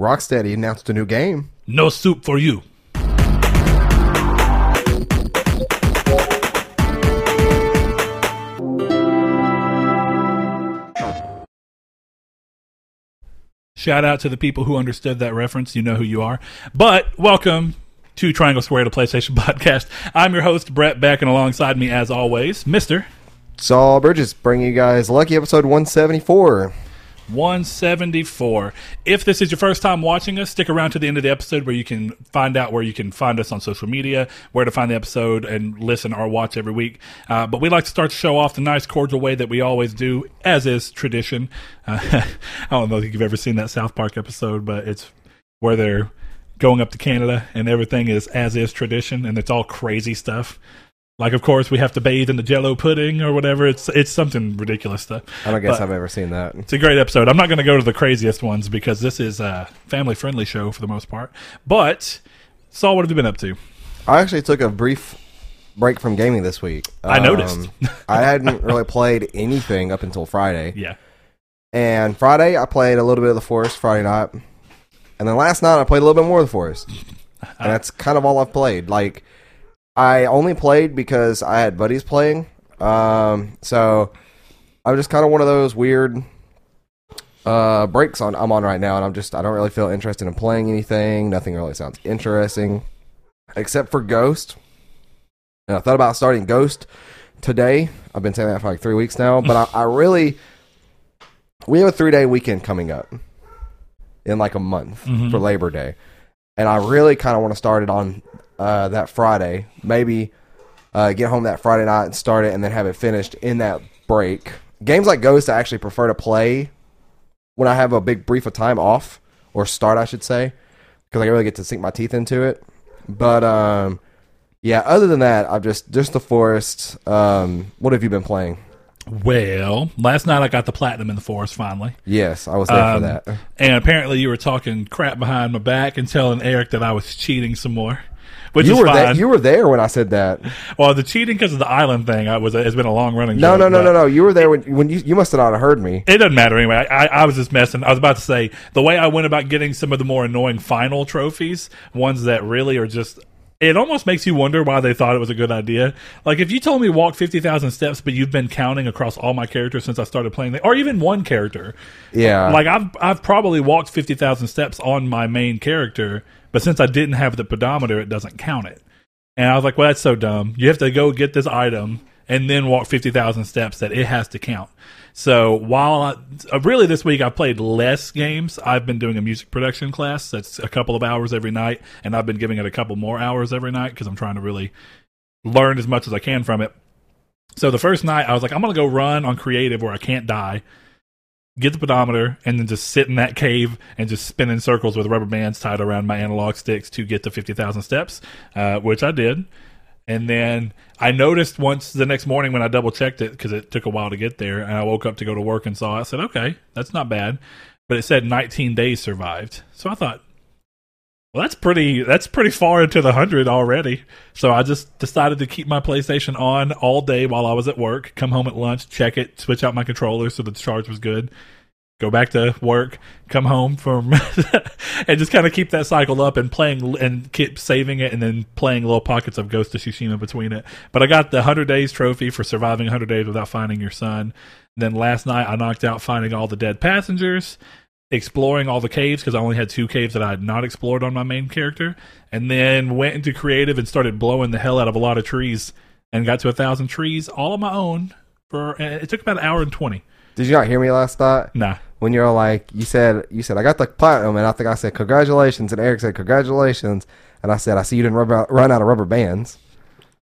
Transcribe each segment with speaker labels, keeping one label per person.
Speaker 1: Rocksteady announced a new game.
Speaker 2: No soup for you. Shout out to the people who understood that reference. You know who you are. But welcome to Triangle Square to PlayStation Podcast. I'm your host, Brett Beck, and alongside me, as always, Mr.
Speaker 1: Saul Bridges bringing you guys lucky episode 174.
Speaker 2: 174. If this is your first time watching us, stick around to the end of the episode where you can find out where you can find us on social media, where to find the episode, and listen or watch every week. Uh, but we like to start the show off the nice, cordial way that we always do, as is tradition. Uh, I don't know if you've ever seen that South Park episode, but it's where they're going up to Canada and everything is as is tradition, and it's all crazy stuff. Like, of course, we have to bathe in the Jello pudding or whatever. It's it's something ridiculous stuff.
Speaker 1: I don't guess
Speaker 2: But-
Speaker 1: I've ever seen that.
Speaker 2: it's a great episode. I'm not going to go to the craziest ones because this is a family friendly show for the most part. But Saul, what have you been up to?
Speaker 1: I actually took a brief break from gaming this week.
Speaker 2: I um, noticed.
Speaker 1: I hadn't really played anything up until Friday.
Speaker 2: Yeah,
Speaker 1: And Friday, I played a little bit of The Forest Friday night. And then last night, I played a little bit more of The Forest. And that's kind of all I've played. Like, I only played because I had buddies playing. Um, so I'm just kind of one of those weird uh, breaks on I'm on right now, and I'm just I don't really feel interested in playing anything. Nothing really sounds interesting, except for Ghost. And I thought about starting Ghost today. I've been saying that for like three weeks now, but I, I really we have a three day weekend coming up in like a month
Speaker 2: Mhm.
Speaker 1: for Labor Day, and I really kind of want to start it on uh, that Friday. Maybe uh, get home that Friday night and start it, and then have it finished in that break. Games like Ghost, I actually prefer to play when I have a big brief of time off or start, I should say, because I really get to sink my teeth into it. But um, yeah, other than that, I've just just the forest. Um, what have you been playing?
Speaker 2: Well, last night I got the platinum in the forest finally,
Speaker 1: Yes, I was there
Speaker 2: Um,
Speaker 1: for that.
Speaker 2: and apparently you were talking crap behind my back and telling Eric that I was cheating some more, which
Speaker 1: You were
Speaker 2: fine.
Speaker 1: there. You were there when I said that.
Speaker 2: well, the cheating because of the island thing I was has been a long running.
Speaker 1: No,
Speaker 2: joke,
Speaker 1: no, no, no, no. You were there when when you you must have not heard me.
Speaker 2: It doesn't matter anyway. I, I was just messing. I was about to say the way I went about getting some of the more annoying final trophies, ones that really are just. It almost makes you wonder why they thought it was a good idea. Like if you told me walk fifty thousand steps, but you've been counting across all my characters since I started playing, or even one character.
Speaker 1: Yeah.
Speaker 2: Like I've I've probably walked fifty thousand steps on my main character, but since I didn't have the pedometer, it doesn't count it. And I was like, well, that's so dumb. You have to go get this item and then walk 50,000 steps that it has to count. So while I, uh, really this week I've played less games, I've been doing a music production class that's a couple of hours every night, and I've been giving it a couple more hours every night because I'm trying to really learn as much as I can from it. So the first night I was like, I'm gonna go run on creative where I can't die, get the pedometer, and then just sit in that cave and just spin in circles with rubber bands tied around my analog sticks to get to 50,000 steps, uh, which I did. And then I noticed once the next morning when I double checked it because it took a while to get there, and I woke up to go to work and saw. it, I said, "Okay, that's not bad," but it said 19 days survived. So I thought, well, that's pretty. That's pretty far into the hundred already. So I just decided to keep my PlayStation on all day while I was at work. Come home at lunch, check it, switch out my controller so the charge was good. Go back to work, come home from, and just kind of keep that cycle up and playing and keep saving it and then playing little pockets of Ghost of Tsushima between it. But I got the 100 days trophy for surviving 100 days without finding your son. Then last night I knocked out finding all the dead passengers exploring all the caves because I only had two caves that I had not explored on my main character, and then went into creative and started blowing the hell out of a lot of trees and got to a thousand trees all on my own. For and it took about an hour and twenty.
Speaker 1: Did you not hear me last night?
Speaker 2: Nah,
Speaker 1: when you're like you said you said I got the platinum and I think I said congratulations and Eric said congratulations and I said I see you didn't rub out, run out of rubber bands.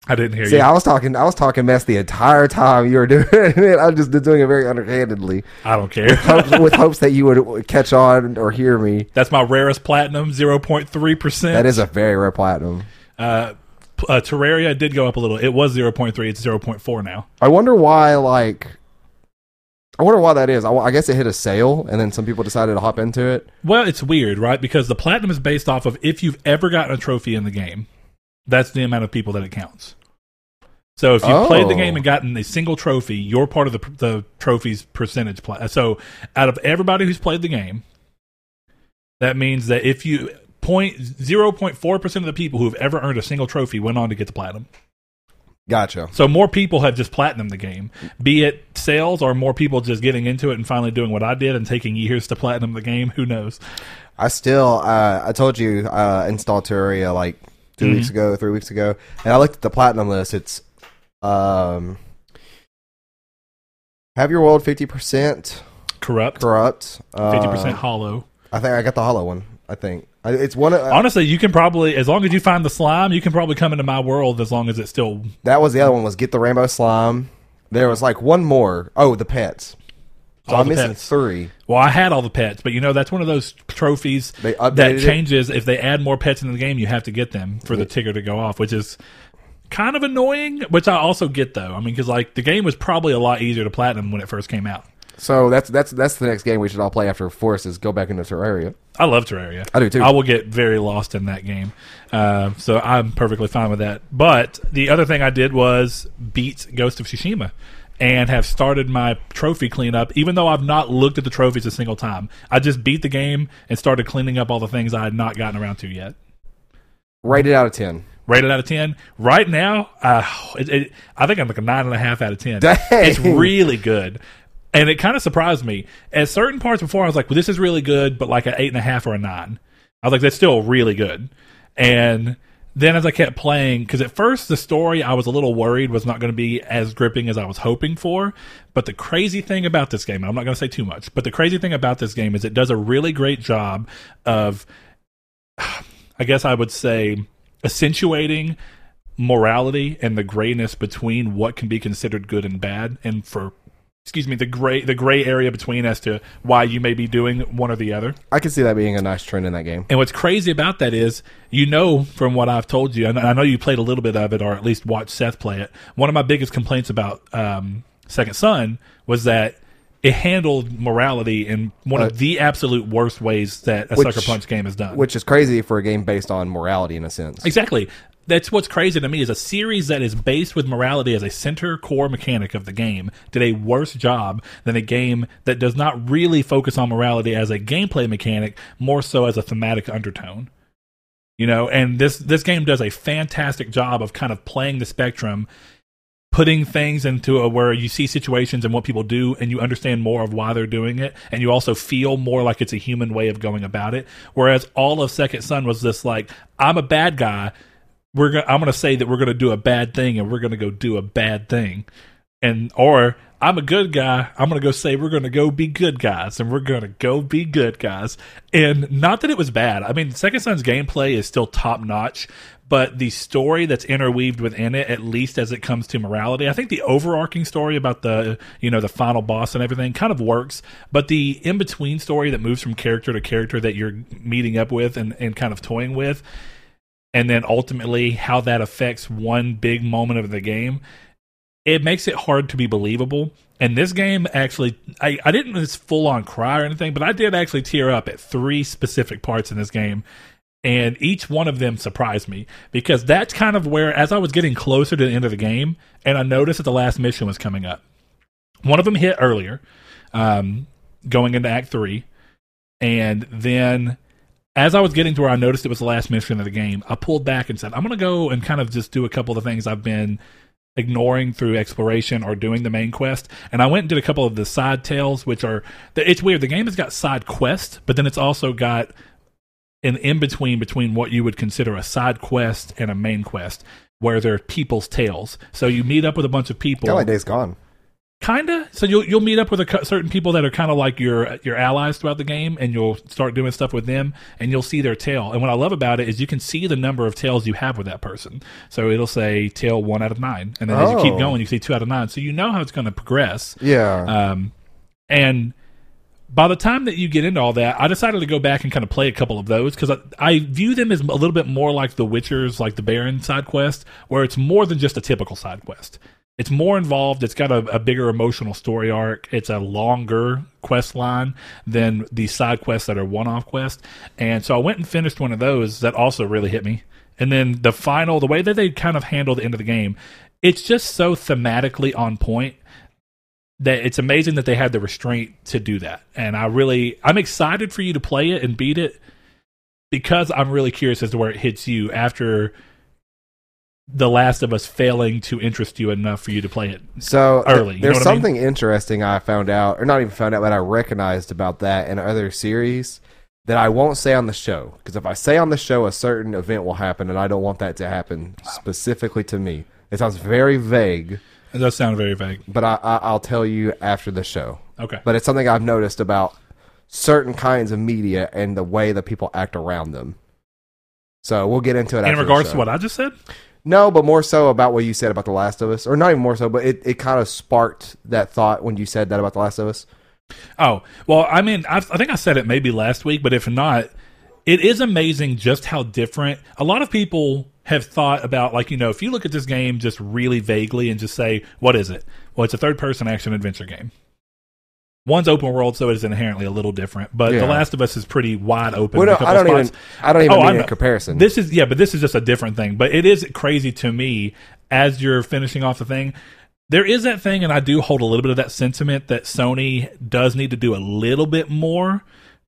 Speaker 2: I didn't hear
Speaker 1: See,
Speaker 2: you.
Speaker 1: I was talking I was talking mess the entire time you were doing it. I was just doing it very underhandedly,
Speaker 2: I don't care.
Speaker 1: hopes, with hopes that you would catch on or hear me.
Speaker 2: That's my rarest platinum, zero point three percent.
Speaker 1: That is a very rare platinum.
Speaker 2: uh, uh, Terraria did go up a little. It was zero point three. It's zero point four now.
Speaker 1: I wonder why like. I wonder why that is. I, I guess it hit a sale, and then some people decided to hop into it.
Speaker 2: Well, it's weird, right? Because the platinum is based off of if you've ever gotten a trophy in the game, that's the amount of people that it counts. So if you've played the
Speaker 1: Oh.
Speaker 2: game and gotten a single trophy, you're part of the the trophy's percentage. Pla- so out of everybody who's played the game, That means that if you point zero point four percent of the people who have ever earned a single trophy went on to get the platinum.
Speaker 1: Gotcha.
Speaker 2: So more people have just platinum the game, be it sales or more people just getting into it and finally doing what I did and taking years to platinum the game. Who knows?
Speaker 1: I still, uh, I told you, uh, installed Terraria like 2
Speaker 2: Mhm.
Speaker 1: weeks ago, three weeks ago, and I looked at the platinum list. It's, um, have your world fifty percent
Speaker 2: Corrupt,
Speaker 1: corrupt.
Speaker 2: fifty percent
Speaker 1: Uh,
Speaker 2: hollow.
Speaker 1: I think I got the hollow one. I think it's one. Of, uh,
Speaker 2: Honestly, you can probably, as long as you find the slime, you can probably come into my world as long as it's still.
Speaker 1: that was the other one. Was get the rainbow slime. There was like one more. Oh, the pets. So
Speaker 2: All
Speaker 1: I'm missing
Speaker 2: pets.
Speaker 1: three.
Speaker 2: Well, I had all the pets, but you know that's one of those trophies that
Speaker 1: updated it?
Speaker 2: changes if they add more pets into the game. You have to get them for the ticker to go off, which is kind of annoying. Which I also get though. I mean, because like the game was probably a lot easier to platinum when it first came out.
Speaker 1: So that's that's that's the next game we should all play after Forest is go back into Terraria.
Speaker 2: I love Terraria.
Speaker 1: I do too.
Speaker 2: I will get very lost in that game, uh, so I'm perfectly fine with that. But the other thing I did was beat Ghost of Tsushima and have started my trophy cleanup. Even though I've not looked at the trophies a single time, I just beat the game and started cleaning up all the things I had not gotten around to yet.
Speaker 1: Rated out of ten.
Speaker 2: Rated out of ten. Right now, uh, it, it, I think I'm like a nine and a half out of ten.
Speaker 1: Dang.
Speaker 2: It's really good. And it kind of surprised me. At certain parts before, I was like, well, this is really good, but like an eight and a half or a nine. I was like, that's still really good. And then as I kept playing, because at first the story I was a little worried was not going to be as gripping as I was hoping for. But the crazy thing about this game, I'm not going to say too much, but the crazy thing about this game is it does a really great job of, I guess I would say, accentuating morality and the grayness between what can be considered good and bad and for excuse me the gray the gray area between as to why you may be doing one or the other
Speaker 1: I can see that being a nice trend in that game.
Speaker 2: and what's crazy about that is you know from what i've told you and i know you played a little bit of it or at least watched seth play it one of my biggest complaints about um, second son was that it handled morality in one
Speaker 1: Uh,
Speaker 2: of the absolute worst ways that a
Speaker 1: which-
Speaker 2: sucker punch game has done
Speaker 1: Which is crazy for a game based on morality in a sense.
Speaker 2: Exactly. That's what's crazy to me is a series that is based with morality as a center core mechanic of the game did a worse job than a game that does not really focus on morality as a gameplay mechanic, more so as a thematic undertone. You know, and this this game does a fantastic job of kind of playing the spectrum, putting things into a where you see situations and what people do and you understand more of why they're doing it and you also feel more like it's a human way of going about it whereas all of second son was this like i'm a bad guy we're gonna i'm gonna say that we're gonna do a bad thing and we're gonna go do a bad thing. And or i'm a good guy i'm gonna go say we're gonna go be good guys and we're gonna go be good guys. And not that it was bad. I mean second son's gameplay is still top notch but the story that's interweaved within it at least as it comes to morality i think the overarching story about the you know the final boss and everything kind of works but the in between story that moves from character to character that you're meeting up with and, and kind of toying with and then ultimately how that affects one big moment of the game it makes it hard to be believable. And this game actually i, I didn't just full on cry or anything but i did actually tear up at three specific parts in this game. And each one of them surprised me because that's kind of where as i was getting closer to the end of the game and i noticed that the last mission was coming up one of them hit earlier um, going into act three. And then as I was getting to where I noticed it was the last mission of the game, I pulled back and said, I'm going to go and kind of just do a couple of the things I've been ignoring through exploration or doing the main quest. And I went and did a couple of the side tales, which are, it's weird. The game has got side quests, but then it's also got an in between between what you would consider a side quest and a main quest. Where they're people's tales, so you meet up with a bunch of people.
Speaker 1: Kind of like Days Gone.
Speaker 2: Kinda. So you'll you'll meet up with a, certain people that are kind of like your your allies throughout the game, and you'll start doing stuff with them, and you'll see their tale. And what I love about it is you can see the number of tales you have with that person. So it'll say tale one out of nine, and then as you keep
Speaker 1: Oh.
Speaker 2: going, you see two out of nine. So you know how it's going to progress.
Speaker 1: Yeah.
Speaker 2: Um, and by the time that you get into all that, I decided to go back and kind of play a couple of those because I, I view them as a little bit more like the Witcher's, like the Baron side quest, where it's more than just a typical side quest. It's more involved. It's got a, a bigger emotional story arc. It's a longer quest line than the side quests that are one-off quests. And so I went and finished one of those that also really hit me. And then the final, the way that they kind of handle the end of the game, it's just so thematically on point that it's amazing that they had the restraint to do that. And I really, I'm excited for you to play it and beat it because I'm really curious as to where it hits you after The Last of Us failing to interest you enough for you to play it.
Speaker 1: So th-
Speaker 2: Early, you know
Speaker 1: there's
Speaker 2: what I mean?
Speaker 1: something interesting I found out, or not even found out, but I recognized about that in other series that I won't say on the show because if I say on the show a certain event will happen, and I don't want that to happen specifically to me. It sounds very vague,
Speaker 2: It does sound very vague.
Speaker 1: but I, I, I'll tell you after the show.
Speaker 2: Okay.
Speaker 1: But it's something I've noticed about certain kinds of media and the way that people act around them. So we'll get into it.
Speaker 2: in
Speaker 1: after the
Speaker 2: regards to what I just said,
Speaker 1: No, but more so about what you said about The Last of Us, or not even more so, but it, it kind of sparked that thought when you said that about The Last of Us.
Speaker 2: Oh, well, I mean, I, I think I said it maybe last week, but if not, it is amazing just how different. A lot of people have thought about, like, you know, if you look at this game just really vaguely and just say, what is it? Well, it's a third person action adventure game. One's open world, so it is inherently a little different, but
Speaker 1: Yeah.
Speaker 2: The Last of Us is pretty wide open.
Speaker 1: Well, no,
Speaker 2: a
Speaker 1: I don't even. I don't even
Speaker 2: Oh,
Speaker 1: mean
Speaker 2: know.
Speaker 1: comparison.
Speaker 2: This is yeah, but this is just a different thing. But it is crazy to me as you're finishing off the thing. There is that thing, and I do hold a little bit of that sentiment that Sony does need to do a little bit more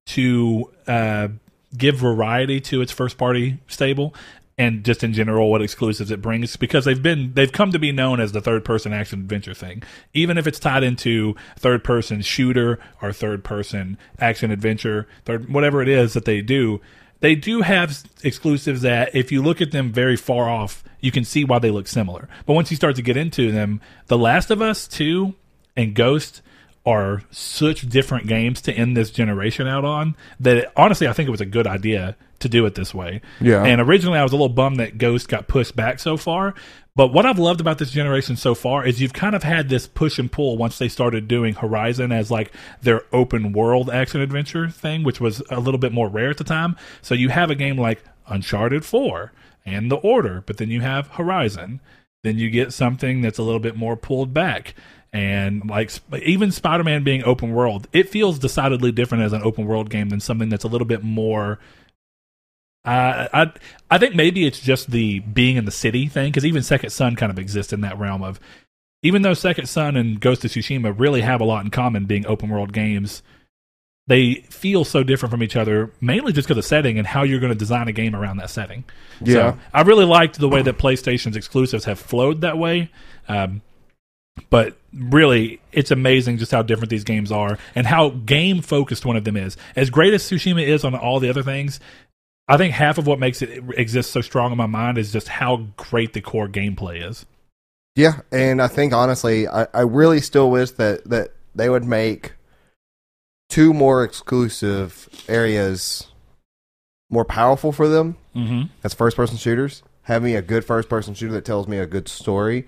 Speaker 2: to uh, give variety to its first party stable and just in general what exclusives it brings because they've been they've come to be known as the third person action adventure thing. Even if it's tied into third person shooter or third person action adventure third whatever it is that they do they do have exclusives that if you look at them very far off you can see why they look similar. But once you start to get into them the last of us 2 and ghost are such different games to end this generation out on that honestly I think it was a good idea to do it this way.
Speaker 1: Yeah.
Speaker 2: And originally I was a little bummed that Ghost got pushed back so far, but what I've loved about this generation so far is you've kind of had this push and pull once they started doing Horizon as like their open world action adventure thing, which was a little bit more rare at the time. So you have a game like Uncharted 4 and The Order, but then you have Horizon. Then you get something that's a little bit more pulled back and like even spider-man being open world it feels decidedly different as an open world game than something that's a little bit more uh, I I think maybe it's just the being in the city thing because even Second Son kind of exists in that realm of even though Second Son and Ghost of Tsushima really have a lot in common being open world games, they feel so different from each other mainly just because of setting and how you're going to design a game around that setting.
Speaker 1: Yeah.
Speaker 2: so, I really liked the way that PlayStation's exclusives have flowed that way. Um, but really, it's amazing just how different these games are and how game focused one of them is. As great as Tsushima is on all the other things, I think half of what makes it exist so strong in my mind is just how great the core gameplay is.
Speaker 1: Yeah, and I think honestly, I, I really still wish that that they would make two more exclusive areas more powerful for them
Speaker 2: Mm-hmm.
Speaker 1: as first person shooters. Have me a good first person shooter that tells me a good story.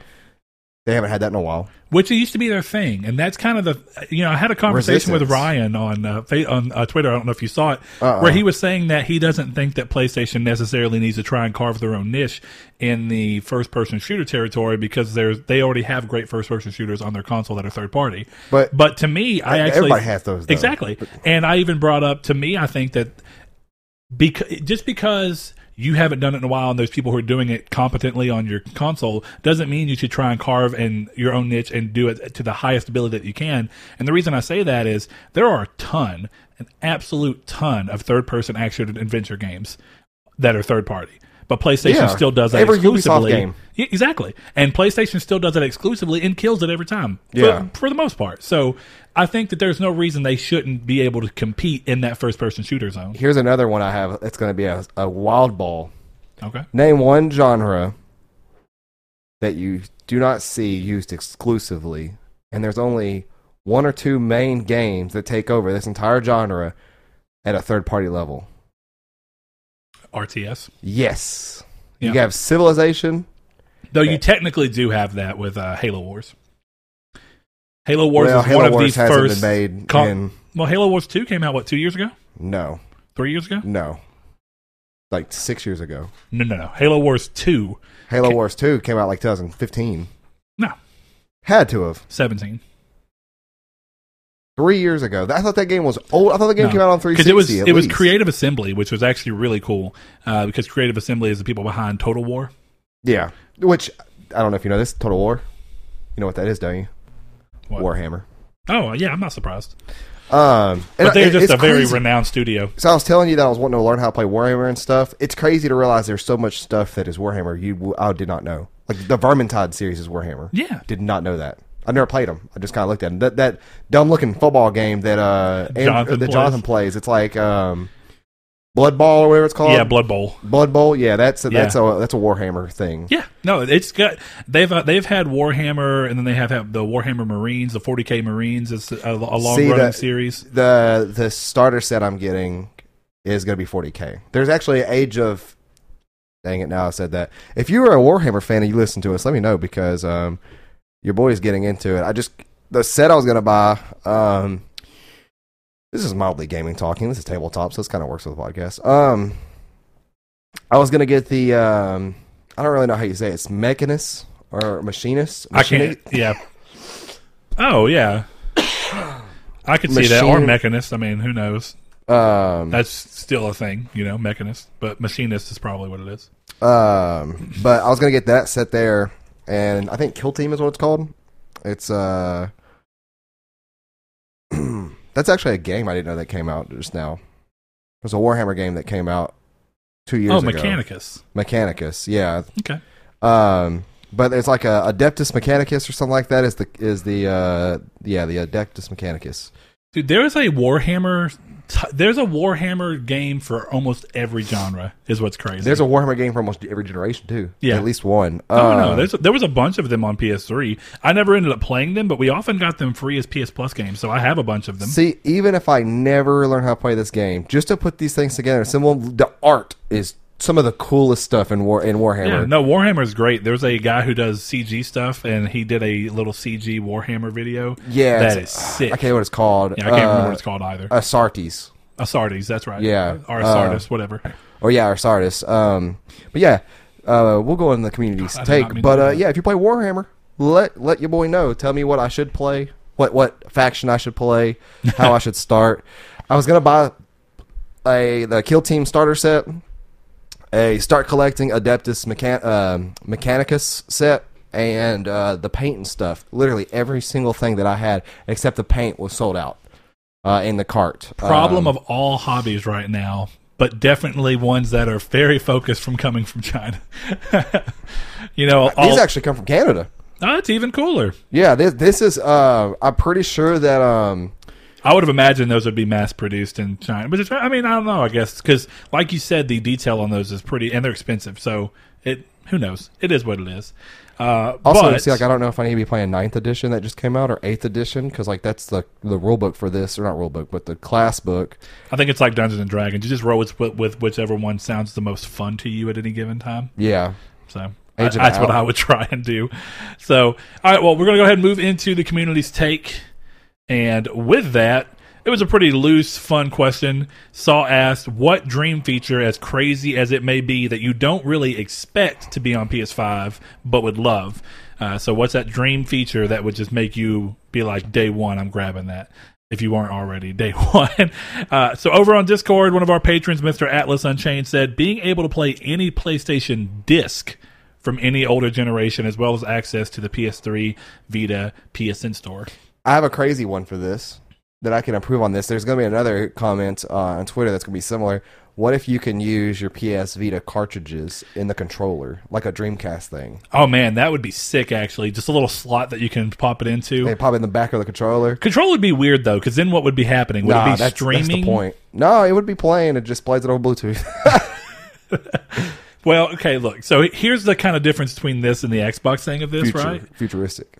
Speaker 1: They haven't had that in a while.
Speaker 2: Which used to be their thing, and that's kind of the you know I had a conversation with Ryan on uh, on uh, Twitter. I don't know if you saw it,
Speaker 1: Uh-uh.
Speaker 2: where he was saying that he doesn't think that PlayStation necessarily needs to try and carve their own niche in the first person shooter territory because there's they already have great first person shooters on their console that are third party.
Speaker 1: But
Speaker 2: But to me, I actually
Speaker 1: everybody has those. Though.
Speaker 2: Exactly. And I even brought up to me, I think that because just because you haven't done it in a while and those people who are doing it competently on your console doesn't mean you should try and carve in your own niche and do it to the highest ability that you can. And the reason I say that is there are a ton, an absolute ton of third person action adventure games that are third party. But PlayStation
Speaker 1: Yeah.
Speaker 2: still does that exclusively.
Speaker 1: game.
Speaker 2: Yeah, exactly. And PlayStation still does it exclusively and kills it every time. for-
Speaker 1: Yeah.
Speaker 2: For, the most part. So I think that there's no reason they shouldn't be able to compete in that first person shooter zone.
Speaker 1: Here's another one I have. It's going to be a, a wild ball.
Speaker 2: Okay.
Speaker 1: Name one genre that you do not see used exclusively, and there's only one or two main games that take over this entire genre at a third party level.
Speaker 2: RTS.
Speaker 1: Yes.
Speaker 2: Yeah.
Speaker 1: You have Civilization.
Speaker 2: Though you technically do have that with uh, Halo Wars. Halo Wars
Speaker 1: well,
Speaker 2: is
Speaker 1: Halo
Speaker 2: one of
Speaker 1: Wars
Speaker 2: the
Speaker 1: hasn't
Speaker 2: first.
Speaker 1: made in
Speaker 2: well, Halo Wars 2 came out, what, two years ago?
Speaker 1: no,
Speaker 2: Three years ago?
Speaker 1: no, like six years ago.
Speaker 2: No, no, no. Halo Wars 2,
Speaker 1: Halo
Speaker 2: Okay.
Speaker 1: Wars Two came out like 2015.
Speaker 2: No.
Speaker 1: had to have
Speaker 2: 17.
Speaker 1: three years ago. I thought that game was old. I thought the game
Speaker 2: No.
Speaker 1: came out on
Speaker 2: Because
Speaker 1: 360.
Speaker 2: it was it was. Creative Assembly, which was actually really cool. Uh, because Creative Assembly is the people behind Total War.
Speaker 1: Yeah, which I don't know if you know this. Total War. You know what that is, don't you?
Speaker 2: What?
Speaker 1: Warhammer.
Speaker 2: Oh yeah, I'm not surprised.
Speaker 1: Um, and
Speaker 2: But they're just a very
Speaker 1: crazy.
Speaker 2: renowned studio.
Speaker 1: So I was telling you that I was wanting to learn how to play Warhammer and stuff. It's crazy to realize there's so much stuff that is Warhammer you I did not know. Like the Vermintide series is Warhammer.
Speaker 2: Yeah.
Speaker 1: did not know that. I never played them. I just kind of looked at them. That that dumb looking football game that uh
Speaker 2: Jonathan
Speaker 1: that
Speaker 2: plays.
Speaker 1: Jonathan plays. It's like um Blood Ball or whatever it's called.
Speaker 2: yeah, Blood Bowl.
Speaker 1: Blood Bowl. Yeah, that's a,
Speaker 2: Yeah.
Speaker 1: that's a that's a Warhammer thing.
Speaker 2: Yeah, no, it's got they've uh, they've had Warhammer, and then they have, the Warhammer Marines, the 40k Marines. It's a, a long
Speaker 1: See,
Speaker 2: running
Speaker 1: that-
Speaker 2: series.
Speaker 1: The the starter set I'm getting is going to be 40k. There's actually an age of. Dang it! Now I said that. If you were a Warhammer fan and you listen to us, let me know because um, your boy is getting into it. I just the set I was going to buy. Um, this is mildly gaming talking. This is tabletop, so this kind of works with the podcast. Um, I was going to get the. Um, I don't really know how you say it. It's Mechanist or Machinist.
Speaker 2: I can't. Yeah. Oh yeah. I could see that or mechanist. I mean, who knows?
Speaker 1: Um,
Speaker 2: That's still a thing, you know, mechanist. But machinist is probably what it is.
Speaker 1: Um, but I was gonna get that set there, and I think Kill Team is what it's called. It's uh, that's actually a game I didn't know that came out just now. There's a Warhammer game that came out two years ago.
Speaker 2: oh,
Speaker 1: ago.
Speaker 2: Mechanicus.
Speaker 1: Mechanicus, yeah.
Speaker 2: Okay.
Speaker 1: Um, but it's like a Adeptus Mechanicus or something like that. Is the is the uh yeah the Adeptus Mechanicus.
Speaker 2: Dude, there is a Warhammer. There's a Warhammer game for almost every genre. Is what's crazy.
Speaker 1: There's a Warhammer game for almost every generation too.
Speaker 2: Yeah.
Speaker 1: at least one.
Speaker 2: Oh
Speaker 1: Uh,
Speaker 2: no, there's there was a bunch of them on PS3. I never ended up playing them, but we often got them free as PS Plus games, so I have a bunch of them.
Speaker 1: See, even if I never learn how to play this game, just to put these things together, some of the art is some of the coolest stuff in War in
Speaker 2: Yeah,
Speaker 1: Warhammer.
Speaker 2: no, Warhammer is great. There's a guy who does CG stuff, and he did a little CG Warhammer video.
Speaker 1: Yeah,
Speaker 2: that is sick.
Speaker 1: I can't know what it's called.
Speaker 2: Yeah, I can't remember
Speaker 1: Uh,
Speaker 2: what it's called either.
Speaker 1: Astartes.
Speaker 2: Astartes, that's right.
Speaker 1: yeah,
Speaker 2: or
Speaker 1: uh,
Speaker 2: whatever.
Speaker 1: Or yeah, Astartes. Um, but yeah, uh, we'll go in the community's
Speaker 2: did
Speaker 1: take. But uh, yeah, if you play Warhammer, let let your boy know. Tell me what I should play, what what faction I should play, how I should start. I was gonna buy a the Kill Team starter set, a start collecting Adeptus Mechan- um, Mechanicus set, and uh, the paint and stuff. Literally every single thing that I had except the paint was sold out uh, in the cart.
Speaker 2: Problem
Speaker 1: Um,
Speaker 2: of all hobbies right now, but definitely ones that are very focused from coming from China. you know, all,
Speaker 1: these actually come from Canada.
Speaker 2: oh, it's even cooler.
Speaker 1: Yeah, this this is. Uh, I'm pretty sure that um,
Speaker 2: I would have imagined those would be mass produced in China, but it's, I mean, I don't know. I guess because, like you said, the detail on those is pretty, and they're expensive. So it, who knows? It is what it is. Uh,
Speaker 1: also
Speaker 2: but,
Speaker 1: see like I don't know if I need to be playing ninth edition that just came out or eighth edition because like that's the the rule book for this or not rule book but the class book.
Speaker 2: I think it's like Dungeons and Dragons. You just roll with, with whichever one sounds the most fun to you at any given time.
Speaker 1: Yeah,
Speaker 2: So I- that's what I would try and do. So, all right, well, we're going to go ahead and move into the community's take. And with that, it was a pretty loose, fun question. Saul asked, What dream feature, as crazy as it may be, that you don't really expect to be on PS5 but would love? Uh, so, what's that dream feature that would just make you be like, day one, I'm grabbing that? if you weren't already day one. Uh, so over on Discord, one of our patrons, Mr. Atlas Unchained, said being able to play any PlayStation disc from any older generation, as well as access to the PS3, Vita, PSN store.
Speaker 1: I have a crazy one for this that I can improve on this. There's going to be another comment uh, on Twitter that's going to be similar. What if you can use your PS Vita cartridges in the controller, like a Dreamcast thing?
Speaker 2: Oh man, that would be sick. Actually, just a little slot that you can pop it into.
Speaker 1: They pop it in the back of the controller.
Speaker 2: Control would be weird though, because then what would be happening? Would
Speaker 1: nah,
Speaker 2: it be
Speaker 1: that's,
Speaker 2: streaming?
Speaker 1: that's the point. No, it would be playing. It just plays it over Bluetooth.
Speaker 2: Well, okay, look. So here's the kind of difference between this and the Xbox thing of this,
Speaker 1: Future-
Speaker 2: right?
Speaker 1: Futuristic.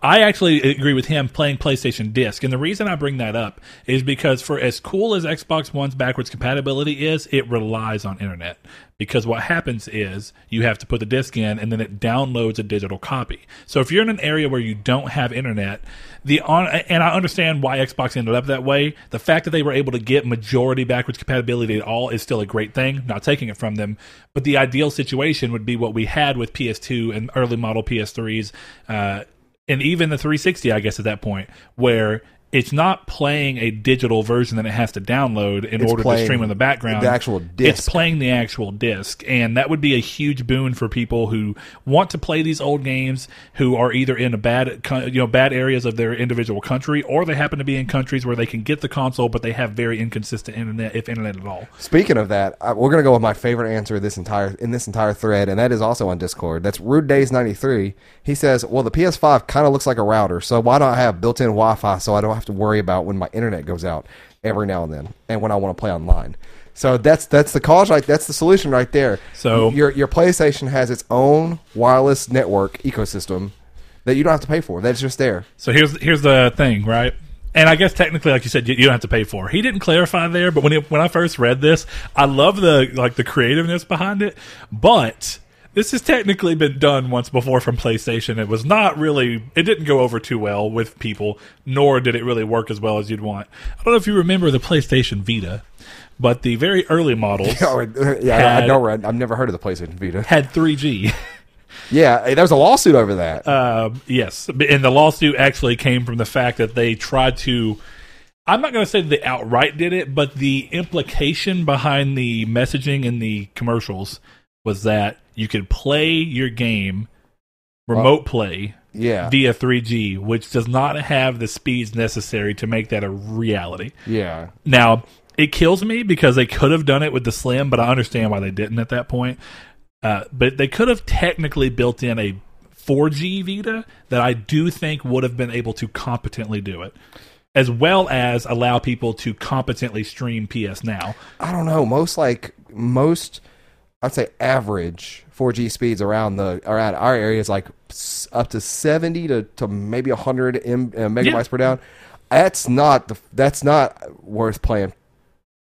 Speaker 2: I actually agree with him playing PlayStation Disc. And the reason I bring that up is because for as cool as Xbox One's backwards compatibility is, it relies on internet. Because what happens is you have to put the disc in and then it downloads a digital copy. So if you're in an area where you don't have internet, the on and I understand why Xbox ended up that way. The fact that they were able to get majority backwards compatibility at all is still a great thing. Not taking it from them, but the ideal situation would be what we had with PS2 and early model PS3s. Uh, and even the 360 i guess at that point where it's not playing a digital version that it has to download in
Speaker 1: It's
Speaker 2: order to stream in the background.
Speaker 1: the actual
Speaker 2: It's playing the actual disc, and that would be a huge boon for people who want to play these old games, who are either in a bad, you know, bad areas of their individual country, or they happen to be in countries where they can get the console, but they have very inconsistent internet, if internet at all.
Speaker 1: Speaking of that, we're gonna go with my favorite answer this entire in this entire thread, and that is also on Discord. That's Rude Days ninety three. He says, "Well, the PS5 kind of looks like a router, so why don't I have built-in Wi-Fi so I don't have to worry about when my internet goes out every now and then, and when I want to play online." So that's that's the cause right. That's the solution right there.
Speaker 2: So-
Speaker 1: your your PlayStation has its own wireless network ecosystem that you don't have to pay for. That's just there.
Speaker 2: So here's here's the thing, right? And I guess technically, like you said, you, you don't have to pay for. it. He didn't clarify there, but when it, when I first read this, I love the like the creativeness behind it. But this has technically been done once before from PlayStation. It was not really. It didn't go over too well with people, nor did it really work as well as you'd want. I don't know if you remember the PlayStation Vita, but the very early models
Speaker 1: Oh, yeah, I
Speaker 2: Had-
Speaker 1: know. Red. I've never heard of the PlayStation Vita.
Speaker 2: had 3G.
Speaker 1: Yeah, there was a lawsuit over that.
Speaker 2: Um, yes, and the lawsuit actually came from the fact that they tried to. I'm not going to say that they outright did it, but the implication behind the messaging in the commercials was that you could play your game remote play
Speaker 1: yeah,
Speaker 2: via 3G, which does not have the speeds necessary to make that a reality.
Speaker 1: yeah.
Speaker 2: Now, it kills me because they could have done it with the Slim, but I understand why they didn't at that point. Uh, but they could have technically built in a 4G Vita that I do think would have been able to competently do it, as well as allow people to competently stream PS Now.
Speaker 1: I don't know. Most like most, I'd say average 4G speeds around the around our area is like up to 70 to, to maybe 100 M, uh, megabytes
Speaker 2: Yeah.
Speaker 1: per down. That's not the that's not worth playing,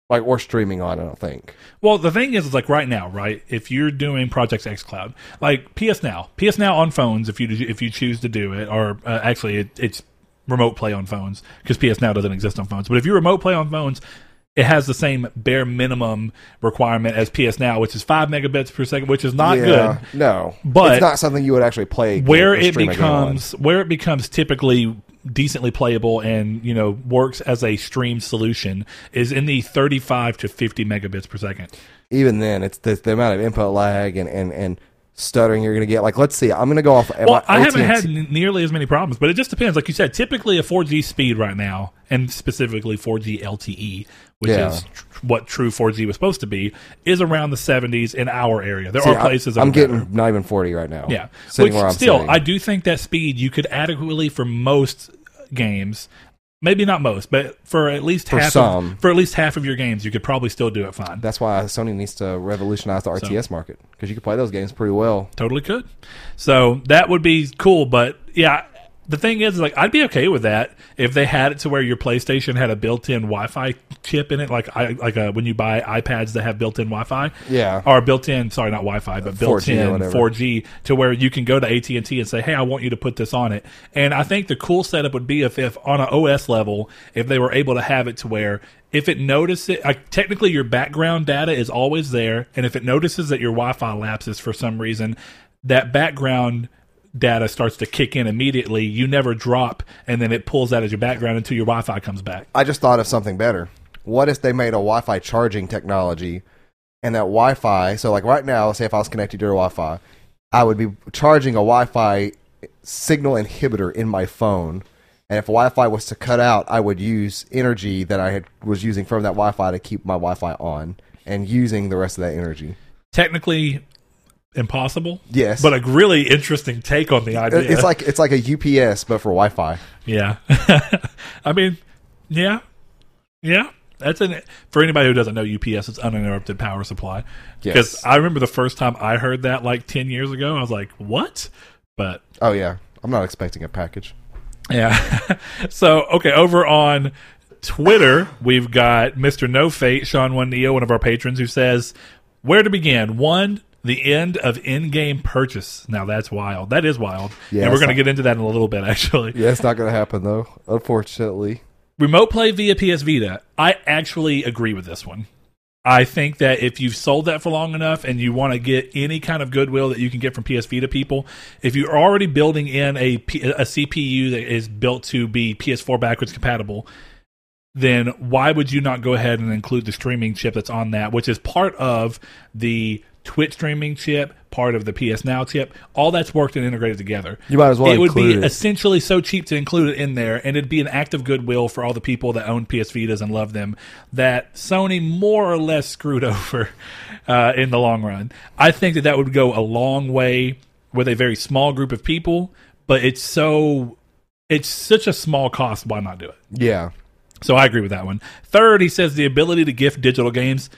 Speaker 1: like or streaming on. I don't think.
Speaker 2: Well, the thing is, is like right now, right? If you're doing Project X Cloud, like PS Now, PS Now on phones, if you if you choose to do it, or uh, actually it, it's remote play on phones because PS Now doesn't exist on phones. But if you remote play on phones, it has the same bare minimum requirement as PS Now, which is five megabits per second, which is not
Speaker 1: yeah,
Speaker 2: good.
Speaker 1: No,
Speaker 2: But-
Speaker 1: it's not something you would actually play.
Speaker 2: Where it
Speaker 1: stream a game on.
Speaker 2: becomes where it becomes typically decently playable and you know works as a stream solution is in the 35 to 50 megabits per second.
Speaker 1: even then, it's the, the amount of input lag and and and stuttering you're going to get. Like, let's see. I'm going to go off.
Speaker 2: Well, I haven't had nearly as many problems, but it just depends. Like you said, typically a 4G speed right now, and specifically 4G LTE, which
Speaker 1: Yeah.
Speaker 2: is tr- what true 4G was supposed to be, is around the 70s in our area. There
Speaker 1: See,
Speaker 2: are places.
Speaker 1: I'm
Speaker 2: are
Speaker 1: getting
Speaker 2: better.
Speaker 1: not even 40 right now.
Speaker 2: yeah.
Speaker 1: sitting
Speaker 2: Which
Speaker 1: where I'm
Speaker 2: still,
Speaker 1: sitting.
Speaker 2: I do think that speed you could adequately for most games. Maybe not most, but for at least
Speaker 1: For
Speaker 2: half
Speaker 1: some.
Speaker 2: Of, for at least half of your games, you could probably still do it fine.
Speaker 1: That's why Sony needs to revolutionize the RTS market because you can play those games pretty well.
Speaker 2: totally could. So that would be cool. But yeah, the thing is, like, I'd be okay with that if they had it to where your PlayStation had a built-in Wi-Fi chip in it, like I like uh when you buy iPads that have built-in Wi-Fi.
Speaker 1: Yeah.
Speaker 2: Or built-in, sorry, not Wi-Fi, but built-in
Speaker 1: whatever.
Speaker 2: 4G to where you can go to AT and T and say, "Hey, I want you to put this on it." And I think the cool setup would be if, if on an OS level, if they were able to have it to where if it notices like technically your background data is always there, and if it notices that your Wi-Fi lapses for some reason, that background data starts to kick in immediately. You never drop, and then it pulls that as your background until your Wi-Fi comes back.
Speaker 1: I just thought of something better. What if they made a Wi-Fi charging technology, and that Wi-Fi? So, like right now, say if I was connected to your Wi-Fi, I would be charging a Wi-Fi signal inhibitor in my phone, and if Wi-Fi was to cut out, I would use energy that I had was using from that Wi-Fi to keep my Wi-Fi on, and using the rest of that energy.
Speaker 2: Technically impossible,
Speaker 1: Yes,
Speaker 2: but a really interesting take on the uh, idea.
Speaker 1: it's like it's like a UPS but for Wi-Fi.
Speaker 2: Yeah. I mean, yeah. Yeah. That's an for anybody who doesn't know UPS it's uninterrupted power supply. Because
Speaker 1: Yes.
Speaker 2: I remember the first time I heard that like 10 years ago, I was like, "What?" But
Speaker 1: Oh yeah, I'm not expecting a package.
Speaker 2: yeah. so, okay, over on Twitter, we've got Mr. No Fate, Sean One Neo, one of our patrons, who says, Where to begin? One, the end of in game purchase. Now that's wild. That is wild.
Speaker 1: Yeah,
Speaker 2: and we're going to get into that in a little bit, actually.
Speaker 1: Yeah, it's not going to happen though, unfortunately.
Speaker 2: Remote play via PS Vita. I actually agree with this one. I think that if you've sold that for long enough and you want to get any kind of goodwill that you can get from PS Vita people, if you're already building in a, P- a CPU that is built to be PS4 backwards compatible, then why would you not go ahead and include the streaming chip that's on that, which is part of the Twitch streaming chip, part of the PS Now chip? All that's worked and integrated together.
Speaker 1: You might as well
Speaker 2: It would be
Speaker 1: it.
Speaker 2: essentially so cheap to include it in there, and it'd be an act of goodwill for all the people that own PS Vitas and love them that Sony more or less screwed over uh, in the long run. I think that that would go a long way with a very small group of people, but it's so it's such a small cost. Why not do it?
Speaker 1: Yeah.
Speaker 2: So I agree with that one. Third, he says the ability to gift digital games.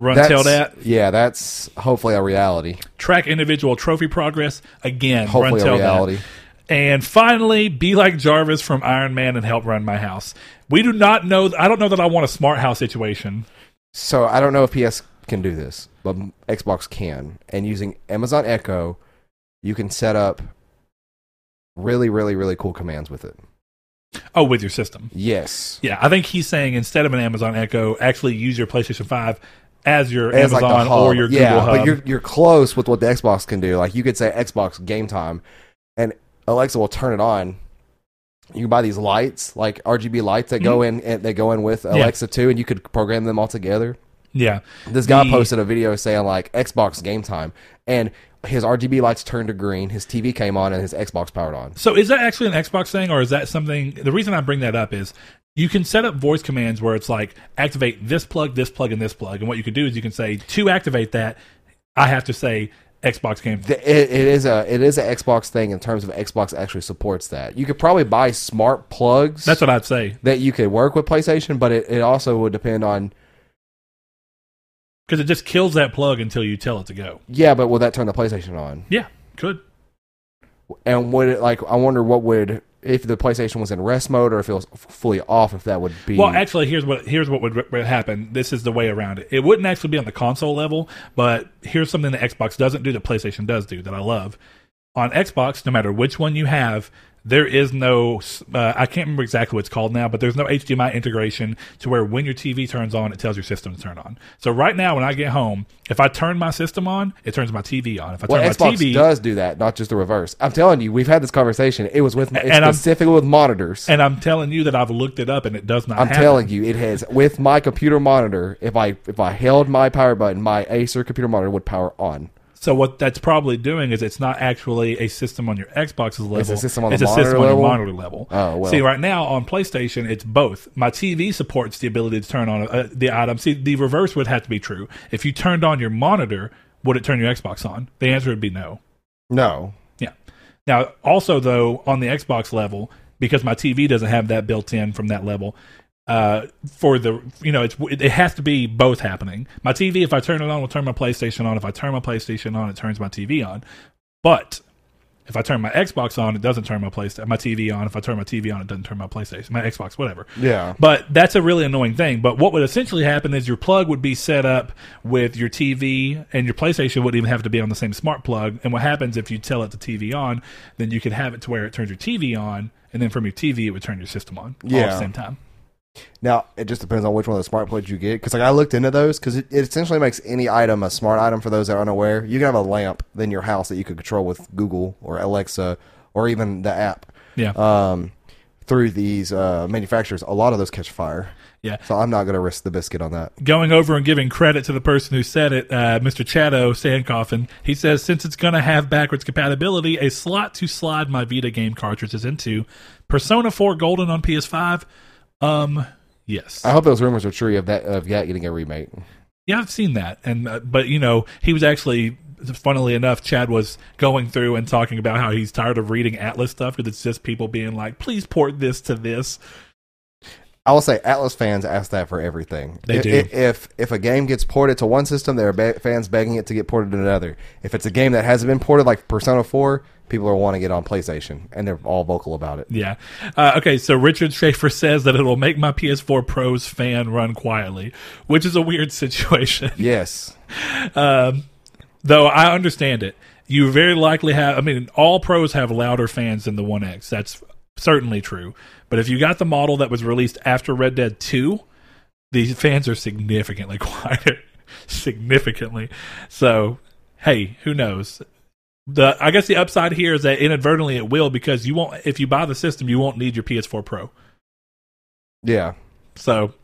Speaker 2: Run
Speaker 1: That's,
Speaker 2: that.
Speaker 1: Yeah, that's hopefully a reality.
Speaker 2: Track individual trophy progress. Again,
Speaker 1: Hopefully
Speaker 2: run
Speaker 1: reality.
Speaker 2: that. And finally, be like Jarvis from Iron Man and help run my house. We do not know. I don't know that I want a smart house situation.
Speaker 1: So I don't know if PS can do this, but Xbox can. And using Amazon Echo, you can set up really, really, really cool commands with it.
Speaker 2: Oh, with your system.
Speaker 1: Yes.
Speaker 2: Yeah, I think he's saying instead of an Amazon Echo, actually use your PlayStation 5 as your
Speaker 1: As like
Speaker 2: Amazon
Speaker 1: hub.
Speaker 2: or your Google
Speaker 1: yeah,
Speaker 2: Hub.
Speaker 1: but you're you're close with what the Xbox can do. Like you could say Xbox Game Time, and Alexa will turn it on. You can buy these lights, like RGB lights that go mm-hmm. in eh, and they go in with Alexa too, and you could program them all together.
Speaker 2: yeah.
Speaker 1: This guy
Speaker 2: The-
Speaker 1: posted a video saying like Xbox Game Time, and his RGB lights turned to green, his TV came on, and his Xbox powered on.
Speaker 2: So is that actually an Xbox thing, or is that something? The reason I bring that up is you can set up voice commands where it's like activate this plug, this plug, and this plug. And what you can do is you can say to activate that, I have to say Xbox game.
Speaker 1: The- It, it is a it is an Xbox thing in terms of Xbox actually supports that. You could probably buy smart plugs
Speaker 2: That's what I'd say
Speaker 1: that you could work with PlayStation, but it, it also would depend on
Speaker 2: because it just kills that plug until you tell it to go.
Speaker 1: yeah, but will that turn the PlayStation on?
Speaker 2: Yeah, could.
Speaker 1: And would it like I wonder what would if the PlayStation was in rest mode or if it was fully off, if that would be
Speaker 2: Well, actually, here's what here's what would, would happen. This is the way around it. It wouldn't actually be on the console level, but here's something that Xbox doesn't do that PlayStation does do that I love. On Xbox, no matter which one you have, there is no uh, I can't remember exactly what it's called now, but there's no HDMI integration to where when your TV turns on, it tells your system to turn on. So right now, when I get home, if I turn my system on, it turns my TV on. If I
Speaker 1: well,
Speaker 2: turn my
Speaker 1: Xbox
Speaker 2: TV,
Speaker 1: does do that, not just the reverse. I'm telling you, we've had this conversation. It was with it's
Speaker 2: And I'm-
Speaker 1: specifically with monitors.
Speaker 2: and I'm telling you that I've looked it up and it does not.
Speaker 1: I'm
Speaker 2: happen.
Speaker 1: telling you, it has with my computer monitor. If I if I held my power button, my Acer computer monitor would power on.
Speaker 2: So what that's probably doing is it's not actually a system on your Xbox's level.
Speaker 1: It's a system on the
Speaker 2: it's a
Speaker 1: monitor
Speaker 2: system
Speaker 1: level?
Speaker 2: on your monitor level.
Speaker 1: Oh, well.
Speaker 2: See, right now on PlayStation, it's both. My TV supports the ability to turn on uh, the item. See, the reverse would have to be true. If you turned on your monitor, would it turn your Xbox on? The answer would be no.
Speaker 1: No,
Speaker 2: Yeah. Now, also though, on the Xbox level, because my TV doesn't have that built in from that level, uh, for the you know, it's it has to be both happening. My TV, if I turn it on, will turn my PlayStation on. If I turn my PlayStation on, it turns my TV on. But if I turn my Xbox on, it doesn't turn my PlayStation, my TV on. If I turn my TV on, it doesn't turn my PlayStation, my Xbox, whatever.
Speaker 1: yeah,
Speaker 2: But that's a really annoying thing. But what would essentially happen is your plug would be set up with your TV, and your PlayStation wouldn't even have to be on the same smart plug. And what happens if you tell it the TV on, then you could have it to where it turns your TV on, and then from your TV it would turn your system on all at
Speaker 1: Yeah.
Speaker 2: the same time.
Speaker 1: Now it just depends on which one of the smart plugs you get. Because like I looked into those because it, it essentially makes any item a smart item for those that are unaware. You can have a lamp in your house that you could control with Google or Alexa or even the app
Speaker 2: Yeah,
Speaker 1: um, through these uh, manufacturers. A lot of those catch fire,
Speaker 2: yeah.
Speaker 1: so I'm not going to risk the biscuit on that.
Speaker 2: Going over and giving credit to the person who said it, uh, Mr. Chato Sandcoffin. He says since it's going to have backwards compatibility, a slot to slide my Vita game cartridges into. Persona 4 Golden on PS5. Um, yes.
Speaker 1: I hope those rumors are true of that of that getting a remake.
Speaker 2: Yeah, I've seen that, and uh, but you know, he was actually, funnily enough, Chad was going through and talking about how he's tired of reading Atlus stuff because it's just people being like, "Please port this to this."
Speaker 1: I will say Atlus fans ask that for everything.
Speaker 2: They
Speaker 1: I-
Speaker 2: do.
Speaker 1: If if a game gets ported to one system, there are ba- fans begging it to get ported to another. If it's a game that hasn't been ported, like Persona Four, people are wanting it on PlayStation, and they're all vocal about it.
Speaker 2: Yeah. Uh, okay, so Richard Schaefer says that it'll make my PS4 Pro's fan run quietly, which is a weird situation.
Speaker 1: Yes,
Speaker 2: Um, though I understand it. You very likely have, I mean, all pros have louder fans than the One X. That's certainly true. But if you got the model that was released after Red Dead 2, these fans are significantly quieter. significantly. So, hey, who knows? The I guess the upside here is that inadvertently it will because you won't if you buy the system you won't need your PS4 Pro.
Speaker 1: Yeah.
Speaker 2: So,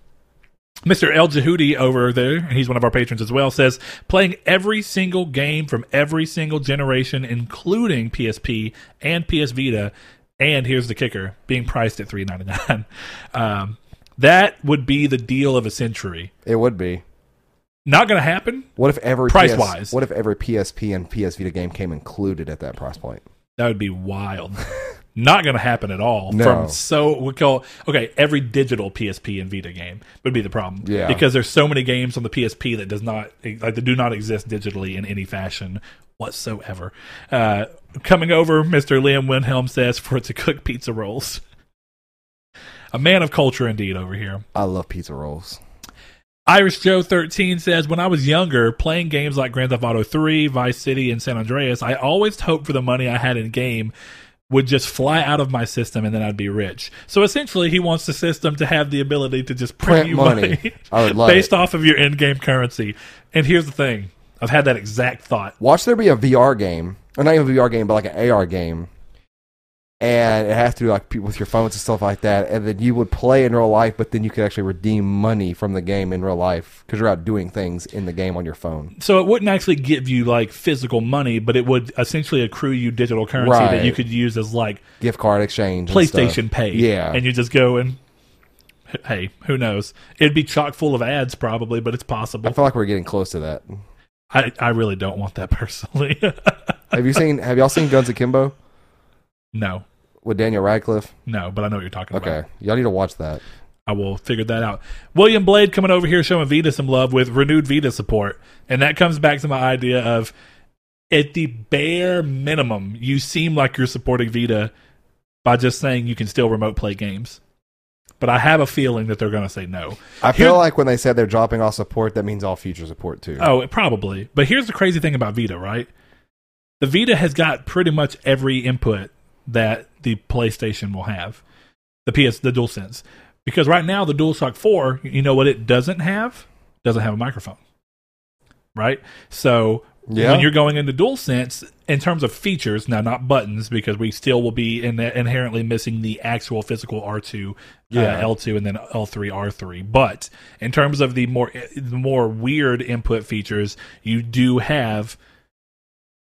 Speaker 2: Mr. El Jehudi over there, and he's one of our patrons as well, says playing every single game from every single generation, including PSP and PS Vita, and here's the kicker: being priced at three ninety nine. Um, that would be the deal of a century.
Speaker 1: It would be.
Speaker 2: Not going to happen.
Speaker 1: What if every
Speaker 2: Price-wise.
Speaker 1: What if every PSP and PS Vita game came included at that price point?
Speaker 2: That would be wild. Not going to happen at all.
Speaker 1: No.
Speaker 2: From so we call okay every digital PSP and Vita game would be the problem.
Speaker 1: Yeah.
Speaker 2: because there's so many games on the PSP that does not like that do not exist digitally in any fashion whatsoever. Uh, coming over, Mister Liam Winhelm says for it to cook pizza rolls. A man of culture indeed over here.
Speaker 1: I love pizza rolls.
Speaker 2: Irish Joe 13 says, When I was younger, playing games like Grand Theft Auto 3, Vice City, and San Andreas, I always hoped for the money I had in game would just fly out of my system and then I'd be rich. So essentially, he wants the system to have the ability to just print,
Speaker 1: Print
Speaker 2: you
Speaker 1: money.
Speaker 2: money,
Speaker 1: I would love
Speaker 2: based
Speaker 1: it.
Speaker 2: off of your in game currency. And here's the thing I've had that exact thought.
Speaker 1: Watch there be a VR game, or not even a VR game, but like an AR game, and it has to do like with your phones and stuff like that. And then you would play in real life, but then you could actually redeem money from the game in real life because you're out doing things in the game on your phone.
Speaker 2: So it wouldn't actually give you like physical money, but it would essentially accrue you digital currency that you could use as like
Speaker 1: Gift card exchange, and
Speaker 2: PlayStation
Speaker 1: stuff.
Speaker 2: Pay.
Speaker 1: Yeah,
Speaker 2: And you just go and hey, who knows? It'd be chock full of ads probably, but it's possible.
Speaker 1: I
Speaker 2: possible.
Speaker 1: feel like we're getting close to that.
Speaker 2: I, I really don't want that personally.
Speaker 1: Have you seen? Have y'all seen Guns Akimbo
Speaker 2: no.
Speaker 1: with Daniel Radcliffe?
Speaker 2: No, but I know what you're talking about.
Speaker 1: Okay, y'all need to watch that.
Speaker 2: I will figure that out. William Blade coming over here showing Vita some love with renewed Vita support. And that comes back to my idea of at the bare minimum, you seem like you're supporting Vita by just saying you can still remote play games. But I have a feeling that they're going to say no.
Speaker 1: I feel
Speaker 2: Here-
Speaker 1: like when they said they're dropping all support, that means all future support too.
Speaker 2: Oh, probably. But here's the crazy thing about Vita, right? The Vita has got pretty much every input that the PlayStation will have. The PS, the DualSense. Because right now, the DualShock 4, you know what it doesn't have? Doesn't have a microphone. Right? So
Speaker 1: Yeah.
Speaker 2: when you're going into DualSense, in terms of features, now not buttons, because we still will be in inherently missing the actual physical R2,
Speaker 1: Yeah.
Speaker 2: uh, L2, and then L3, R3. But in terms of the more the more weird input features, you do have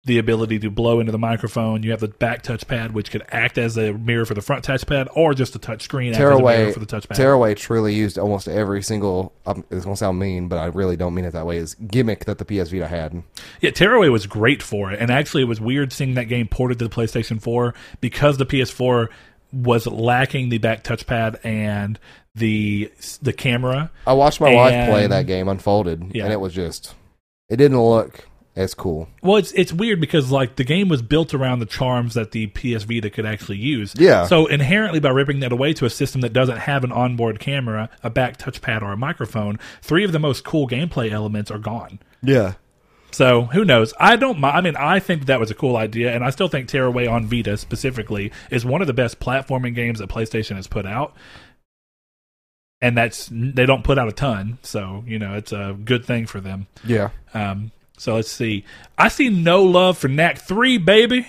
Speaker 2: the ability to blow into the microphone. You have the back touchpad, which could act as a mirror for the front touchpad, or just a touch screen act as a mirror
Speaker 1: Tearaway,
Speaker 2: for the touchpad.
Speaker 1: Tearaway truly used almost every single. Um, it's gonna sound mean, but I really don't mean it that way. Is gimmick that the PS Vita had.
Speaker 2: Yeah, Tearaway was great for it, and actually, it was weird seeing that game ported to the PlayStation 4 because the PS4 was lacking the back touchpad and the the camera.
Speaker 1: I watched my wife play that game unfolded,
Speaker 2: Yeah.
Speaker 1: and it was just. It didn't look as cool.
Speaker 2: Well, it's it's weird because like the game was built around the charms that the PS Vita could actually use.
Speaker 1: Yeah.
Speaker 2: So inherently, by ripping that away to a system that doesn't have an onboard camera, a back touchpad, or a microphone, three of the most cool gameplay elements are gone.
Speaker 1: Yeah.
Speaker 2: So who knows? I don't. I mean, I think that was a cool idea, and I still think Tearaway on Vita specifically is one of the best platforming games that PlayStation has put out. And that's they don't put out a ton, so you know it's a good thing for them.
Speaker 1: Yeah.
Speaker 2: Um, so let's see. I see no love for Knack three, baby,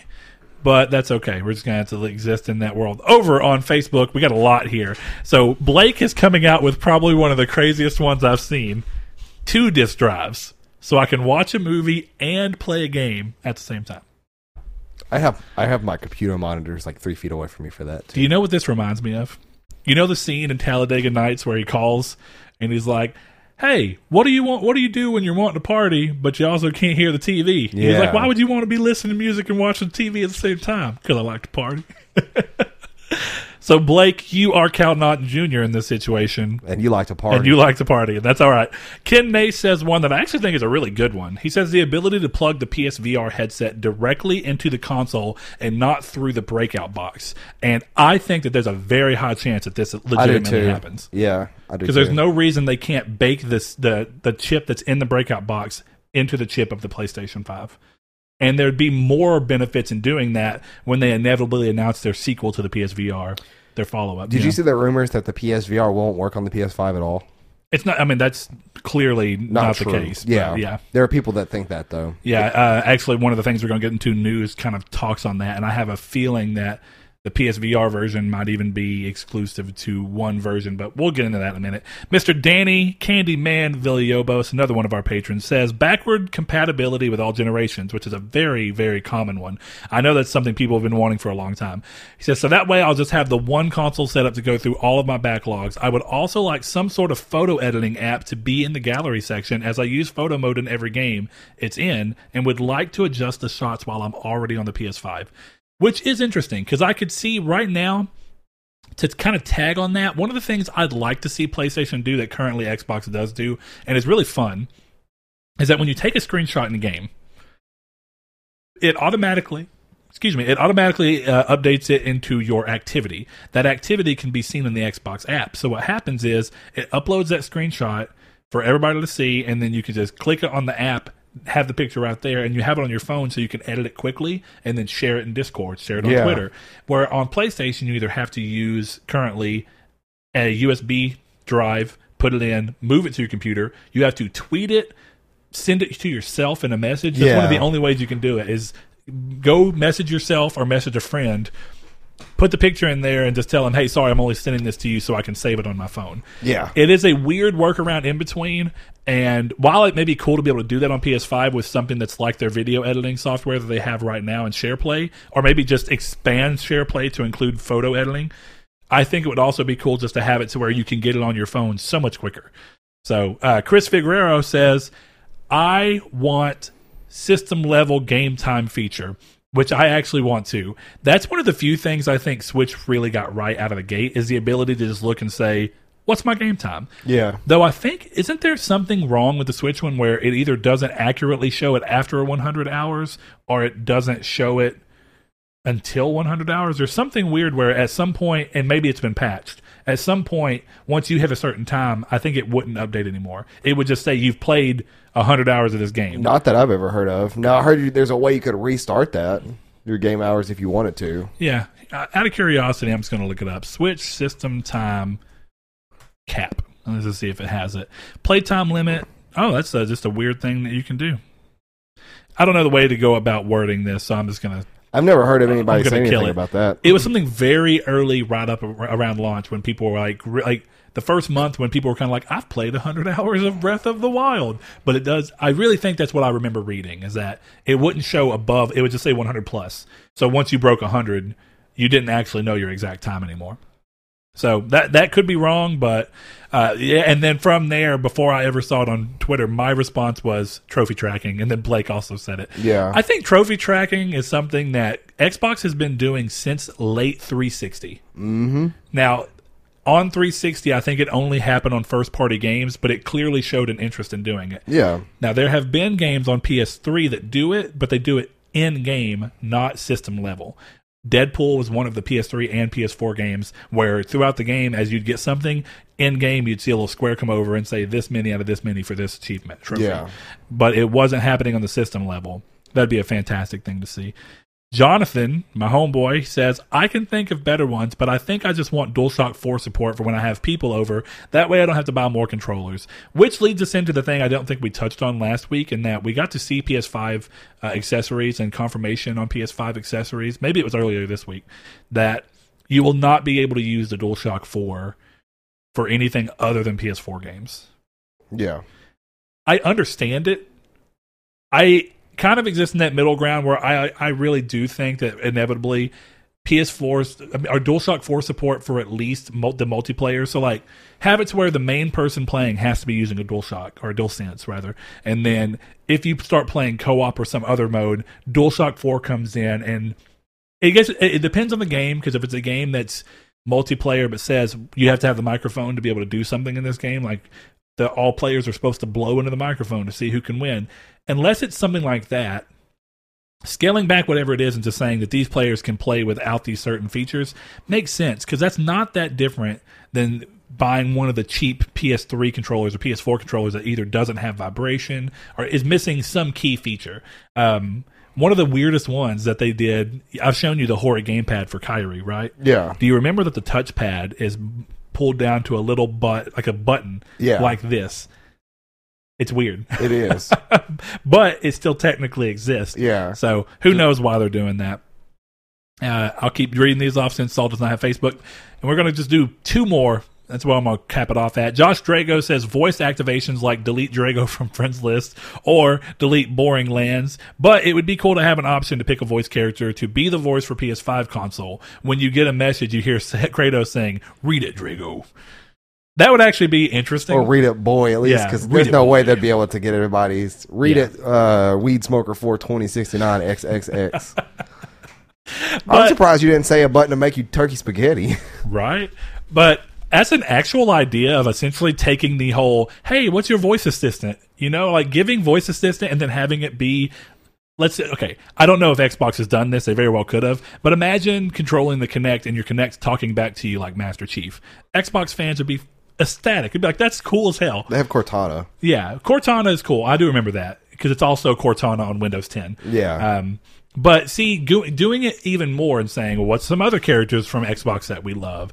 Speaker 2: but that's okay. We're just gonna have to exist in that world. Over on Facebook, we got a lot here. So Blake is coming out with probably one of the craziest ones I've seen. Two disc drives, so I can watch a movie and play a game at the same time.
Speaker 1: I have I have my computer monitors like three feet away from me for that
Speaker 2: Do you know what this reminds me of? You know the scene in Talladega Nights where he calls and he's like, "Hey, what do you want? What do you do when you're wanting to party, but you also can't hear the TV?" He's like, "Why would you want to be listening to music and watching TV at the same time?" Because I like to party. so Blake, you are Cal Naughton Jr. in this situation.
Speaker 1: And you like to party.
Speaker 2: And you like to party, and that's all right. Ken Nace says one that I actually think is a really good one. He says the ability to plug the PSVR headset directly into the console and not through the breakout box. And I think that there's a very high chance that this legitimately happens.
Speaker 1: Yeah, I do.
Speaker 2: Because there's no reason they can't bake this the the chip that's in the breakout box into the chip of the PlayStation 5. And there'd be more benefits in doing that when they inevitably announce their sequel to the PSVR, their follow up.
Speaker 1: Did you see the rumors that the PSVR won't work on the PS5 at all?
Speaker 2: It's not. I mean, that's clearly not,
Speaker 1: Not,
Speaker 2: the case.
Speaker 1: Yeah,
Speaker 2: yeah.
Speaker 1: There are people that think that though.
Speaker 2: Yeah, uh, actually, one of the things we're going to get into news kind of talks on that, and I have a feeling that the PSVR version might even be exclusive to one version, but we'll get into that in a minute. Mr. Danny Candyman Villobos, another one of our patrons, says backward compatibility with all generations, which is a very, very common one. I know that's something people have been wanting for a long time. He says, so that way I'll just have the one console set up to go through all of my backlogs. I would also like some sort of photo editing app to be in the gallery section as I use photo mode in every game it's in and would like to adjust the shots while I'm already on the PS5 which is interesting because I could see right now to kind of tag on that. One of the things I'd like to see PlayStation do that currently Xbox does do, and is really fun, is that when you take a screenshot in the game, it automatically. Excuse me. It automatically uh, updates it into your activity. That activity can be seen in the Xbox app. So what happens is it uploads that screenshot for everybody to see, and then you can just click it on the app, have the picture right there, and you have it on your phone so you can edit it quickly and then share it in Discord, share it on
Speaker 1: Yeah.
Speaker 2: Twitter. Where on PlayStation, you either have to use currently a USB drive, put it in, move it to your computer. You have to tweet it, send it to yourself in a message. That's one of the only ways you can do it is go message yourself or message a friend. Put the picture in there and just tell them, "Hey, sorry, I'm only sending this to you so I can save it on my phone."
Speaker 1: Yeah.
Speaker 2: It is a weird workaround in between, and while it may be cool to be able to do that on PS5 with something that's like their video editing software that they have right now in SharePlay, or maybe just expand SharePlay to include photo editing, I think it would also be cool just to have it to where you can get it on your phone so much quicker. So uh, Chris Figueroa says, "I want system level game time feature." Which I actually want to. That's one of the few things I think Switch really got right out of the gate is the ability to just look and say, "What's my game time?"
Speaker 1: Yeah.
Speaker 2: Though I think isn't there something wrong with the Switch one where it either doesn't accurately show it after 100 hours or it doesn't show it until 100 hours. There's something weird where at some point, and maybe it's been patched. At some point, once you hit a certain time, I think it wouldn't update anymore. It would just say you've played 100 hours of this game.
Speaker 1: Not that I've ever heard of. No, I heard you, there's a way you could restart that your game hours if you wanted to.
Speaker 2: Yeah. Uh, Out of curiosity, I'm just going to look it up. Switch system time cap. Let's just see if it has it. Playtime limit. Oh, that's uh just a weird thing that you can do. I don't know the way to go about wording this, so I'm just going to.
Speaker 1: I've never heard of anybody
Speaker 2: gonna
Speaker 1: say anything
Speaker 2: it.
Speaker 1: about that.
Speaker 2: It was something very early, right up around launch, when people were like, like the first month when people were kind of like, "I've played 100 hours of Breath of the Wild," but it does. I really think that's what I remember reading is that it wouldn't show above; it would just say 100 plus. So once you broke 100, you didn't actually know your exact time anymore. So that that could be wrong, but uh, yeah. And then from there, before I ever saw it on Twitter, my response was trophy tracking, and then Blake also said it.
Speaker 1: Yeah.
Speaker 2: I think trophy tracking is something that Xbox has been doing since late 360. Mm-hmm. Now, on 360, I think it only happened on first party games, but it clearly showed an interest in doing it.
Speaker 1: yeah.
Speaker 2: Now, there have been games on PS3 that do it, but they do it in game, not system level. Deadpool was one of the PS3 and PS4 games where throughout the game, as you'd get something in game, you'd see a little square come over and say this many out of this many for this achievement trophy.
Speaker 1: Yeah.
Speaker 2: But it wasn't happening on the system level. That'd be a fantastic thing to see. Jonathan, my homeboy, says, I can think of better ones, but I think I just want DualShock 4 support for when I have people over. That way I don't have to buy more controllers. Which leads us into the thing I don't think we touched on last week, in that we got to see PS5 uh, accessories and confirmation on PS5 accessories. Maybe it was earlier this week that you will not be able to use the DualShock 4 for anything other than PS4 games.
Speaker 1: Yeah.
Speaker 2: I understand it. I kind of exist in that middle ground where I I really do think that inevitably PS4's I mean, or DualShock 4 support for at least the multiplayer. So like have it to where the main person playing has to be using a DualShock or a DualSense rather, and then if you start playing co-op or some other mode, DualShock 4 comes in and it gets it depends on the game because if it's a game that's multiplayer but says you have to have the microphone to be able to do something in this game like the all players are supposed to blow into the microphone to see who can win unless it's something like that scaling back whatever it is and just saying that these players can play without these certain features makes sense because that's not that different than buying one of the cheap PS3 controllers or PS4 controllers that either doesn't have vibration or is missing some key feature. Um, one of the weirdest ones that they did, I've shown you the Hori gamepad for Kyrie, right?
Speaker 1: Yeah.
Speaker 2: Do you remember that the touchpad is pulled down to a little butt, like a button,
Speaker 1: Yeah.
Speaker 2: like this. It's weird,
Speaker 1: It is.
Speaker 2: but it still technically exists.
Speaker 1: yeah.
Speaker 2: So who knows why they're doing that? Uh, I'll keep reading these off since Saul does not have Facebook, and we're going to just do two more. That's what I'm going to cap it off at. Josh Drago says voice activations like delete Drago from friends list or delete boring lands, but it would be cool to have an option to pick a voice character to be the voice for PS5 console. When you get a message, you hear Kratos saying, "Read it, Drago." That would actually be interesting.
Speaker 1: Or read it, boy, at least, because
Speaker 2: read
Speaker 1: there's no way they'd be able to get everybody's. Read
Speaker 2: Yeah.
Speaker 1: it, uh, Weed Smoker 4 2069 XXX. I'm surprised you didn't say a button to make you turkey spaghetti.
Speaker 2: right? But as an actual idea of essentially taking the whole, hey, what's your voice assistant? You know, like giving voice assistant and then having it be. Let's say, okay, I don't know if Xbox has done this. They very well could have. But imagine controlling the Kinect and your Kinect talking back to you like Master Chief. Xbox fans would be ecstatic. It'd be like, that's cool as hell.
Speaker 1: they have Cortana.
Speaker 2: Yeah, Cortana is cool. I do remember that because it's also Cortana on Windows 10.
Speaker 1: Yeah.
Speaker 2: Um, but see, go, doing it even more and saying, well, what's some other characters from Xbox that we love?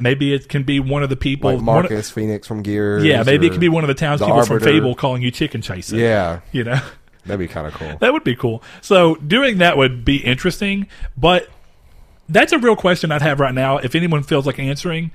Speaker 2: Maybe it can be one of the people.
Speaker 1: like
Speaker 2: one of-
Speaker 1: Marcus Fenix from Gears.
Speaker 2: yeah, maybe it could be one of the townspeople from Fable calling you Chicken Chaser.
Speaker 1: Yeah,
Speaker 2: You know?
Speaker 1: that'd be kind of cool.
Speaker 2: That would be cool. So doing that would be interesting, but that's a real question I'd have right now. If anyone feels like answering,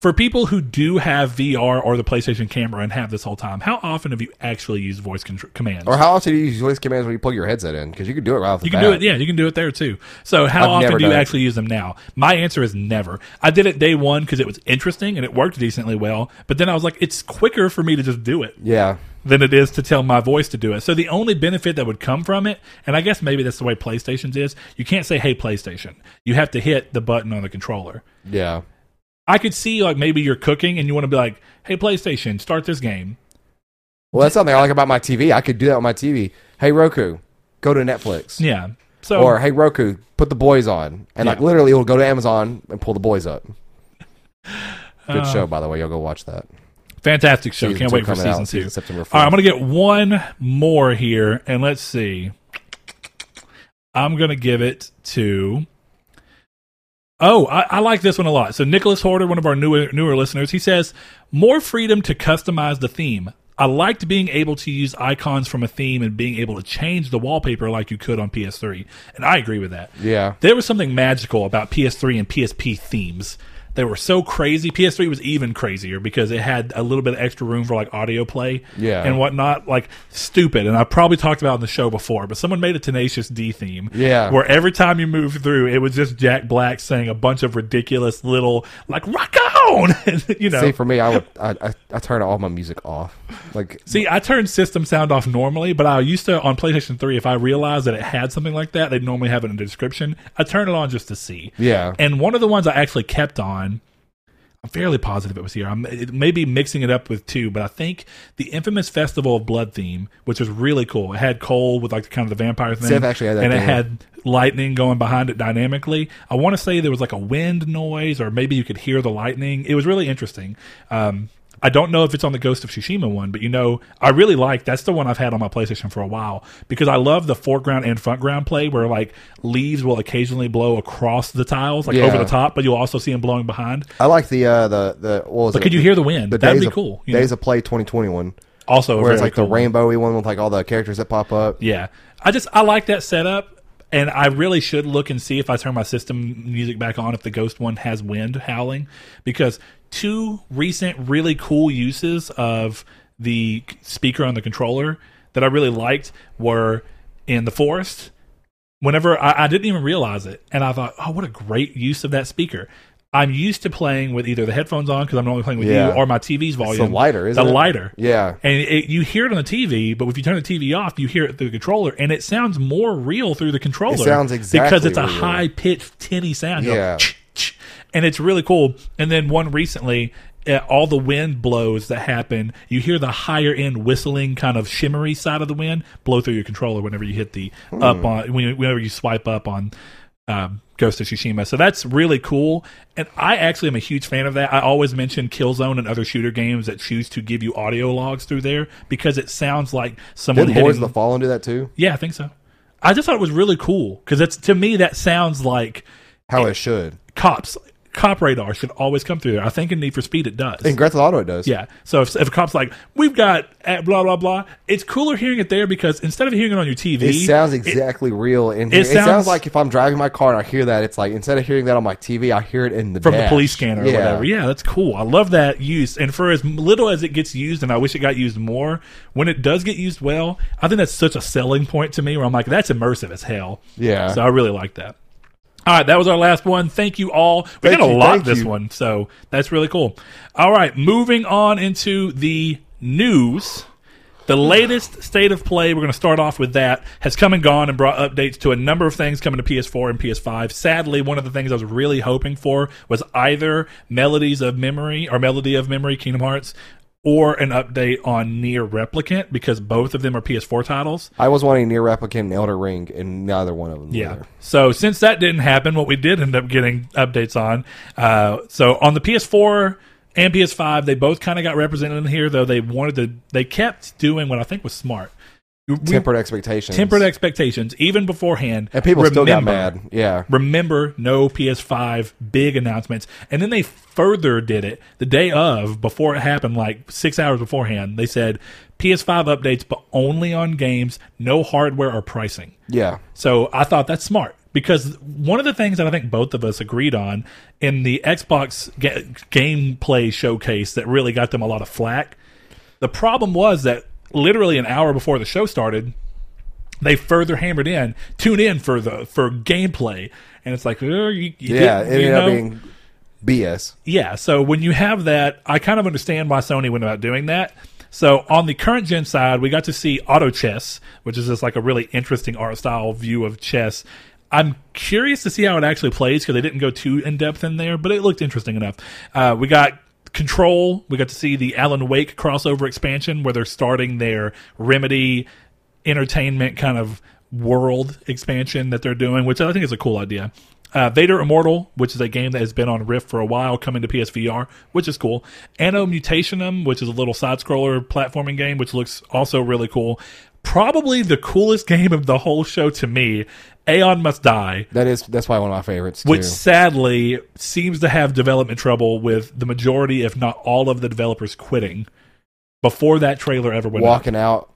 Speaker 2: for people who do have VR or the PlayStation camera and have this whole time, how often have you actually used voice commands?
Speaker 1: Or how often do you use voice commands when you plug your headset in? Because you can do it right off the
Speaker 2: You can
Speaker 1: bat.
Speaker 2: do it, yeah. You can do it there too. So, how
Speaker 1: I've
Speaker 2: often do you
Speaker 1: it.
Speaker 2: actually use them now? My answer is never. I did it day one because it was interesting and it worked decently well. But then I was like, it's quicker for me to just do it
Speaker 1: Yeah.
Speaker 2: than it is to tell my voice to do it. So the only benefit that would come from it, and I guess maybe that's the way PlayStation's is, you can't say "Hey PlayStation." You have to hit the button on the controller.
Speaker 1: Yeah.
Speaker 2: I could see like maybe you're cooking and you want to be like, "Hey PlayStation, start this game."
Speaker 1: Well, that's something I like about my TV. I could do that on my TV. Hey Roku, go to Netflix.
Speaker 2: Yeah. So
Speaker 1: Or hey Roku, put the boys on, and like literally, it'll go to Amazon and pull the boys up. Good
Speaker 2: Uh,
Speaker 1: show, by the way. Y'all go watch that.
Speaker 2: fantastic show.
Speaker 1: Season
Speaker 2: Can't wait for
Speaker 1: coming out
Speaker 2: season two.
Speaker 1: season September
Speaker 2: All right, I'm going to get one more here, and let's see. I'm going to give it to. Oh, I, I like this one a lot. So Nicholas Horder, one of our newer newer listeners, he says more freedom to customize the theme. I liked being able to use icons from a theme and being able to change the wallpaper like you could on PS3, and I agree with that.
Speaker 1: Yeah.
Speaker 2: There was something magical about PS3 and PSP themes. They were so crazy. PS3 was even crazier because it had a little bit of extra room for like audio play
Speaker 1: Yeah.
Speaker 2: and whatnot. Like stupid. And I probably talked about it on the show before, but someone made a Tenacious D theme.
Speaker 1: Yeah.
Speaker 2: Where every time you moved through, it was just Jack Black saying a bunch of ridiculous little like rock on. you know.
Speaker 1: See, for me, I would I, I, I turn all my music off. Like
Speaker 2: See, I turn system sound off normally, but I used to on PlayStation 3, if I realized that it had something like that, they'd normally have it in the description. I turn it on just to see.
Speaker 1: yeah,
Speaker 2: And one of the ones I actually kept on, I'm fairly positive it was here. I'm it may be mixing it up with two, but I think the infamous Festival of Blood theme, which was really cool. It had Cole with like the kind of the vampire thing,
Speaker 1: Seth actually
Speaker 2: and it had lightning going behind it dynamically. I want to say there was like a wind noise, or maybe you could hear the lightning. It was really interesting. Um, I don't know if it's on the Ghost of Tsushima one, but you know, I really like that's the one I've had on my PlayStation for a while because I love the foreground and frontground play where like leaves will occasionally blow across the tiles, like
Speaker 1: Yeah.
Speaker 2: over the top, but you'll also see them blowing behind.
Speaker 1: I like the uh the the what was
Speaker 2: But
Speaker 1: it?
Speaker 2: could you hear the wind?
Speaker 1: the
Speaker 2: That'd be
Speaker 1: of,
Speaker 2: cool. you know?
Speaker 1: Days of Play 2021,
Speaker 2: also,
Speaker 1: where it's like
Speaker 2: cool
Speaker 1: the
Speaker 2: one.
Speaker 1: rainbowy one with like all the characters that pop up.
Speaker 2: Yeah, I just I like that setup, and I really should look and see if I turn my system music back on if the Ghost one has wind howling, because two recent really cool uses of the speaker on the controller that I really liked were in the forest. Whenever I, I didn't even realize it, and I thought, oh, what a great use of that speaker. I'm used to playing with either the headphones on because I'm normally playing with
Speaker 1: Yeah.
Speaker 2: you or my TV's volume.
Speaker 1: The lighter, isn't
Speaker 2: the
Speaker 1: it?
Speaker 2: lighter.
Speaker 1: Yeah,
Speaker 2: And it, you hear it on the TV, but if you turn the TV off, you hear it through the controller, and it sounds more real through the controller.
Speaker 1: It sounds exactly
Speaker 2: because it's a high pitched, tinny sound. You
Speaker 1: Yeah.
Speaker 2: And it's really cool. And then one recently, uh, all the wind blows that happen, you hear the higher end whistling, kind of shimmery side of the wind blow through your controller whenever you hit the
Speaker 1: Hmm.
Speaker 2: up on whenever you swipe up on. Um, Ghost of Tsushima. So that's really cool. And I actually am a huge fan of that. I always mention Killzone and other shooter games that choose to give you audio logs through there because it sounds like someone hitting.
Speaker 1: Boys of the Fallen do that too?
Speaker 2: yeah, I think so. I just thought it was really cool because it's to me that sounds like
Speaker 1: How it should.
Speaker 2: cops cop radar should always come through there. I think in Need for Speed it does.
Speaker 1: In Grand Theft Auto, it does.
Speaker 2: Yeah. So if, if a cop's like, we've got at blah, blah, blah, it's cooler hearing it there because instead of hearing it on your TV,
Speaker 1: It sounds exactly real in here. It,
Speaker 2: sounds-
Speaker 1: sounds, like if I'm driving my car and I hear that, it's like instead of hearing that on my TV, I hear it in the
Speaker 2: from the police scanner or whatever. Yeah, that's cool. I love that use. And for as little as it gets used, and I wish it got used more, when it does get used well, I think that's such a selling point to me where I'm like, that's immersive as hell.
Speaker 1: Yeah.
Speaker 2: So I really like that. All right, that was our last one. Thank you all. We
Speaker 1: Thank
Speaker 2: got a
Speaker 1: you,
Speaker 2: lot this
Speaker 1: you.
Speaker 2: one, so that's really cool. All right, moving on into the news. The latest state of play, we're going to start off with that, has come and gone and brought updates to a number of things coming to PS4 and PS5. Sadly, one of the things I was really hoping for was either Melodies of Memory or Melody of Memory Kingdom Hearts or an update on NieR Replicant because both of them are PS4 titles.
Speaker 1: I was wanting Near Replicant and Elden Ring, and neither one of them.
Speaker 2: Yeah.
Speaker 1: were.
Speaker 2: So since that didn't happen, what we did end up getting updates on. Uh, so on the PS4 and PS5, they both kind of got represented in here, though they wanted to. They kept doing what I think was smart.
Speaker 1: Tempered expectations.
Speaker 2: tempered expectations, even beforehand.
Speaker 1: and people still got
Speaker 2: Remember-
Speaker 1: mad. Yeah.
Speaker 2: Remember, no PS5 big announcements. And then they further did it the day of, before it happened, like six hours beforehand. They said PS5 updates, but only on games, no hardware or pricing.
Speaker 1: Yeah.
Speaker 2: So I thought that's smart because one of the things that I think both of us agreed on in the Xbox ga- gameplay showcase that really got them a lot of flack. The problem was that literally an hour before the show started, they further hammered in tune in for the for gameplay, and it's like, uh, you, you
Speaker 1: Yeah. It ended up being BS.
Speaker 2: Yeah, so when you have that, I kind of understand why Sony went about doing that. So on the current gen side, we got to see auto chess, which is just like a really interesting art style view of chess. I'm curious to see how it actually plays because they didn't go too in depth in there, but it looked interesting enough. Uh, we got control. We got to see the Alan Wake crossover expansion where they're starting their Remedy entertainment kind of world expansion that they're doing, which I think is a cool idea. Uh, Vader Immortal, which is a game that has been on Rift for a while, coming to PSVR, which is cool. Anno Mutationum, which is a little side scroller platforming game, which looks also really cool. Probably the coolest game of the whole show to me, Aeon Must Die,
Speaker 1: That is that's probably one of my favorites too.
Speaker 2: which sadly seems to have development trouble with the majority, if not all, of the developers quitting before that trailer ever went out
Speaker 1: out.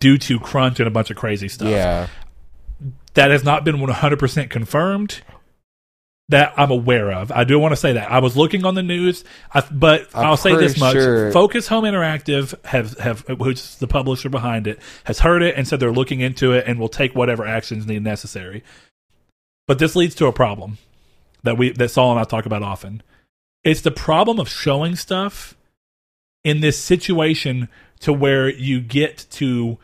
Speaker 2: due to crunch and a bunch of crazy stuff.
Speaker 1: Yeah.
Speaker 2: That has not been 100% confirmed that I'm aware of. I do want to say that. I was looking on the news, I, but
Speaker 1: I'm
Speaker 2: I'll say this much.
Speaker 1: sure-
Speaker 2: Focus Home Interactive have, have, is the publisher behind it, has heard it and said they're looking into it and will take whatever actions need necessary. But this leads to a problem that we that Saul and I talk about often. It's the problem of showing stuff in this situation to where you get to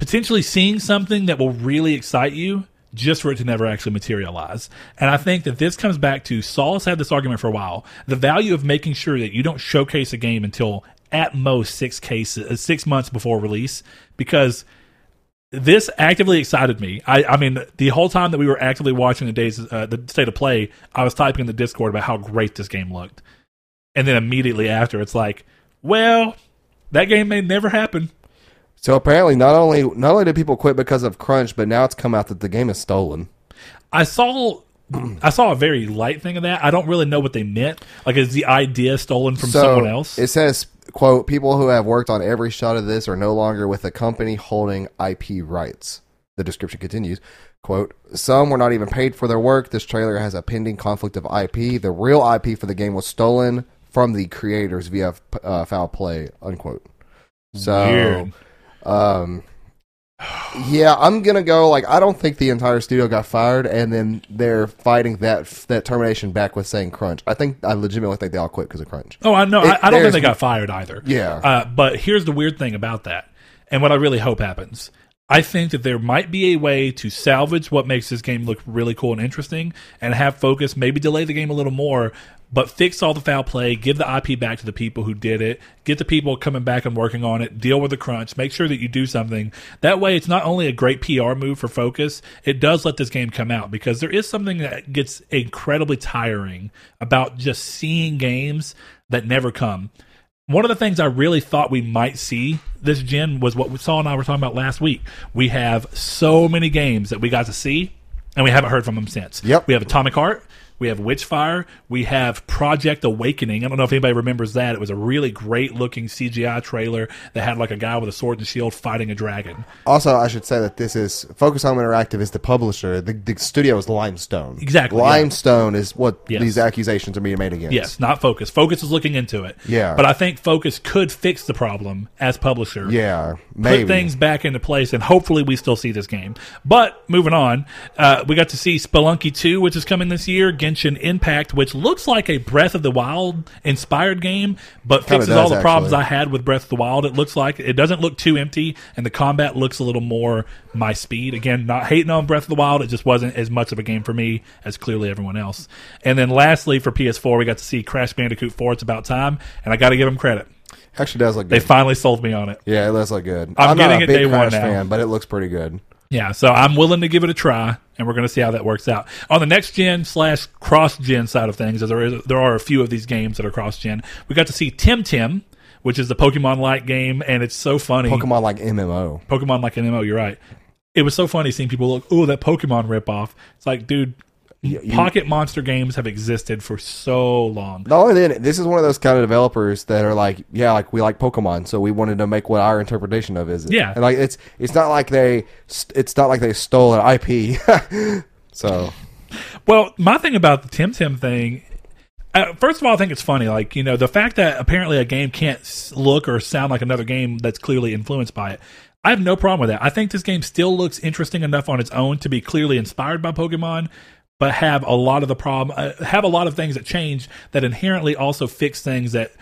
Speaker 2: potentially seeing something that will really excite you just for it to never actually materialize. And I think that this comes back to Saul's had this argument for a while. The value of making sure that you don't showcase a game until at most six cases, uh, six months before release, because this actively excited me. I, I mean, the whole time that we were actively watching the days, uh, the state of play, I was typing in the Discord about how great this game looked, and then immediately after, it's like, well, that game may never happen.
Speaker 1: So apparently, not only not only did people quit because of crunch, but now it's come out that the game is stolen.
Speaker 2: I saw I saw a very light thing of that. I don't really know what they meant. Like, is the idea stolen from
Speaker 1: so
Speaker 2: someone else?
Speaker 1: It says, "quote People who have worked on every shot of this are no longer with the company holding IP rights." The description continues. "Quote: Some were not even paid for their work. This trailer has a pending conflict of IP. The real IP for the game was stolen from the creators via uh, foul play." Unquote. So,
Speaker 2: Weird.
Speaker 1: Um, yeah, I'm gonna go. Like, I don't think the entire studio got fired, and then they're fighting that that termination back with saying crunch. I think I legitimately think they all quit because of crunch.
Speaker 2: Oh, I know.
Speaker 1: It-
Speaker 2: I, I don't think they got fired either.
Speaker 1: Yeah.
Speaker 2: Uh, but here's the weird thing about that, and what I really hope happens. I think that there might be a way to salvage what makes this game look really cool and interesting, and have focus. Maybe delay the game a little more, but fix all the foul play. Give the IP back to the people who did it. Get the people coming back and working on it. Deal with the crunch. Make sure that you do something. That way, it's not only a great PR move for focus. It does let this game come out because there is something that gets incredibly tiring about just seeing games that never come one of the things I really thought we might see this gen was what Saul and I were talking about last week. We have so many games that we got to see, and we haven't heard from them since.
Speaker 1: Yep.
Speaker 2: We have Atomic Heart, we have Witchfire, we have Project Awakening. I don't know if anybody remembers that. It was a really great looking CGI trailer that had like a guy with a sword and shield fighting a dragon.
Speaker 1: Also, I should say that this is Focus Home Interactive is the publisher. The, the studio is Limestone.
Speaker 2: Exactly, yeah.
Speaker 1: Limestone is what
Speaker 2: Yes.
Speaker 1: these accusations are being made against.
Speaker 2: Yes, not Focus. Focus is looking into it.
Speaker 1: Yeah.
Speaker 2: But I think Focus could fix the problem as publisher.
Speaker 1: Yeah. Maybe.
Speaker 2: Put things back into place, and hopefully we still see this game. But moving on, uh, we got to see Spelunky 2, which is coming this year, Genshin Impact, which looks like a Breath of the Wild inspired game, but
Speaker 1: Kinda
Speaker 2: fixes all the problems
Speaker 1: actually.
Speaker 2: I had with Breath of the Wild. It looks like it doesn't look too empty, and the combat looks a little more my speed. Again, not hating on Breath of the Wild, it just wasn't as much of a game for me as clearly everyone else. And then lastly, for PS4, we got to see Crash Bandicoot 4. It's about time, and I got to give them credit.
Speaker 1: Actually, does look good.
Speaker 2: They finally sold me on it.
Speaker 1: yeah, it does look good.
Speaker 2: I'm
Speaker 1: not
Speaker 2: getting
Speaker 1: a
Speaker 2: it
Speaker 1: big
Speaker 2: day one now.
Speaker 1: fan, but it looks pretty good.
Speaker 2: Yeah, so I'm willing to give it a try, and we're going to see how that works out. On the next gen slash cross gen side of things, as there is, there are a few of these games that are cross gen. We got to see Temtem, which is the Pokemon like game, and it's so funny.
Speaker 1: Pokemon like MMO.
Speaker 2: Pokemon like MMO. You're right. It was so funny seeing people look, oh, that Pokemon ripoff. It's like, dude,
Speaker 1: you-
Speaker 2: Pocket Monster games have existed for so long.
Speaker 1: Not only then, this is one of those kind of developers that are like, yeah, like we like Pokemon, so we wanted to make what our interpretation of is.
Speaker 2: Yeah.
Speaker 1: and like it's it's not like they it's not like they stole an IP. so
Speaker 2: Well, my thing about the Temtem thing, uh, first of all, I think it's funny. Like, you know, the fact that apparently a game can't look or sound like another game that's clearly influenced by it. I have no problem with that. I think this game still looks interesting enough on its own to be clearly inspired by Pokemon, but have a lot of the problem, uh, have a lot of things that change that inherently also fix things that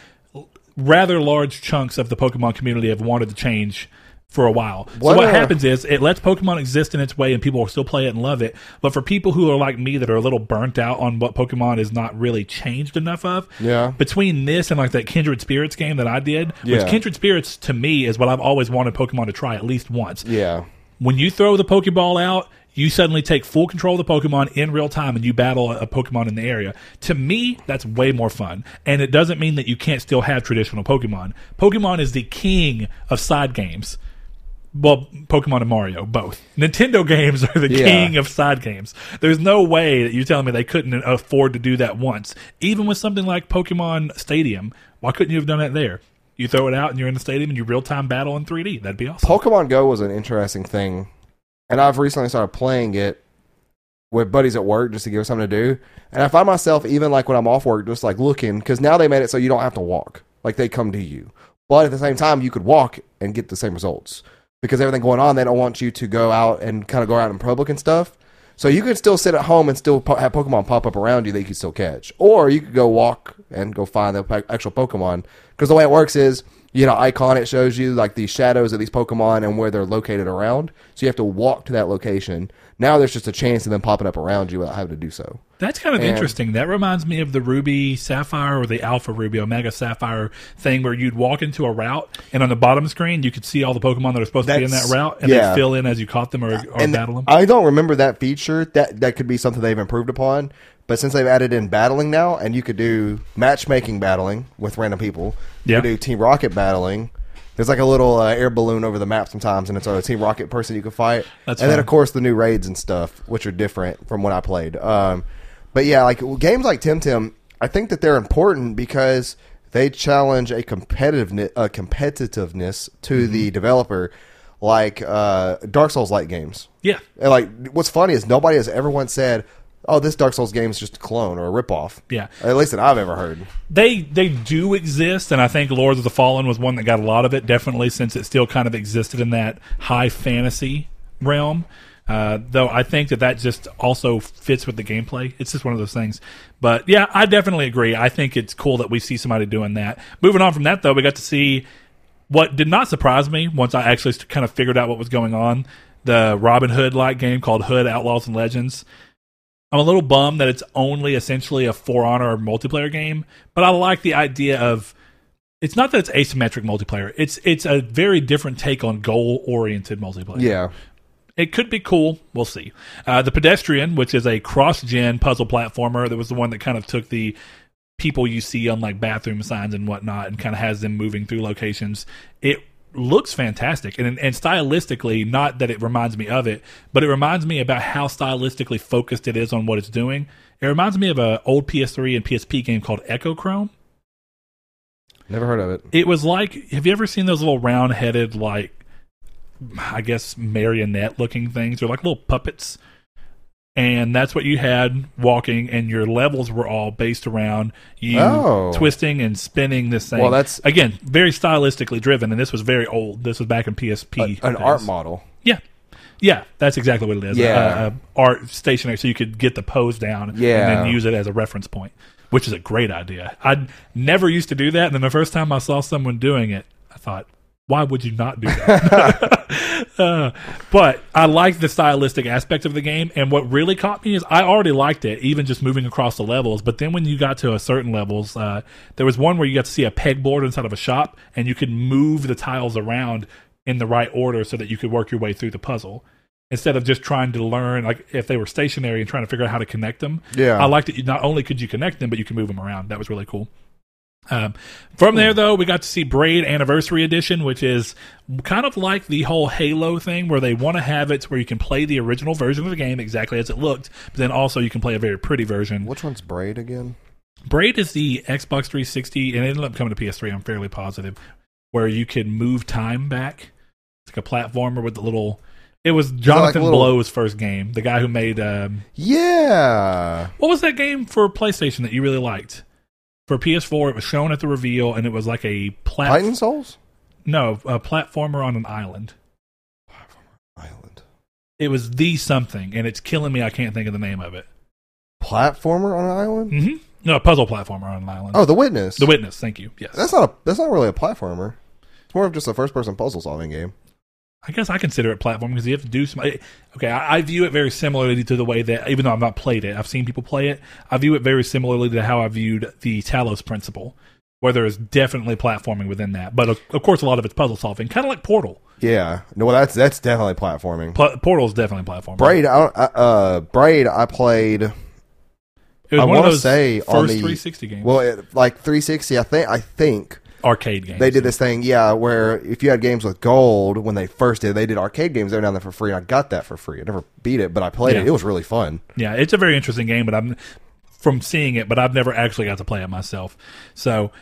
Speaker 2: rather large chunks of the Pokemon community have wanted to change for a while. so
Speaker 1: What
Speaker 2: what
Speaker 1: are-
Speaker 2: happens is it lets Pokemon exist in its way and people will still play it and love it. But for people who are like me that are a little burnt out on what Pokemon is not really changed enough of,
Speaker 1: Yeah.
Speaker 2: between this and like that Kindred Spirits game that I did,
Speaker 1: Yeah.
Speaker 2: which Kindred Spirits to me is what I've always wanted Pokemon to try at least once
Speaker 1: yeah,
Speaker 2: when you throw the Pokeball out, you suddenly take full control of the Pokemon in real time and you battle a, Pokemon in the area. To me, that's way more fun. And it doesn't mean that you can't still have traditional Pokemon. Pokemon is the king of side games. Well, Pokemon and Mario, both. Nintendo games are the
Speaker 1: Yeah.
Speaker 2: king of side games. There's no way that you're telling me they couldn't afford to do that once. Even with something like Pokemon Stadium, why couldn't you have done that there? You throw it out and you're in the stadium and you real time battle in 3D. That'd be awesome.
Speaker 1: Pokemon Go was an interesting thing, and I've recently started playing it with buddies at work just to give us something to do. And I find myself even like when I'm off work, just like looking because now they made it so you don't have to walk; like they come to you. But at the same time, you could walk and get the same results because everything going on, they don't want you to go out and kind of go out in public and stuff. So you could still sit at home and still po- have Pokemon pop up around you that you could still catch, or you could go walk and go find the actual Pokemon. Because the way it works is you know, icon, it shows you like the shadows of these Pokemon and where they're located around. So you have to walk to that location. Now there's just a chance of them popping up around you without having to do so.
Speaker 2: That's kind of
Speaker 1: And-
Speaker 2: interesting. That reminds me of the Ruby Sapphire or the Alpha Ruby Omega Sapphire thing where you'd walk into a route and on the bottom screen you could see all the Pokemon that are supposed to be in that route and
Speaker 1: yeah.
Speaker 2: they fill in as you caught them or, or battle them.
Speaker 1: I don't remember that feature. That that could be something they've improved upon. But since they've added in battling now, and you could do matchmaking battling with random people, you
Speaker 2: Yeah.
Speaker 1: could do Team Rocket battling. There's like a little uh, air balloon over the map sometimes, and it's a Team Rocket person you can fight.
Speaker 2: That's
Speaker 1: and then
Speaker 2: fun.
Speaker 1: of course the new raids and stuff, which are different from when I played. Um, but yeah, like games like Temtem, I think that they're important because they challenge a competitiveness, a competitiveness to
Speaker 2: Mm-hmm.
Speaker 1: the developer, like uh, Dark Souls like games.
Speaker 2: yeah.
Speaker 1: And like, what's funny is nobody has ever once said, "Oh, this Dark Souls game is just a clone or a ripoff."
Speaker 2: Yeah.
Speaker 1: At least that I've ever heard.
Speaker 2: They they do exist and I think Lords of the Fallen was one that got a lot of it definitely since it still kind of existed in that high fantasy realm. Uh, though I think that that just also fits with the gameplay. It's just one of those things. But yeah, I definitely agree. I think it's cool that we see somebody doing that. Moving on from that, though, we got to see what did not surprise me once I actually kind of figured out what was going on. The Robin Hood like game called Hood Outlaws and Legends. I'm a little bummed that it's only essentially a For Honor multiplayer game, but I like the idea of it's not that it's asymmetric multiplayer. It's it's a very different take on goal oriented multiplayer.
Speaker 1: Yeah.
Speaker 2: It could be cool. We'll see. Uh, the Pedestrian, which is a cross gen puzzle platformer, that was the one that kind of took the people you see on like bathroom signs and whatnot and kind of has them moving through locations. It looks fantastic and and stylistically not that it reminds me of it but it reminds me about how stylistically focused it is on what it's doing. It reminds me of an old ps3 and psp game called Echochrome.
Speaker 1: Never heard of it.
Speaker 2: it was like have you ever seen those little round headed like i guess marionette looking things? They're like little puppets and that's what you had walking and your levels were all based around you
Speaker 1: Oh.
Speaker 2: twisting and spinning this thing
Speaker 1: Well, that's-
Speaker 2: again very stylistically driven and this was very old this was back in psp
Speaker 1: An
Speaker 2: days.
Speaker 1: art model.
Speaker 2: yeah yeah that's exactly what it is
Speaker 1: Yeah.
Speaker 2: uh, uh, art stationary so you could get the pose down
Speaker 1: Yeah.
Speaker 2: and then use it as a reference point which is a great idea i never used to do that and then the first time i saw someone doing it i thought why would you not do that? uh, but I like the stylistic aspect of the game, and what really caught me is I already liked it, even just moving across the levels. But then when you got to a certain levels, uh, there was one where you got to see a pegboard inside of a shop, and you could move the tiles around in the right order so that you could work your way through the puzzle instead of just trying to learn like if they were stationary and trying to figure out how to connect them.
Speaker 1: Yeah.
Speaker 2: I liked that you not only could you connect them, but you can move them around. That was really cool. Um, from there, though, we got to see Braid Anniversary Edition, which is kind of like the whole Halo thing, where they want to have it where you can play the original version of the game exactly as it looked, but then also you can play a very pretty version.
Speaker 1: Which one's Braid again?
Speaker 2: Braid is the Xbox 360, and it ended up coming to PS3. I'm fairly positive, where you could move time back. It's like a platformer with the little. It was Jonathan
Speaker 1: little-
Speaker 2: Blow's first game, the guy who made. Um,
Speaker 1: Yeah.
Speaker 2: what was that game for PlayStation that you really liked? For PS4, it was shown at the reveal, and it was like a plat-
Speaker 1: Titan Souls?
Speaker 2: No, a platformer on an island.
Speaker 1: Island.
Speaker 2: It was the something, and it's killing me. I can't think of the name of it.
Speaker 1: Platformer on an island?
Speaker 2: hmm No, a puzzle platformer on an island.
Speaker 1: Oh, The Witness.
Speaker 2: The Witness. Thank you. Yes,
Speaker 1: That's not a that's not really a platformer. It's more of just a first person puzzle solving game.
Speaker 2: I guess I consider it platform because you have to do some. Okay, I, I view it very similarly to the way that, even though I've not played it, I've seen people play it. I view it very similarly to how I viewed the Talos Principle, where there is definitely platforming within that. But of, of course, a lot of it's puzzle solving, kind of like Portal.
Speaker 1: Yeah. No, well, that's that's definitely platforming.
Speaker 2: Pl- Portal is definitely platforming.
Speaker 1: Braid, I, uh, Braid, I played.
Speaker 2: It was
Speaker 1: I wanna say
Speaker 2: first
Speaker 1: on the-
Speaker 2: 360 games,
Speaker 1: Well, it, like 360, I think. I think
Speaker 2: arcade games.
Speaker 1: they did this thing, yeah, where if you had games with gold when they first did, they did arcade games. They were down there for free. I got that for free. I never beat it, but I played
Speaker 2: Yeah.
Speaker 1: it. It was really fun.
Speaker 2: Yeah, it's a very interesting game, but I'm from seeing it, but I've never actually got to play it myself. So,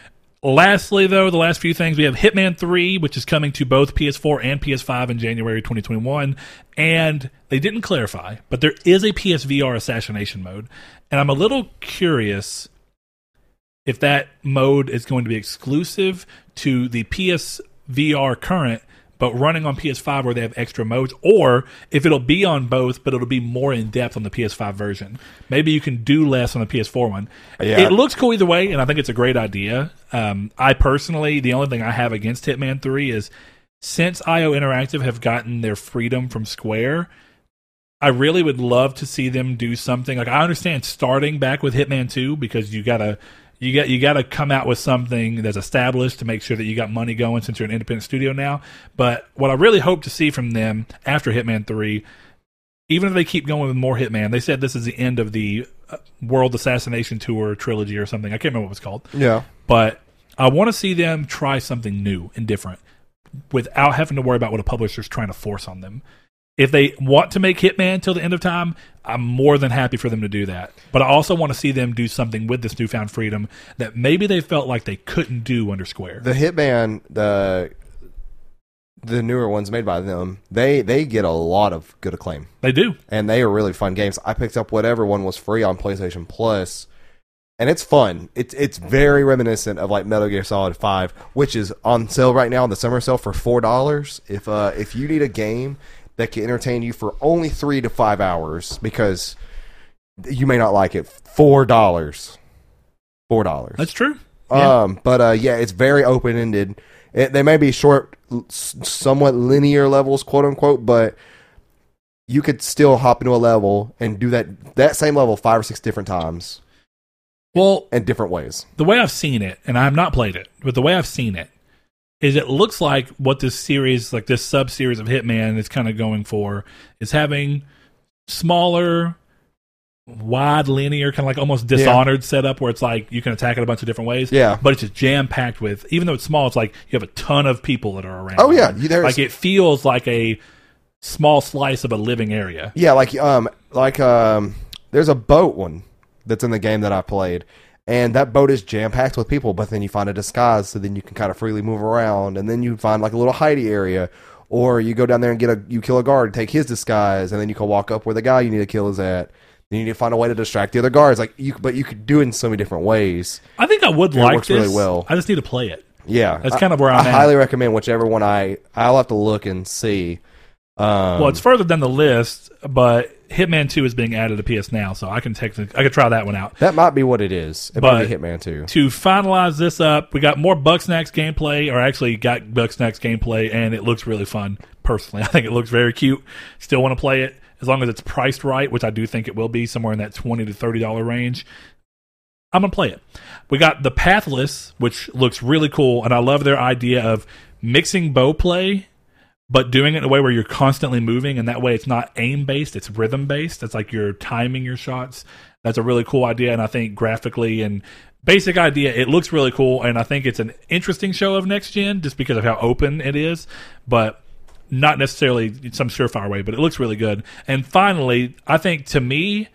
Speaker 2: lastly, though, the last few things we have Hitman 3, which is coming to both PS4 and PS5 in January 2021, and they didn't clarify, but there is a PSVR assassination mode, and I'm a little curious if that mode is going to be exclusive to the PSVR current but running on PS5 where they have extra modes, or if it'll be on both, but it'll be more in depth on the PS5 version. Maybe you can do less on the PS4 one.
Speaker 1: Yeah.
Speaker 2: It looks cool either way, and I think it's a great idea. Um, I personally, the only thing I have against Hitman 3 is since IO Interactive have gotten their freedom from Square, I really would love to see them do something. Like I understand starting back with Hitman 2 because you gotta you got you got to come out with something that's established to make sure that you got money going since you're an independent studio now. But what I really hope to see from them after Hitman 3 even if they keep going with more Hitman, they said this is the end of the uh, World Assassination Tour trilogy or something. I can't remember what it was called
Speaker 1: Yeah.
Speaker 2: but I want to see them try something new and different without having to worry about what a publisher's trying to force on them. If they want to make Hitman till the end of time, I'm more than happy for them to do that. But I also want to see them do something with this newfound freedom that maybe they felt like they couldn't do under Square.
Speaker 1: The Hitman, the the newer ones made by them, they they get a lot of good acclaim,
Speaker 2: They do.
Speaker 1: and they are really fun games. I picked up whatever one was free on PlayStation Plus, and it's fun. It's it's very reminiscent of like Metal Gear Solid Five, which is on sale right now on the summer sale for four dollars. If uh if you need a game that can entertain you for only three to five hours, because you may not like it, four dollars, four dollars.
Speaker 2: That's true. Yeah.
Speaker 1: Um, but uh, yeah, it's very open ended. They may be short, somewhat linear levels, quote unquote, but you could still hop into a level and do that that same level five or six different times
Speaker 2: well,
Speaker 1: in different ways.
Speaker 2: the way I've seen it, and I have not played it, but the way I've seen it is it looks like what this series, like this sub series of Hitman, is kind of going for is having smaller, wide linear kind of like almost dishonored setup where it's like you can attack it a bunch of different ways
Speaker 1: Yeah.
Speaker 2: but it's just jam packed with even though it's small it's like you have a ton of people that are around.
Speaker 1: Oh, yeah, there's-
Speaker 2: like it feels like a small slice of a living area.
Speaker 1: Yeah, like um, like um, there's a boat one that's in the game that I played, and that boat is jam packed with people. But then you find a disguise, so then you can kind of freely move around, and then you find like a little hidey area, or you go down there and get a you kill a guard, take his disguise, and then you can walk up where the guy you need to kill is at. Then you need to find a way to distract the other guards. Like you, but you could do it in so many different ways.
Speaker 2: i think i would
Speaker 1: It
Speaker 2: like
Speaker 1: works
Speaker 2: this
Speaker 1: really well.
Speaker 2: i just need to play it
Speaker 1: Yeah,
Speaker 2: That's kind of where I'm
Speaker 1: I
Speaker 2: at.
Speaker 1: highly recommend whichever one I. I'll have to look and see. Um,
Speaker 2: well it's further down the list but hitman 2 is being added to ps now so i can technically i could try that one out
Speaker 1: that might be what it is. It
Speaker 2: But-
Speaker 1: might be Hitman Two.
Speaker 2: to finalize this up, we got more Bugsnax gameplay, or actually got Bugsnax gameplay, and it looks really fun. Personally, I think it looks very cute. Still want to play it as long as it's priced right, which I do think it will be somewhere in that twenty to thirty dollar range. I'm gonna play it. We got the Pathless, which looks really cool, and I love their idea of mixing bow play, but doing it in a way where you're constantly moving, and that way it's not aim based, it's rhythm based. It's like you're timing your shots. That's a really cool idea, and I think graphically and basic idea, it looks really cool, and I think it's an interesting show of next gen just because of how open it is, but not necessarily some surefire way, but it looks really good. And finally, I think to me,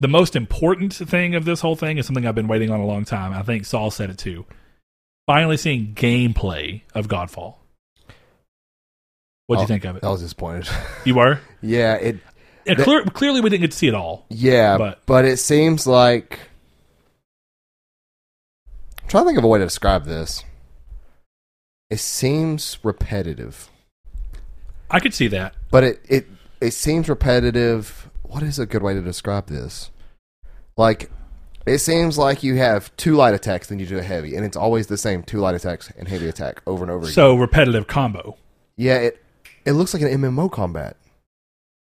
Speaker 2: the most important thing of this whole thing is something I've been waiting on a long time. I think Saul said it too. Finally seeing gameplay of Godfall. What'd you
Speaker 1: Oh,
Speaker 2: think of it?
Speaker 1: I was disappointed.
Speaker 2: You were?
Speaker 1: yeah, it.
Speaker 2: Yeah, clear, clearly, we didn't get to see it all.
Speaker 1: Yeah,
Speaker 2: But-
Speaker 1: but it seems like. I'm trying to think of a way to describe this. It seems repetitive,
Speaker 2: I could see that.
Speaker 1: but it it it seems repetitive. What is a good way to describe this? Like, it seems like you have two light attacks, then you do a heavy, and it's always the same two light attacks and heavy attack over and over again.
Speaker 2: So repetitive combo.
Speaker 1: Yeah, it it looks like an MMO combat.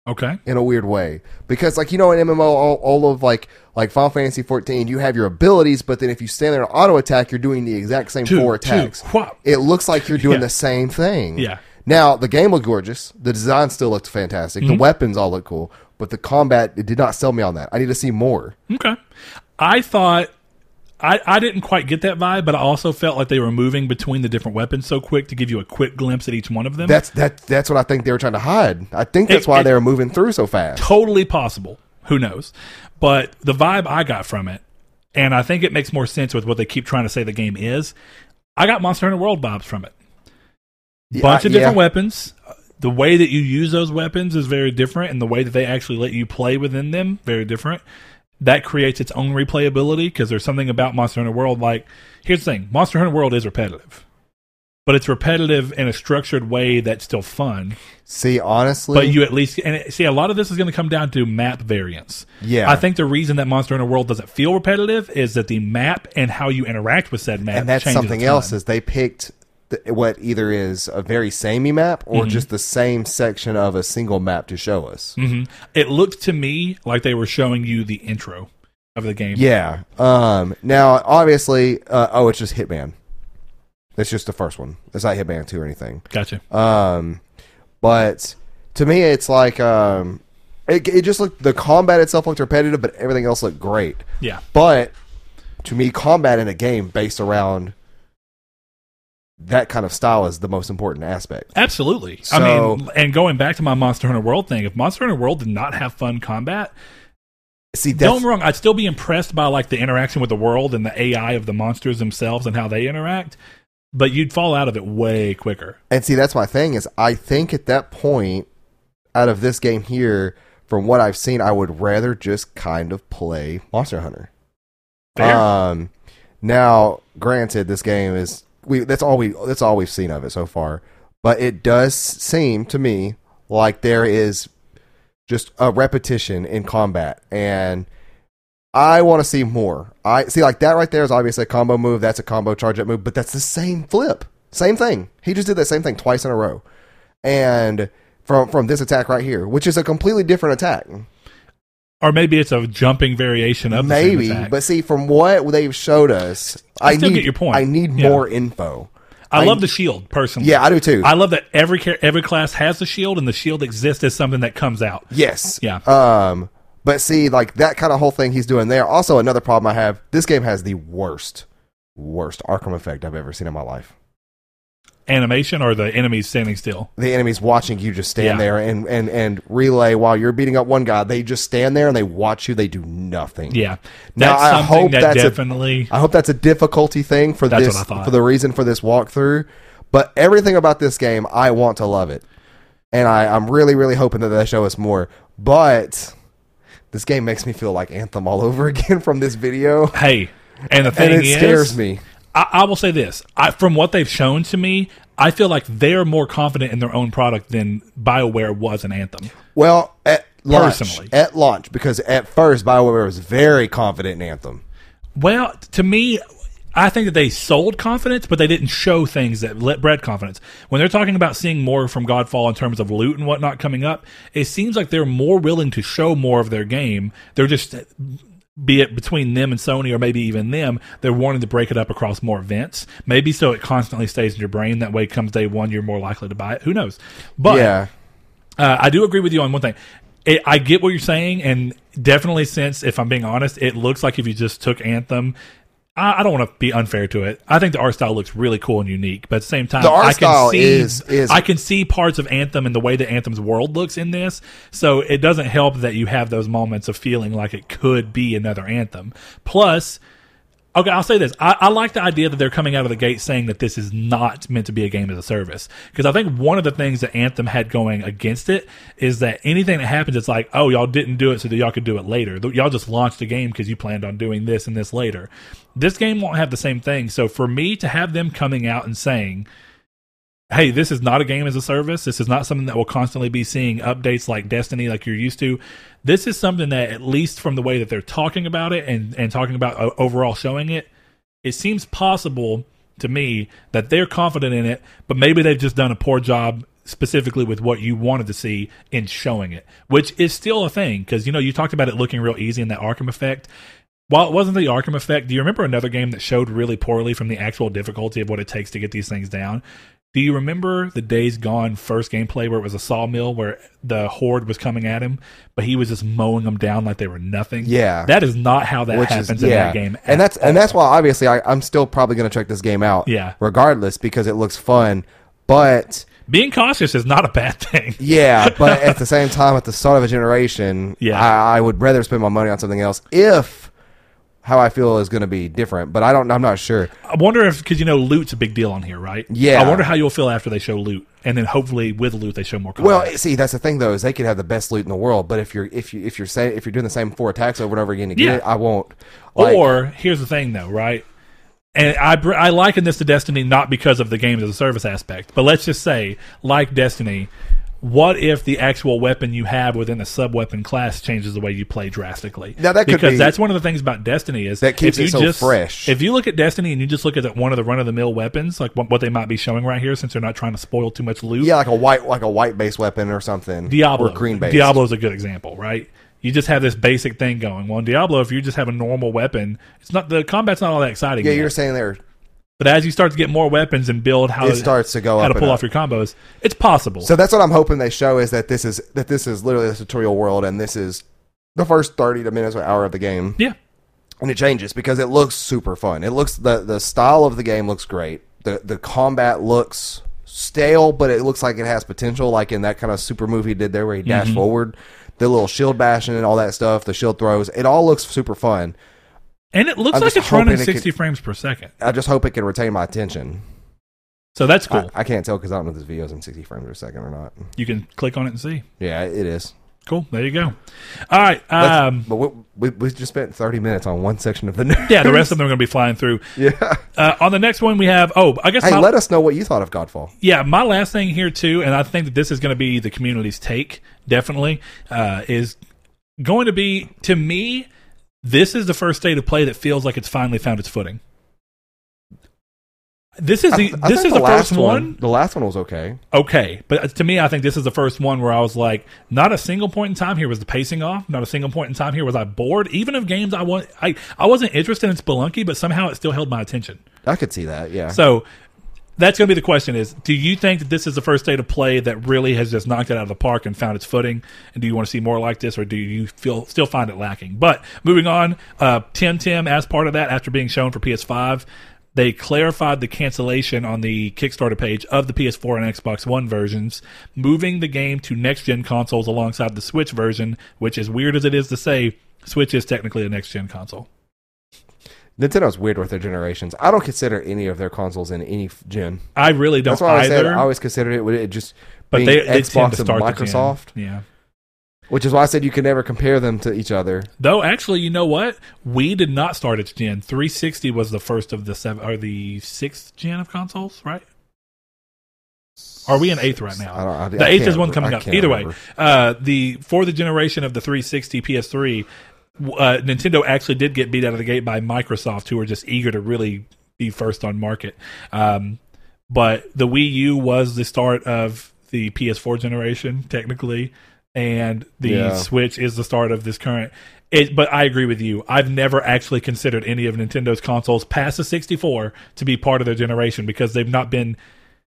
Speaker 2: Okay.
Speaker 1: in a weird way because like you know in MMO all, all of like like Final Fantasy 14 you have your abilities but then if you stand there and auto attack you're doing the exact same four attacks
Speaker 2: whop.
Speaker 1: it looks like you're doing
Speaker 2: Yeah.
Speaker 1: the same thing
Speaker 2: Yeah.
Speaker 1: now the game looked gorgeous the design still looked fantastic
Speaker 2: Mm-hmm.
Speaker 1: the weapons all look cool but the combat it did not sell me on that I need to see more
Speaker 2: Okay. I thought I, I didn't quite get that vibe, but I also felt like they were moving between the different weapons so quick to give you a quick glimpse at each one of them.
Speaker 1: that's that that's what I think they were trying to hide I think that's
Speaker 2: It-
Speaker 1: why
Speaker 2: it-
Speaker 1: they were moving through so fast
Speaker 2: totally possible. Who knows? But the vibe I got from it, and I think it makes more sense with what they keep trying to say the game is. I got Monster Hunter World vibes from it.
Speaker 1: Yeah,
Speaker 2: Bunch of different
Speaker 1: yeah.
Speaker 2: weapons. The way that you use those weapons is very different, and the way that they actually let you play within them very different. That creates its own replayability because there's something about Monster Hunter World. Like, here's the thing: Monster Hunter World is repetitive, but it's repetitive in a structured way that's still fun.
Speaker 1: see honestly
Speaker 2: But you at least and it- see a lot of this is going to come down to map variance.
Speaker 1: Yeah.
Speaker 2: I think the reason that Monster Hunter World doesn't feel repetitive is that the map and how you interact with said map
Speaker 1: and that's something else is they picked the, what either is a very samey map or
Speaker 2: Mm-hmm.
Speaker 1: just the same section of a single map to show us
Speaker 2: Mhm. It looked to me like they were showing you the intro of the game.
Speaker 1: yeah um now obviously uh, oh it's just hitman it's just the first one it's not hitman 2 or anything
Speaker 2: Gotcha.
Speaker 1: um but to me it's like um it, it just looked the combat itself looked repetitive but everything else looked great
Speaker 2: Yeah.
Speaker 1: but to me combat in a game based around that kind of style is the most important aspect
Speaker 2: Absolutely. I
Speaker 1: So-
Speaker 2: mean, and going back to my Monster Hunter World thing, if Monster Hunter World did not have fun combat,
Speaker 1: see
Speaker 2: don't
Speaker 1: that's
Speaker 2: me wrong, I'd still be impressed by like the interaction with the world and the AI of the monsters themselves and how they interact. But you'd fall out of it way quicker.
Speaker 1: And see, that's my thing is I think at that point, out of this game here, from what I've seen, I would rather just kind of play Monster Hunter.
Speaker 2: Fair.
Speaker 1: Um, now, granted, this game is we that's all we that's all we've seen of it so far, but it does seem to me like there is just a repetition in combat, and I want to see more. I see like that right there is obviously a combo move. That's a combo charge up move, but that's the same flip, same thing. He just did that same thing twice in a row, and from from this attack right here, which is a completely different attack.
Speaker 2: Or maybe it's a jumping variation of
Speaker 1: Maybe, but see, from what they've showed us, I,
Speaker 2: still
Speaker 1: need
Speaker 2: get your point.
Speaker 1: I need
Speaker 2: Yeah.
Speaker 1: more info.
Speaker 2: I,
Speaker 1: I-
Speaker 2: love the shield personally.
Speaker 1: Yeah, I do too.
Speaker 2: I love that every every class has the shield, and the shield exists as something that comes out.
Speaker 1: yes.
Speaker 2: Yeah.
Speaker 1: Um, But see, like that kind of whole thing he's doing there. Also, another problem I have: this game has the worst, worst Arkham effect I've ever seen in my life.
Speaker 2: Animation or the enemies standing still.
Speaker 1: The enemies watching you just stand
Speaker 2: Yeah.
Speaker 1: there and, and, and relay while you're beating up one guy. They just stand there and they watch you. They do nothing.
Speaker 2: Yeah,
Speaker 1: Now,
Speaker 2: that's
Speaker 1: I
Speaker 2: something
Speaker 1: hope
Speaker 2: that
Speaker 1: that's a-
Speaker 2: definitely.
Speaker 1: I hope that's a difficulty thing for
Speaker 2: That's
Speaker 1: this
Speaker 2: what I thought.
Speaker 1: for the reason for this walkthrough. But everything about this game, I want to love it, and I, I'm really really hoping that they show us more. But this game makes me feel like Anthem all over again from this video,
Speaker 2: hey, and the thing
Speaker 1: and it
Speaker 2: is,
Speaker 1: scares me.
Speaker 2: I, I will say this: I, from what they've shown to me, I feel like they're more confident in their own product than Bioware was in Anthem.
Speaker 1: Well, at launch,
Speaker 2: Personally.
Speaker 1: at launch, because at first Bioware was very confident in Anthem.
Speaker 2: Well, to me, I think that they sold confidence, but they didn't show things that let bred confidence. When they're talking about seeing more from Godfall in terms of loot and whatnot coming up, it seems like they're more willing to show more of their game. They're just, be it between them and Sony or maybe even them, they're wanting to break it up across more events. Maybe so it constantly stays in your brain. That way, comes day one, you're more likely to buy it. Who knows? But
Speaker 1: yeah,
Speaker 2: uh, I do agree with you on one thing. It, I get what you're saying, and definitely, since if I'm being honest, it looks like if you just took Anthem. I, I don't want to be unfair to it. I think the art style looks really cool and unique, but at the same time,
Speaker 1: The art
Speaker 2: I can
Speaker 1: style
Speaker 2: see
Speaker 1: is- is-
Speaker 2: I can see parts of Anthem and the way that Anthem's world looks in this. So it doesn't help that you have those moments of feeling like it could be another Anthem. Plus, Okay, I'll say this. I, I like the idea that they're coming out of the gate saying that this is not meant to be a game as a service. Because I think one of the things that Anthem had going against it is that anything that happens, it's like, oh, y'all didn't do it so that y'all could do it later. Y'all just launched the game because you planned on doing this and this later. This game won't have the same thing. So for me to have them coming out and saying, hey, this is not a game as a service. This is not something that will constantly be seeing updates like Destiny, like you're used to. This is something that, at least from the way that they're talking about it and, and talking about o- overall showing it, it seems possible to me that they're confident in it, but maybe they've just done a poor job specifically with what you wanted to see in showing it, which is still a thing because you know you talked about it looking real easy in that Arkham effect. While it wasn't the Arkham effect, do you remember another game that showed really poorly from the actual difficulty of what it takes to get these things down? Do you remember the Days Gone first gameplay where it was a sawmill where the horde was coming at him, but he was just mowing them down like they were nothing?
Speaker 1: Yeah.
Speaker 2: that is not how that
Speaker 1: which
Speaker 2: happens
Speaker 1: is
Speaker 2: in that game.
Speaker 1: and
Speaker 2: at
Speaker 1: that's and that's why obviously I, I'm still probably going to check this game out.
Speaker 2: Yeah.
Speaker 1: regardless because it looks fun. But
Speaker 2: being cautious is not a bad thing.
Speaker 1: yeah, but at the same time, at the start of a generation,
Speaker 2: Yeah.
Speaker 1: I, I would rather spend my money on something else if how I feel is going to be different. But I don't. I'm not sure.
Speaker 2: I wonder if because you know loot's a big deal on here, right?
Speaker 1: Yeah.
Speaker 2: I wonder how you'll feel after they show loot, and then hopefully with loot they show more.
Speaker 1: Well, see, that's the thing though is they could have the best loot in the world, but if you're if you if you're saying if you're doing the same four attacks over and over again to get
Speaker 2: Yeah.
Speaker 1: it, I won't. Like,
Speaker 2: or here's the thing, though, right? And I I liken this to Destiny not because of the games as a service aspect, but let's just say, like Destiny, what if the actual weapon you have within the sub weapon class changes the way you play drastically?
Speaker 1: Now, that could
Speaker 2: because
Speaker 1: be-
Speaker 2: that's one of the things about Destiny is
Speaker 1: That keeps
Speaker 2: if you
Speaker 1: it so
Speaker 2: just,
Speaker 1: fresh.
Speaker 2: If you look at Destiny and you just look at one of the run of the mill weapons, like what, what they might be showing right here, since they're not trying to spoil too much loot,
Speaker 1: yeah, like a white like a white base weapon or something.
Speaker 2: Diablo.
Speaker 1: or green base.
Speaker 2: Diablo's a good example, right? You just have this basic thing going. Well, in Diablo, if you just have a normal weapon, it's not the combat's not all that exciting.
Speaker 1: Yeah,
Speaker 2: yet.
Speaker 1: you're saying there.
Speaker 2: But as you start to get more weapons and build how
Speaker 1: It starts to go
Speaker 2: how to pull off your combos, it's possible.
Speaker 1: So that's what I'm hoping they show is that this is that this is literally the tutorial world, and this is the first thirty to minutes or hour of the game,
Speaker 2: yeah,
Speaker 1: and it changes because it looks super fun. It looks the the style of the game looks great. the The combat looks stale, but it looks like it has potential, like in that kind of super movie he did there where he dashed mm-hmm. forward, the little shield bashing and all that stuff, the shield throws. It all looks super fun.
Speaker 2: And it looks
Speaker 1: I'm
Speaker 2: like it's running
Speaker 1: hoping it could-
Speaker 2: sixty frames per second.
Speaker 1: I just hope it can retain my attention.
Speaker 2: So that's cool.
Speaker 1: I can't tell because I don't know if this video is in sixty frames per second or not.
Speaker 2: you can click on it and see.
Speaker 1: Yeah, it is.
Speaker 2: Cool. There you go. All right. Um,
Speaker 1: but we, we, we just spent 30 minutes on one section of the news.
Speaker 2: yeah, the rest of them are going to be flying through.
Speaker 1: Yeah.
Speaker 2: Uh, on the next one, we have. Oh, I guess
Speaker 1: Hey,
Speaker 2: my,
Speaker 1: let us know what you thought of Godfall.
Speaker 2: yeah, my last thing here too, and I think that this is going to be the community's take. Definitely uh, is going to be to me. This is the first state of play that feels like it's finally found its footing. This is the
Speaker 1: I
Speaker 2: this is the,
Speaker 1: last
Speaker 2: first one.
Speaker 1: The last one was okay.
Speaker 2: Okay, but to me, I think this is the first one where I was like, not a single point in time here was the pacing off. Not a single point in time here was I bored. Even of games I want, I I wasn't interested in Spelunky, but somehow it still held my attention.
Speaker 1: I could see that. Yeah.
Speaker 2: So that's going to be the question: is Do you think that this is the first state of play that really has just knocked it out of the park and found its footing? And do you want to see more like this, or do you feel still find it lacking? But moving on, uh, Temtem, as part of that, after being shown for PS5, they clarified the cancellation on the Kickstarter page of the PS4 and Xbox One versions, moving the game to next gen consoles alongside the Switch version, which, as weird as it is to say, Switch is technically a next gen console.
Speaker 1: Nintendo's weird with their generations. I don't consider any of their consoles in any f- gen.
Speaker 2: I really don't
Speaker 1: That's why I said
Speaker 2: either.
Speaker 1: I always considered it. It just
Speaker 2: but
Speaker 1: being
Speaker 2: they, they tend
Speaker 1: Xbox
Speaker 2: to
Speaker 1: and
Speaker 2: start the gen.
Speaker 1: Microsoft,
Speaker 2: Yeah.
Speaker 1: which is why I said you can never compare them to each other.
Speaker 2: Though actually, you know what? We did not start its gen. 360 was the first of the seven or the sixth gen of consoles, right? Are we in eighth right now?
Speaker 1: I don't. I,
Speaker 2: the
Speaker 1: I
Speaker 2: eighth is one coming
Speaker 1: I
Speaker 2: up.
Speaker 1: can't
Speaker 2: Either way,
Speaker 1: remember.
Speaker 2: uh, the for the generation of the 360 PS3, w- uh, Nintendo actually did get beat out of the gate by Microsoft, who were just eager to really be first on market. Um, but the Wii U was the start of the PS4 generation, technically, and the
Speaker 1: Yeah.
Speaker 2: Switch is the start of this current. It, but I agree with you. I've never actually considered any of Nintendo's consoles past the 64 to be part of their generation because they've not been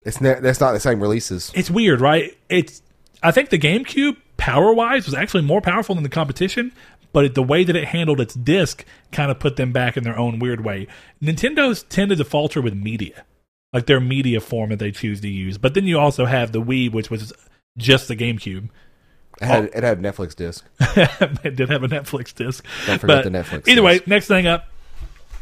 Speaker 1: It's ne- that's not the same releases.
Speaker 2: it's weird, right? It's I think the GameCube power wise was actually more powerful than the competition, but it, the way that it handled its disc kind of put them back in their own weird way. Nintendo's tended to falter with media, like their media form that they choose to use. But then you also have the Wii, which was just the GameCube.
Speaker 1: It had, oh. it had Netflix disc.
Speaker 2: it did have a Netflix disc.
Speaker 1: Don't forget
Speaker 2: But
Speaker 1: the Netflix.
Speaker 2: Either way, next thing up.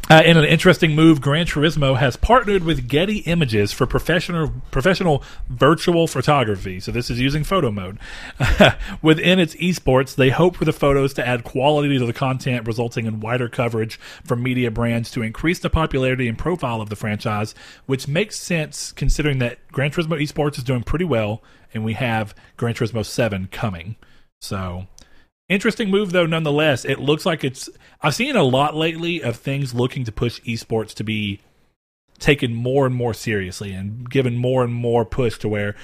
Speaker 2: Uh, in an interesting move, Gran Turismo has partnered with Getty Images for professional professional virtual photography. So this is using photo mode. Within its esports, they hope for the photos to add quality to the content, resulting in wider coverage from media brands to increase the popularity and profile of the franchise, which makes sense considering that Gran Turismo esports is doing pretty well, and we have Gran Turismo Seven coming. So Interesting move though, nonetheless. It looks like it's. I've seen a lot lately of things looking to push esports to be taken more and more seriously and given more and more push to where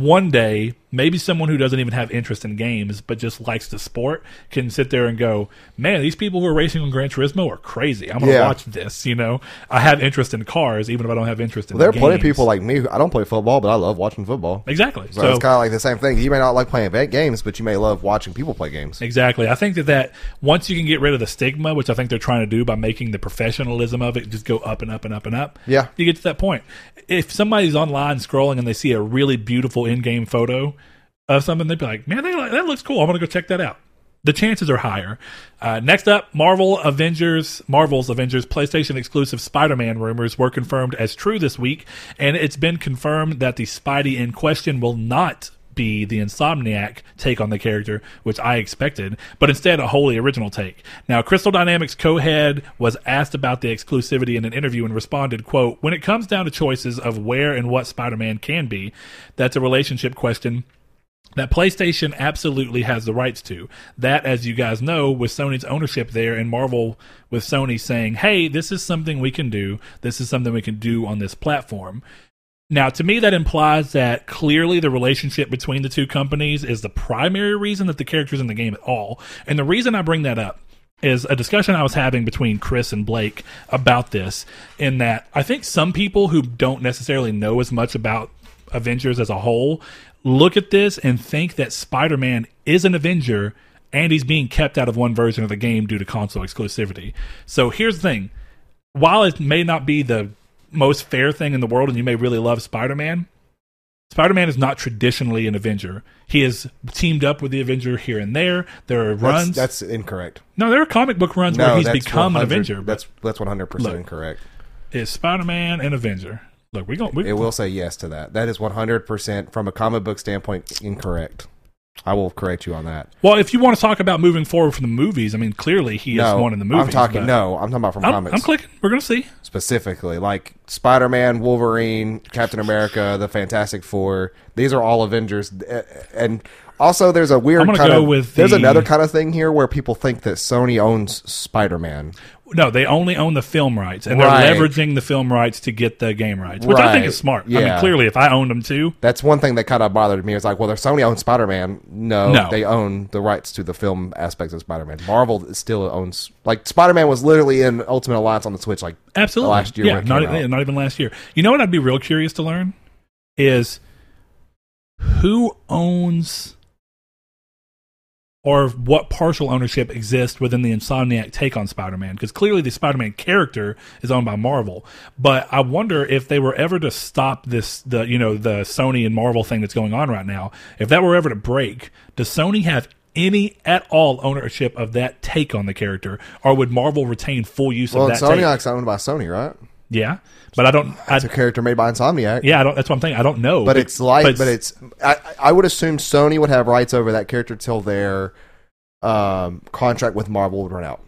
Speaker 2: one day maybe someone who doesn't even have interest in games but just likes the sport can sit there and go, "Man, these people who are racing on Gran Turismo are crazy. I'm going to
Speaker 1: Yeah.
Speaker 2: watch this." You know, I have interest in cars even if I don't have interest in.
Speaker 1: Well, there are plenty of people like me. Who, I don't play football, but I love watching football.
Speaker 2: exactly.
Speaker 1: So, it's kind of like the same thing. You may not like playing games, but you may love watching people play games.
Speaker 2: Exactly. I think that, that once you can get rid of the stigma, which I think they're trying to do by making the professionalism of it just go up and up and up and up,
Speaker 1: Yeah.
Speaker 2: you get to that point. If somebody's online scrolling and they see a really beautiful in-game photo of something, they'd be like, "Man, they, that looks cool. I'm to go check that out." The chances are higher. Uh, next up, Marvel Avengers, Marvel's Avengers PlayStation exclusive Spider-Man rumors were confirmed as true this week, and it's been confirmed that the Spidey in question will not be the Insomniac take on the character, which I expected, but instead a wholly original take. Now, Crystal Dynamics co-head was asked about the exclusivity in an interview and responded, quote, When it comes down to choices of where and what Spider-Man can be, that's a relationship question that PlayStation absolutely has the rights to. That, as you guys know, with Sony's ownership there and Marvel with Sony saying, hey, this is something we can do. This is something we can do on this platform. Now, to me, that implies that clearly the relationship between the two companies is the primary reason that the character's in the game at all. And the reason I bring that up is a discussion I was having between Chris and Blake about this, in that I think some people who don't necessarily know as much about Avengers as a whole look at this and think that Spider Man is an Avenger and he's being kept out of one version of the game due to console exclusivity. So here's the thing while it may not be the most fair thing in the world and you may really love Spider Man, Spider Man is not traditionally an Avenger. He has teamed up with the Avenger here and there. There are
Speaker 1: That's,
Speaker 2: runs.
Speaker 1: that's incorrect.
Speaker 2: no, there are comic book runs where he's become an Avenger.
Speaker 1: That's that's one hundred percent incorrect.
Speaker 2: is Spider Man an Avenger? Look, we going we,
Speaker 1: It will say yes to that. That is one hundred percent from a comic book standpoint incorrect. I will correct you on that.
Speaker 2: Well, if you want to talk about moving forward from the movies, I mean, clearly he is
Speaker 1: no,
Speaker 2: one in the movies.
Speaker 1: I'm talking no. I'm talking about from
Speaker 2: I'm,
Speaker 1: comics
Speaker 2: I'm clicking. We're going to see.
Speaker 1: specifically, like Spider Man, Wolverine, Captain America, the Fantastic Four. These are all Avengers, uh, and Also, there's a weird
Speaker 2: I'm gonna
Speaker 1: kind
Speaker 2: go
Speaker 1: of
Speaker 2: with
Speaker 1: there's
Speaker 2: the-
Speaker 1: another kind of thing here where people think that Sony owns Spider-Man.
Speaker 2: No, they only own the film rights, and
Speaker 1: Right.
Speaker 2: they're leveraging the film rights to get the game rights, which I think
Speaker 1: Right.
Speaker 2: is smart. I mean, clearly, if I owned them too,
Speaker 1: That's one thing that kind of bothered me. It's like, well, if Sony owns Spider-Man, no,
Speaker 2: No.
Speaker 1: they own the rights to the film aspects of Spider-Man. Marvel still owns like Spider-Man was literally in Ultimate Alliance on the Switch. Like,
Speaker 2: absolutely.
Speaker 1: last year
Speaker 2: yeah,
Speaker 1: when it
Speaker 2: not,
Speaker 1: came out.
Speaker 2: yeah, not even last year. You know what? I'd be real curious to learn is who owns or what partial ownership exists within the Insomniac take on Spider-Man because clearly the Spider-Man character is owned by Marvel but I wonder if they were ever to stop this the you know the Sony and Marvel thing that's going on right now if that were ever to break does Sony have any at all ownership of that take on the character or would Marvel retain full use
Speaker 1: well,
Speaker 2: of that take?
Speaker 1: Insomniac's owned by Sony, right?
Speaker 2: Yeah but I don't I,
Speaker 1: It's a character made by Insomniac.
Speaker 2: yeah I don't that's what I'm thinking I don't know
Speaker 1: but it's like, but, it's. I, I would assume Sony would have rights over that character till their um, contract with Marvel would run out.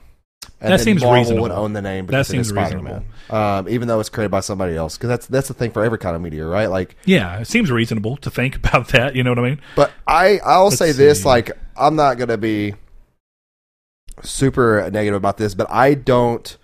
Speaker 1: And
Speaker 2: That seems
Speaker 1: Marvel
Speaker 2: reasonable.
Speaker 1: would own the name.
Speaker 2: That
Speaker 1: because it is
Speaker 2: seems
Speaker 1: Spider-Man. Um, even though it's created by somebody else, because that's that's the thing for every kind of media, right? Like,
Speaker 2: Yeah, it seems reasonable to think about that. You know what I mean?
Speaker 1: but I I'll
Speaker 2: Let's
Speaker 1: say this:
Speaker 2: see.
Speaker 1: like, I'm not gonna be super negative about this, but I don't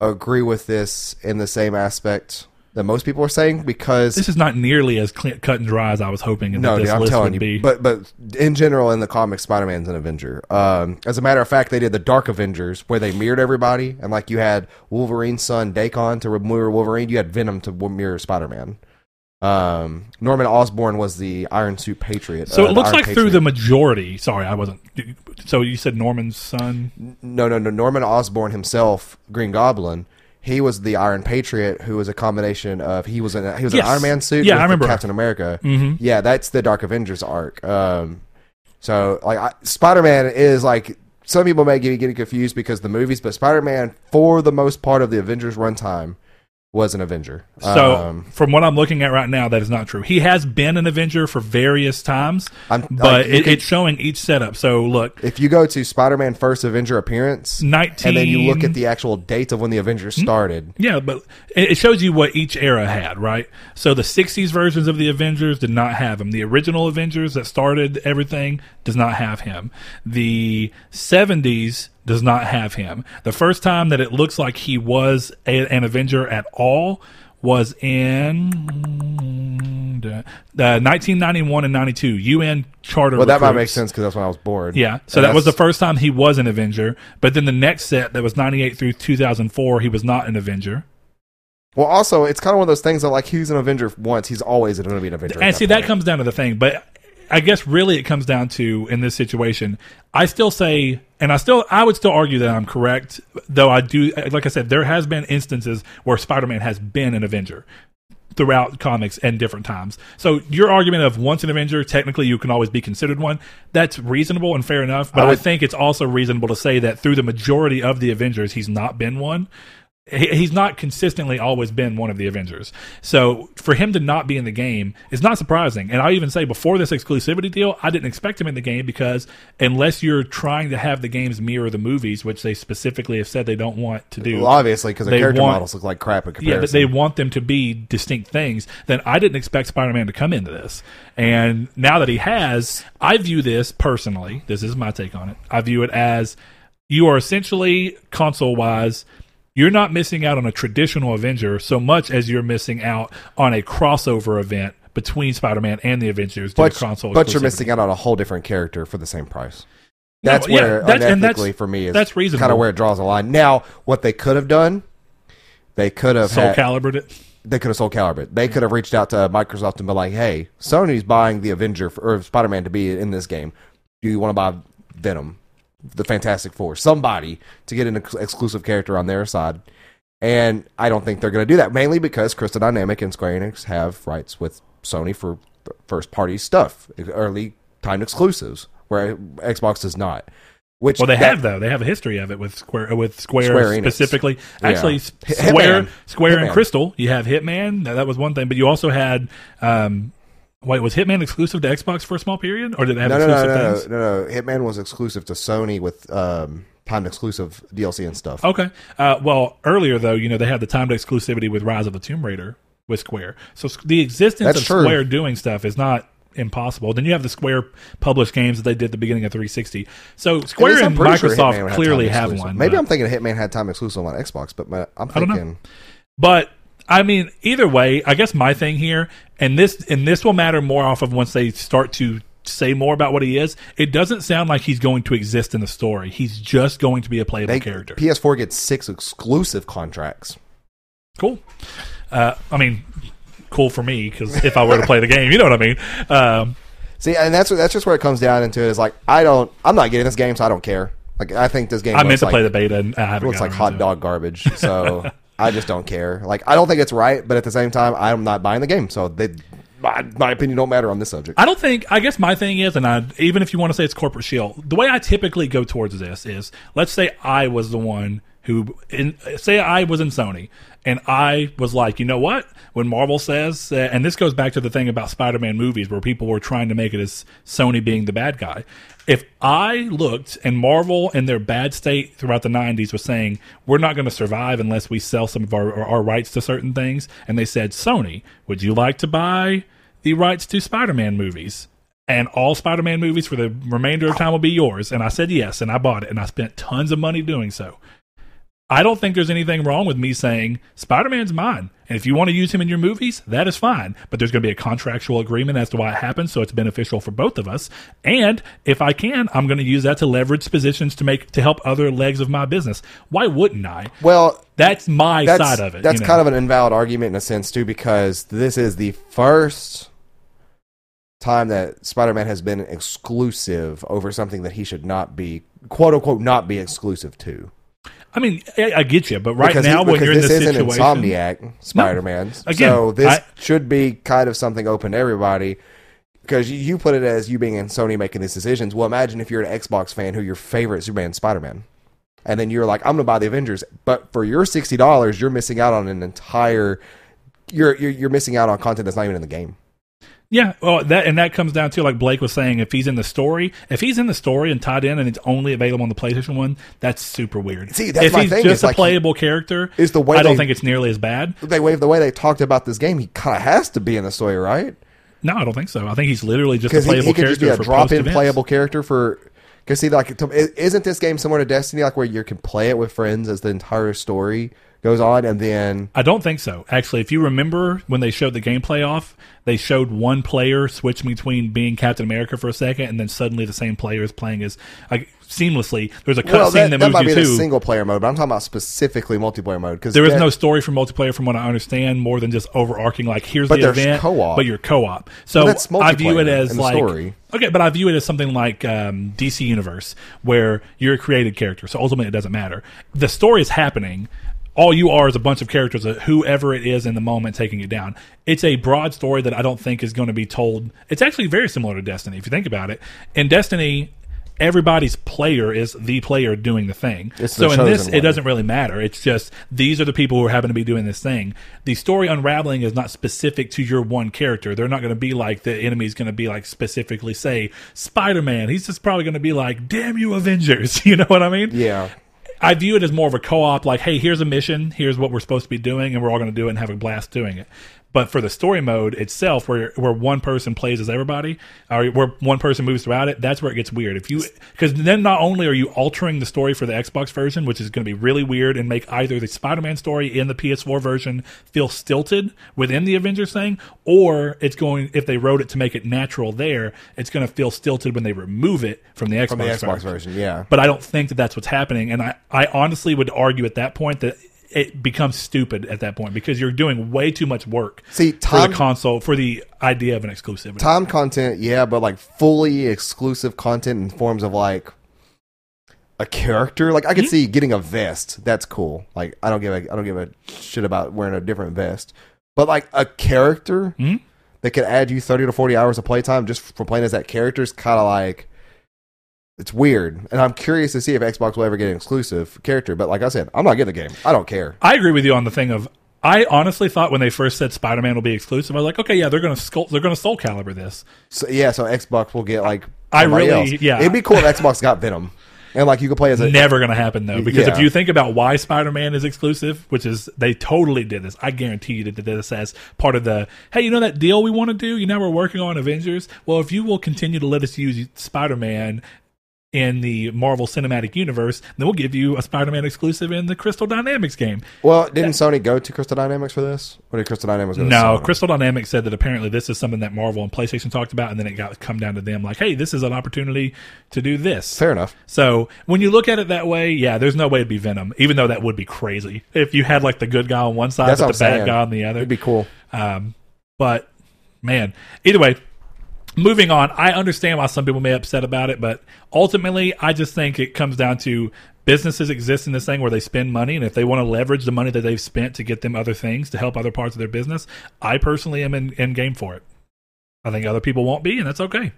Speaker 1: agree with this in the same aspect that most people are saying because
Speaker 2: This is not nearly as clean, cut and dry as I was hoping that
Speaker 1: No,
Speaker 2: this
Speaker 1: dude, I'm
Speaker 2: list
Speaker 1: telling
Speaker 2: would
Speaker 1: you.
Speaker 2: be.
Speaker 1: But but in general, in the comics, Spider Man's an Avenger. Um, as a matter of fact, they did the Dark Avengers where they mirrored everybody, and like you had Wolverine's son Daken to mirror Wolverine, you had Venom to mirror Spider Man. Um, Norman Osborn was the Iron Suit Patriot.
Speaker 2: so
Speaker 1: uh,
Speaker 2: it looks like through the majority. Sorry, I wasn't. So you said Norman's son.
Speaker 1: no no no Norman Osborn himself, Green Goblin. He was the Iron Patriot, who was a combination of he was an he was
Speaker 2: Yes.
Speaker 1: an Iron Man suit.
Speaker 2: Yeah,
Speaker 1: with
Speaker 2: I remember.
Speaker 1: Captain America.
Speaker 2: Mhm.
Speaker 1: Yeah, that's the Dark Avengers arc. Um, so like Spider Man is like some people may get getting confused because the movies, but Spider Man for the most part of the Avengers runtime was an Avenger.
Speaker 2: So
Speaker 1: Um,
Speaker 2: from what I'm looking at right now, that is not true. He has been an Avenger for various times,
Speaker 1: I'm-
Speaker 2: but
Speaker 1: like,
Speaker 2: it, it's showing each setup. So look,
Speaker 1: if you go to Spider Man first Avenger appearance,
Speaker 2: 19.
Speaker 1: and then you look at the actual dates of when the Avengers started.
Speaker 2: Yeah, but it shows you what each era had, right? So the 60s versions of the Avengers did not have him. The original Avengers that started everything does not have him. The 70s does not have him. The first time that it looks like he was a, an Avenger at all was in uh, 1991 and 92 UN Charter.
Speaker 1: Well, that might make sense because that's when I was born.
Speaker 2: Yeah, so
Speaker 1: And
Speaker 2: that was the first time he was an Avenger. But then the next set, that was 98 through 2004, he was not an Avenger.
Speaker 1: Well, also, it's kind of one of those things that, like, he's an Avenger once, he's always going to be an Avenger.
Speaker 2: And see, that comes down to the thing. But I guess really it comes down to in this situation, I still say, and I still, I would still argue that I'm correct. Though I do, like I said, there has been instances where Spider-Man has been an Avenger throughout comics and different times. So your argument of once an Avenger, technically you can always be considered one. That's reasonable and fair enough. But
Speaker 1: I
Speaker 2: I, think it's also reasonable to say that through the majority of the Avengers, he's not been one. He, he's not consistently always been one of the Avengers. So for him to not be in the game is not surprising. And I even say before this exclusivity deal, I didn't expect him in the game because unless you're trying to have the games mirror the movies, which they specifically have said they don't want to do.
Speaker 1: Well, obviously, because the character
Speaker 2: want-
Speaker 1: models look like crap in
Speaker 2: Yeah,
Speaker 1: comparison.
Speaker 2: that they want them to be distinct things. Then I didn't expect Spider-Man to come into this, and now that he has, I view this personally. This is my take on it. I view it as you are essentially console-wise. You're not missing out on a traditional Avenger so much as you're missing out on a crossover event between Spider-Man and the Avengers.
Speaker 1: but,
Speaker 2: console
Speaker 1: but you're missing out on a whole different character for the same price.
Speaker 2: No,
Speaker 1: That's
Speaker 2: yeah,
Speaker 1: where
Speaker 2: that's- and that's-
Speaker 1: unethically for me is
Speaker 2: that's reasonable.
Speaker 1: kind of where it draws a line. Now, what they could have done, they could have
Speaker 2: Soul
Speaker 1: had,
Speaker 2: Calibered it.
Speaker 1: they could have Soul Calibur. They could have reached out to Microsoft and been like, "Hey, Sony's buying the Avenger for, or Spider-Man to be in this game. Do you want to buy Venom, the Fantastic Four, somebody to get an ex- exclusive character on their side?" And I don't think they're going to do that, mainly because Crystal Dynamic and Square Enix have rights with Sony for first party stuff, early time exclusives, where Xbox does not. Which
Speaker 2: Well, they
Speaker 1: that-
Speaker 2: have though. They have a history of it with Square with Square,
Speaker 1: Square
Speaker 2: specifically.
Speaker 1: Yeah.
Speaker 2: Actually,
Speaker 1: Hit-
Speaker 2: Square,
Speaker 1: Hitman.
Speaker 2: Square and Crystal. You have Hitman. That, that was one thing, but you also had. Um, wait, was Hitman exclusive to Xbox for a small period, or did it have
Speaker 1: no, no, no,
Speaker 2: exclusive
Speaker 1: no, no,
Speaker 2: things?
Speaker 1: no, no. Hitman was exclusive to Sony with um, time exclusive DLC and stuff.
Speaker 2: Okay. Uh, well, earlier though, you know, they had the timed exclusivity with Rise of the Tomb Raider with Square. So the existence
Speaker 1: That's
Speaker 2: of
Speaker 1: true.
Speaker 2: Square doing stuff is not impossible. Then you have the Square published games that they did at the beginning of 360. So Square and
Speaker 1: sure
Speaker 2: Microsoft
Speaker 1: Hitman
Speaker 2: clearly have one.
Speaker 1: Maybe I'm thinking Hitman had time exclusive on Xbox, but my, I'm
Speaker 2: don't know.
Speaker 1: thinking
Speaker 2: But I mean, either way, I guess my thing here, and this and this will matter more off of once they start to say more about what he is. It doesn't sound like he's going to exist in the story. He's just going to be a playable
Speaker 1: they,
Speaker 2: character.
Speaker 1: PS4 gets six exclusive contracts.
Speaker 2: cool. Uh, I mean, cool for me because if I were to play the game, you know what I mean. Um,
Speaker 1: See, and that's that's just where it comes down into it. Is like I don't, I'm not getting this game, so I don't care. Like I think this game
Speaker 2: I meant to
Speaker 1: like,
Speaker 2: play the beta, and I haven't.
Speaker 1: looks like hot
Speaker 2: to it.
Speaker 1: dog garbage. So I just don't care. Like I don't think it's right, but at the same time, I'm not buying the game. So they, my, my opinion don't matter on this subject.
Speaker 2: I don't think. I guess my thing is, and I even if you want to say it's corporate shield, the way I typically go towards this is, let's say I was the one who, in, say I was in Sony, and I was like, you know what? When Marvel says, uh, and this goes back to the thing about Spider-Man movies, where people were trying to make it as Sony being the bad guy. If I looked and Marvel in their bad state throughout the 90s was saying, we're not going to survive unless we sell some of our, our rights to certain things, and they said, Sony, would you like to buy the rights to Spider-Man movies? And all Spider-Man movies for the remainder of time will be yours. And I said yes, and I bought it, and I spent tons of money doing so. I don't think there's anything wrong with me saying Spider Man's mine. And if you want to use him in your movies, that is fine. But there's going to be a contractual agreement as to why it happens, so it's beneficial for both of us. And if I can, I'm going to use that to leverage positions to make to help other legs of my business. Why wouldn't I?
Speaker 1: Well,
Speaker 2: That's my
Speaker 1: that's
Speaker 2: side of it.
Speaker 1: that's
Speaker 2: you know?
Speaker 1: kind of an invalid argument in a sense too, because this is the first time that Spider-Man has been exclusive over something that he should not be, quote unquote, not be exclusive to.
Speaker 2: I mean, I, I get you, but right
Speaker 1: because
Speaker 2: now
Speaker 1: he,
Speaker 2: when you're in
Speaker 1: this
Speaker 2: this
Speaker 1: isn't
Speaker 2: situation,
Speaker 1: Insomniac Spider-Man,
Speaker 2: Again,
Speaker 1: so this
Speaker 2: I-
Speaker 1: should be kind of something open to everybody. Because you, put it as you being in Sony making these decisions. Well, imagine if you're an Xbox fan who your favorite Superman is Spider-Man, and then you're like, I'm going to buy the Avengers, but for your sixty dollars, you're missing out on an entire. You're, you're you're missing out on content that's not even in the game.
Speaker 2: Yeah, well, that and that comes down to like Blake was saying, if he's in the story, if he's in the story and tied in, and it's only available on the PlayStation One, that's super weird.
Speaker 1: See, that's
Speaker 2: if
Speaker 1: my
Speaker 2: he's
Speaker 1: thing,
Speaker 2: just
Speaker 1: is,
Speaker 2: a
Speaker 1: like,
Speaker 2: playable character,
Speaker 1: is the way
Speaker 2: I don't
Speaker 1: they-
Speaker 2: think it's nearly as bad.
Speaker 1: They wave the way they talked about this game. He kind of has to be in the story, right?
Speaker 2: No, I don't think so. I think he's literally just a
Speaker 1: Because he,
Speaker 2: playable
Speaker 1: he could just be a drop-in
Speaker 2: post-events.
Speaker 1: playable character for. Because see, like, isn't this game similar to Destiny, like where you can play it with friends as the entire story goes on, and then
Speaker 2: I don't think so. Actually, if you remember when they showed the gameplay off, they showed one player switching between being Captain America for a second, and then suddenly the same player is playing as like seamlessly. There's a cutscene
Speaker 1: well, that,
Speaker 2: that,
Speaker 1: that
Speaker 2: moves
Speaker 1: might
Speaker 2: you
Speaker 1: be
Speaker 2: to.
Speaker 1: single player mode, but I'm talking about specifically multiplayer mode. Because
Speaker 2: There is no story for multiplayer, from what I understand, more than just overarching. Like here's the event,
Speaker 1: co-op.
Speaker 2: but you're co-op. So I view it as like
Speaker 1: story.
Speaker 2: okay, but I view it as something like um, DC Universe, where you're a created character. So ultimately, it doesn't matter. The story is happening. All you are is a bunch of characters, of whoever it is in the moment taking it down. It's a broad story that I don't think is going to be told. It's actually very similar to Destiny, if you think about it. In Destiny, everybody's player is the player doing the thing.
Speaker 1: It's the
Speaker 2: so in this,
Speaker 1: chosen
Speaker 2: it doesn't really matter. It's just these are the people who happen to be doing this thing. The story unraveling is not specific to your one character. They're not going to be like the enemy's going to be like specifically say Spider Man. He's just probably going to be like, "Damn you, Avengers!" You know what I mean?
Speaker 1: Yeah,
Speaker 2: I view it as more of a co-op. Like, hey, here's a mission. Here's what we're supposed to be doing, and we're all going to do it and have a blast doing it. But for the story mode itself, where where one person plays as everybody, or where one person moves throughout it, that's where it gets weird. If you because then not only are you altering the story for the Xbox version, which is going to be really weird and make either the Spider-Man story in the PS4 version feel stilted within the Avengers thing, or it's going if they wrote it to make it natural there, it's going to feel stilted when they remove it from the Xbox,
Speaker 1: from the Xbox
Speaker 2: version
Speaker 1: version. Yeah,
Speaker 2: but I don't think that that's what's happening. And I, I honestly would argue at that point that it becomes stupid at that point because you're doing way too much work
Speaker 1: See,
Speaker 2: for
Speaker 1: time-
Speaker 2: the console for the idea of an exclusivity.
Speaker 1: time content, yeah, but like fully exclusive content in forms of like a character. Like I could see getting a vest. That's cool. Like I don't give a I don't give a shit about wearing a different vest. But like a character
Speaker 2: Hmm?
Speaker 1: that could add you thirty to forty hours of playtime just for playing as that character is kind of like it's weird. And I'm curious to see if Xbox will ever get an exclusive character. But like I said, I'm not getting the game. I don't care.
Speaker 2: I agree with you on the thing of. I honestly thought when they first said Spider-Man will be exclusive, I was like, okay, yeah, they're gonna skull, they're gonna Soul Calibur this.
Speaker 1: So yeah, so Xbox will get like
Speaker 2: I really-
Speaker 1: else.
Speaker 2: yeah.
Speaker 1: It'd be cool if Xbox got Venom. And like you could play as a
Speaker 2: Never going to happen though, because if you think about why Spider-Man is exclusive, which is they totally did this. I guarantee you that they did this as part of the hey, you know that deal we want to do. You know we're working on Avengers. Well, if you will continue to let us use Spider-Man in the Marvel Cinematic Universe, then we'll give you a Spider-Man exclusive in the Crystal Dynamics game.
Speaker 1: Well, didn't Sony go to Crystal Dynamics for this? Or did Crystal Dynamics go to
Speaker 2: No,
Speaker 1: Sony?
Speaker 2: Crystal Dynamics said that apparently this is something that Marvel and PlayStation talked about, and then it got come down to them like, hey, this is an opportunity to do this.
Speaker 1: Fair enough.
Speaker 2: So when you look at it that way, yeah, there's no way it'd be Venom, even though that would be crazy if you had like the good guy on one side
Speaker 1: That's
Speaker 2: but the
Speaker 1: I'm
Speaker 2: bad
Speaker 1: saying.
Speaker 2: guy on the other.
Speaker 1: It'd be cool.
Speaker 2: Um, but man, either way, moving on. I understand why some people may be upset about it, but ultimately, I just think it comes down to businesses exist in this thing where they spend money, and if they want to leverage the money that they've spent to get them other things to help other parts of their business, I personally am in, in game for it. I think other people won't be, and that's okay.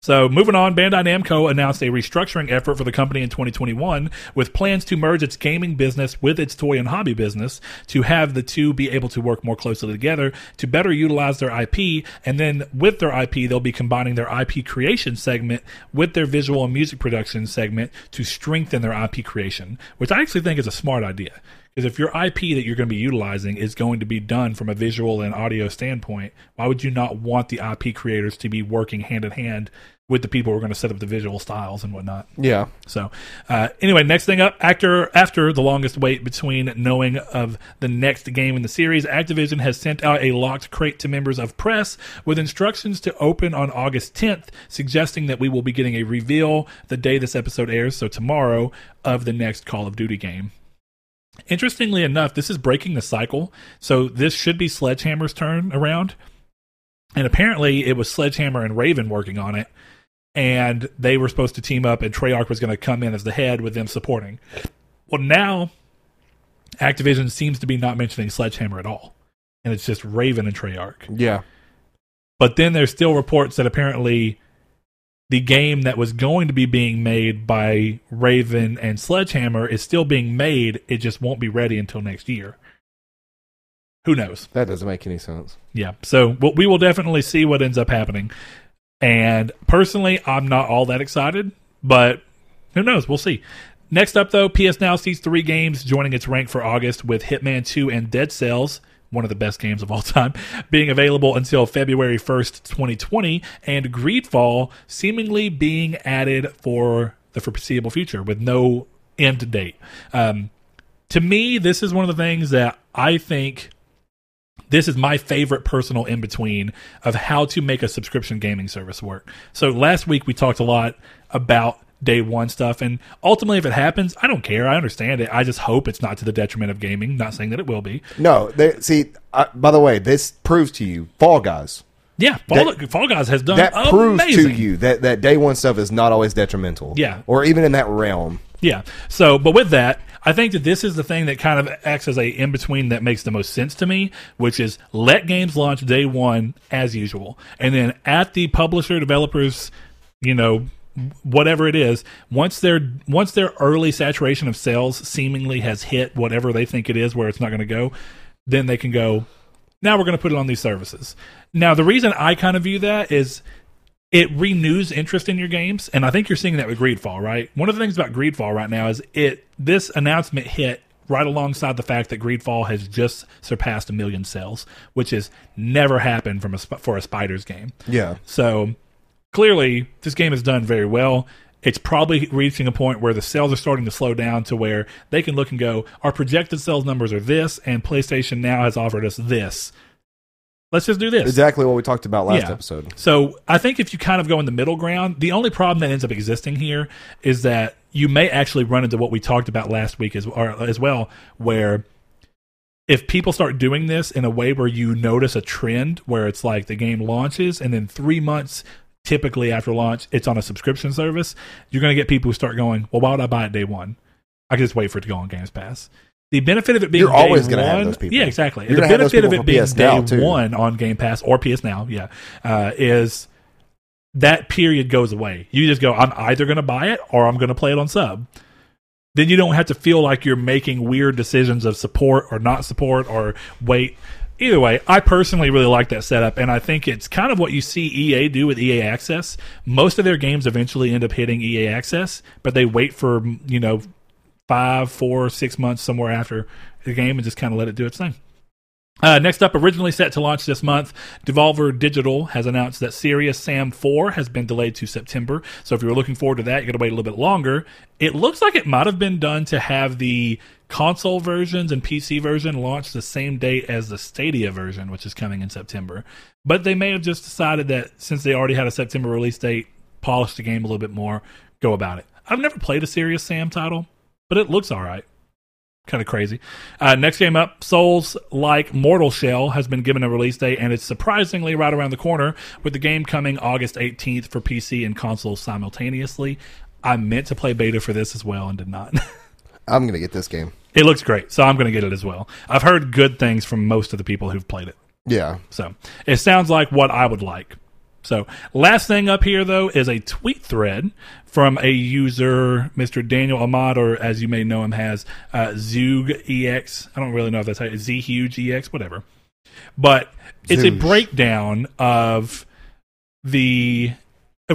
Speaker 2: So, moving on, Bandai Namco announced a restructuring effort for the company in 2021 with plans to merge its gaming business with its toy and hobby business to have the two be able to work more closely together to better utilize their IP. And then with their IP, they'll be combining their IP creation segment with their visual and music production segment to strengthen their IP creation, which I actually think is a smart idea. Because if your IP that you're going to be utilizing is going to be done from a visual and audio standpoint, why would you not want the IP creators to be working hand in hand with the people who are going to set up the visual styles and whatnot?
Speaker 1: Yeah.
Speaker 2: So, uh, anyway, next thing up, after after the longest wait between knowing of the next game in the series, Activision has sent out a locked crate to members of press with instructions to open on August 10th, suggesting that we will be getting a reveal the day this episode airs, so tomorrow, of the next Call of Duty game. Interestingly enough, this is breaking the cycle. So this should be Sledgehammer's turn around. And apparently it was Sledgehammer and Raven working on it. And they were supposed to team up and Treyarch was going to come in as the head with them supporting. Well, now Activision seems to be not mentioning Sledgehammer at all. And it's just Raven and Treyarch.
Speaker 1: Yeah.
Speaker 2: But then there's still reports that apparently the game that was going to be being made by Raven and Sledgehammer is still being made. It just won't be ready until next year. Who knows?
Speaker 1: That doesn't make any sense.
Speaker 2: Yeah. So well, we will definitely see what ends up happening. And personally, I'm not all that excited, but who knows? We'll see. Next up, though, PS Now sees three games joining its rank for August with Hitman 2 and Dead Cells, one of the best games of all time, being available until February 1st, 2020, and Greedfall seemingly being added for the foreseeable future with no end date. Um, to me, this is one of the things that I think this is my favorite personal in between of how to make a subscription gaming service work. So last week we talked a lot about day one stuff, and ultimately, if it happens, I don't care. I understand it. I just hope it's not to the detriment of gaming. Not saying that it will be.
Speaker 1: No, they see. I, by the way, this proves to you, Fall Guys.
Speaker 2: Yeah, Fall, Fall Guys has done
Speaker 1: That proves to you that that day one stuff is not always detrimental.
Speaker 2: Yeah.
Speaker 1: or even in that realm.
Speaker 2: Yeah. So, but with that, I think that this is the thing that kind of acts as a in between that makes the most sense to me, which is let games launch day one as usual, and then at the publisher developers, you know, whatever it is, once their once their early saturation of sales seemingly has hit whatever they think it is, where it's not going to go, then they can go. Now we're going to put it on these services. Now the reason I kind of view that is it renews interest in your games, and I think you're seeing that with Greedfall, right? One of the things about Greedfall right now is it this announcement hit right alongside the fact that Greedfall has just surpassed a million sales, which has never happened from a for a Spiders game.
Speaker 1: Yeah,
Speaker 2: So clearly, this game has done very well. It's probably reaching a point where the sales are starting to slow down to where they can look and go, our projected sales numbers are this, and PlayStation now has offered us this. Let's just do this.
Speaker 1: exactly what we talked about last
Speaker 2: Yeah.
Speaker 1: episode.
Speaker 2: So I think if you kind of go in the middle ground, the only problem that ends up existing here is that you may actually run into what we talked about last week as, or, as well, where if people start doing this in a way where you notice a trend where it's like the game launches and then three months typically after launch it's on a subscription service, you're going to get people who start going, well, why would I buy it day one? I can just wait for it to go on Games Pass. The benefit of it being
Speaker 1: You're always gonna have
Speaker 2: one,
Speaker 1: those people.
Speaker 2: yeah, exactly. The
Speaker 1: have
Speaker 2: benefit of it being
Speaker 1: PS
Speaker 2: day
Speaker 1: too.
Speaker 2: one on Game Pass or PS Now, yeah, uh, is that period goes away. You just go, I'm either going to buy it or I'm going to play it on sub. Then you don't have to feel like you're making weird decisions of support or not support or wait. Either way, I personally really like that setup, and I think it's kind of what you see EA do with EA Access. Most of their games eventually end up hitting EA Access, but they wait for you know five, four, six months somewhere after the game and just kind of let it do its thing. Uh, next up, originally set to launch this month, Devolver Digital has announced that Serious Sam 4 has been delayed to September. So if you're looking forward to that, you got to wait a little bit longer. It looks like it might have been done to have the console versions and PC version launch the same date as the Stadia version, which is coming in September. But they may have just decided that since they already had a September release date, polish the game a little bit more, go about it. I've never played a Serious Sam title, but it looks all right kind of crazy. Uh, next game up, Souls like Mortal Shell has been given a release date, and it's surprisingly right around the corner with the game coming August 18th for PC and consoles simultaneously. I meant to play beta for this as well and did not.
Speaker 1: I'm gonna get this game.
Speaker 2: it looks great, so I'm going to get it as well. I've heard good things from most of the people who've played it.
Speaker 1: Yeah,
Speaker 2: So it sounds like what I would like. So last thing up here though is a tweet thread from a user, Mr. Daniel Ahmad, or as you may know him as uh, Zug EX. I don't really know if that's how Z Huge EX, whatever. But it's a breakdown of the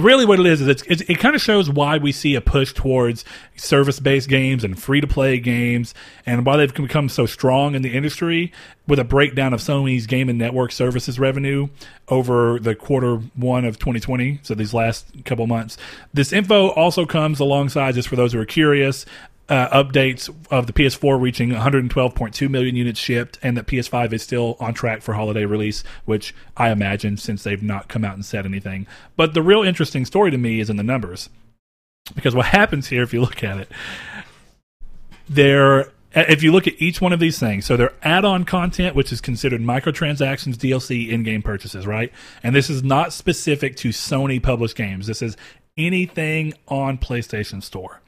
Speaker 2: really what it is is it's, it's, it kind of shows why we see a push towards service-based games and free-to-play games and why they've become so strong in the industry with a breakdown of sony's game and network services revenue over the quarter one of 2020 so these last couple months. This info also comes alongside just for those who are curious uh, updates of the PS4 reaching 112.2 million units shipped, and that PS5 is still on track for holiday release, which I imagine since they've not come out and said anything. But the real interesting story to me is in the numbers, because what happens here, if you look at it, there. If you look at each one of these things, so they're add-on content, which is considered microtransactions, DLC, in-game purchases, right? And this is not specific to Sony published games. This is anything on PlayStation Store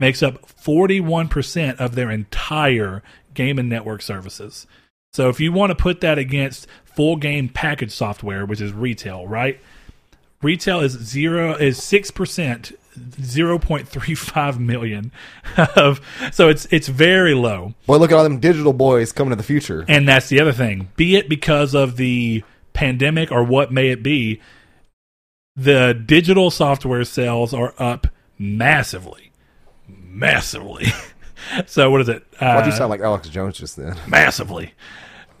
Speaker 2: makes up 41% of their entire game and network services. So if you want to put that against full game package software, which is retail, right? Retail is zero is six percent, zero point three five million of so it's it's very low.
Speaker 1: boy, look at all them digital boys coming to the future.
Speaker 2: And that's the other thing. Be it because of the pandemic or what may it be, the digital software sales are up massively. Massively. so what is it? Uh,
Speaker 1: Why'd you sound like Alex Jones just then?
Speaker 2: massively.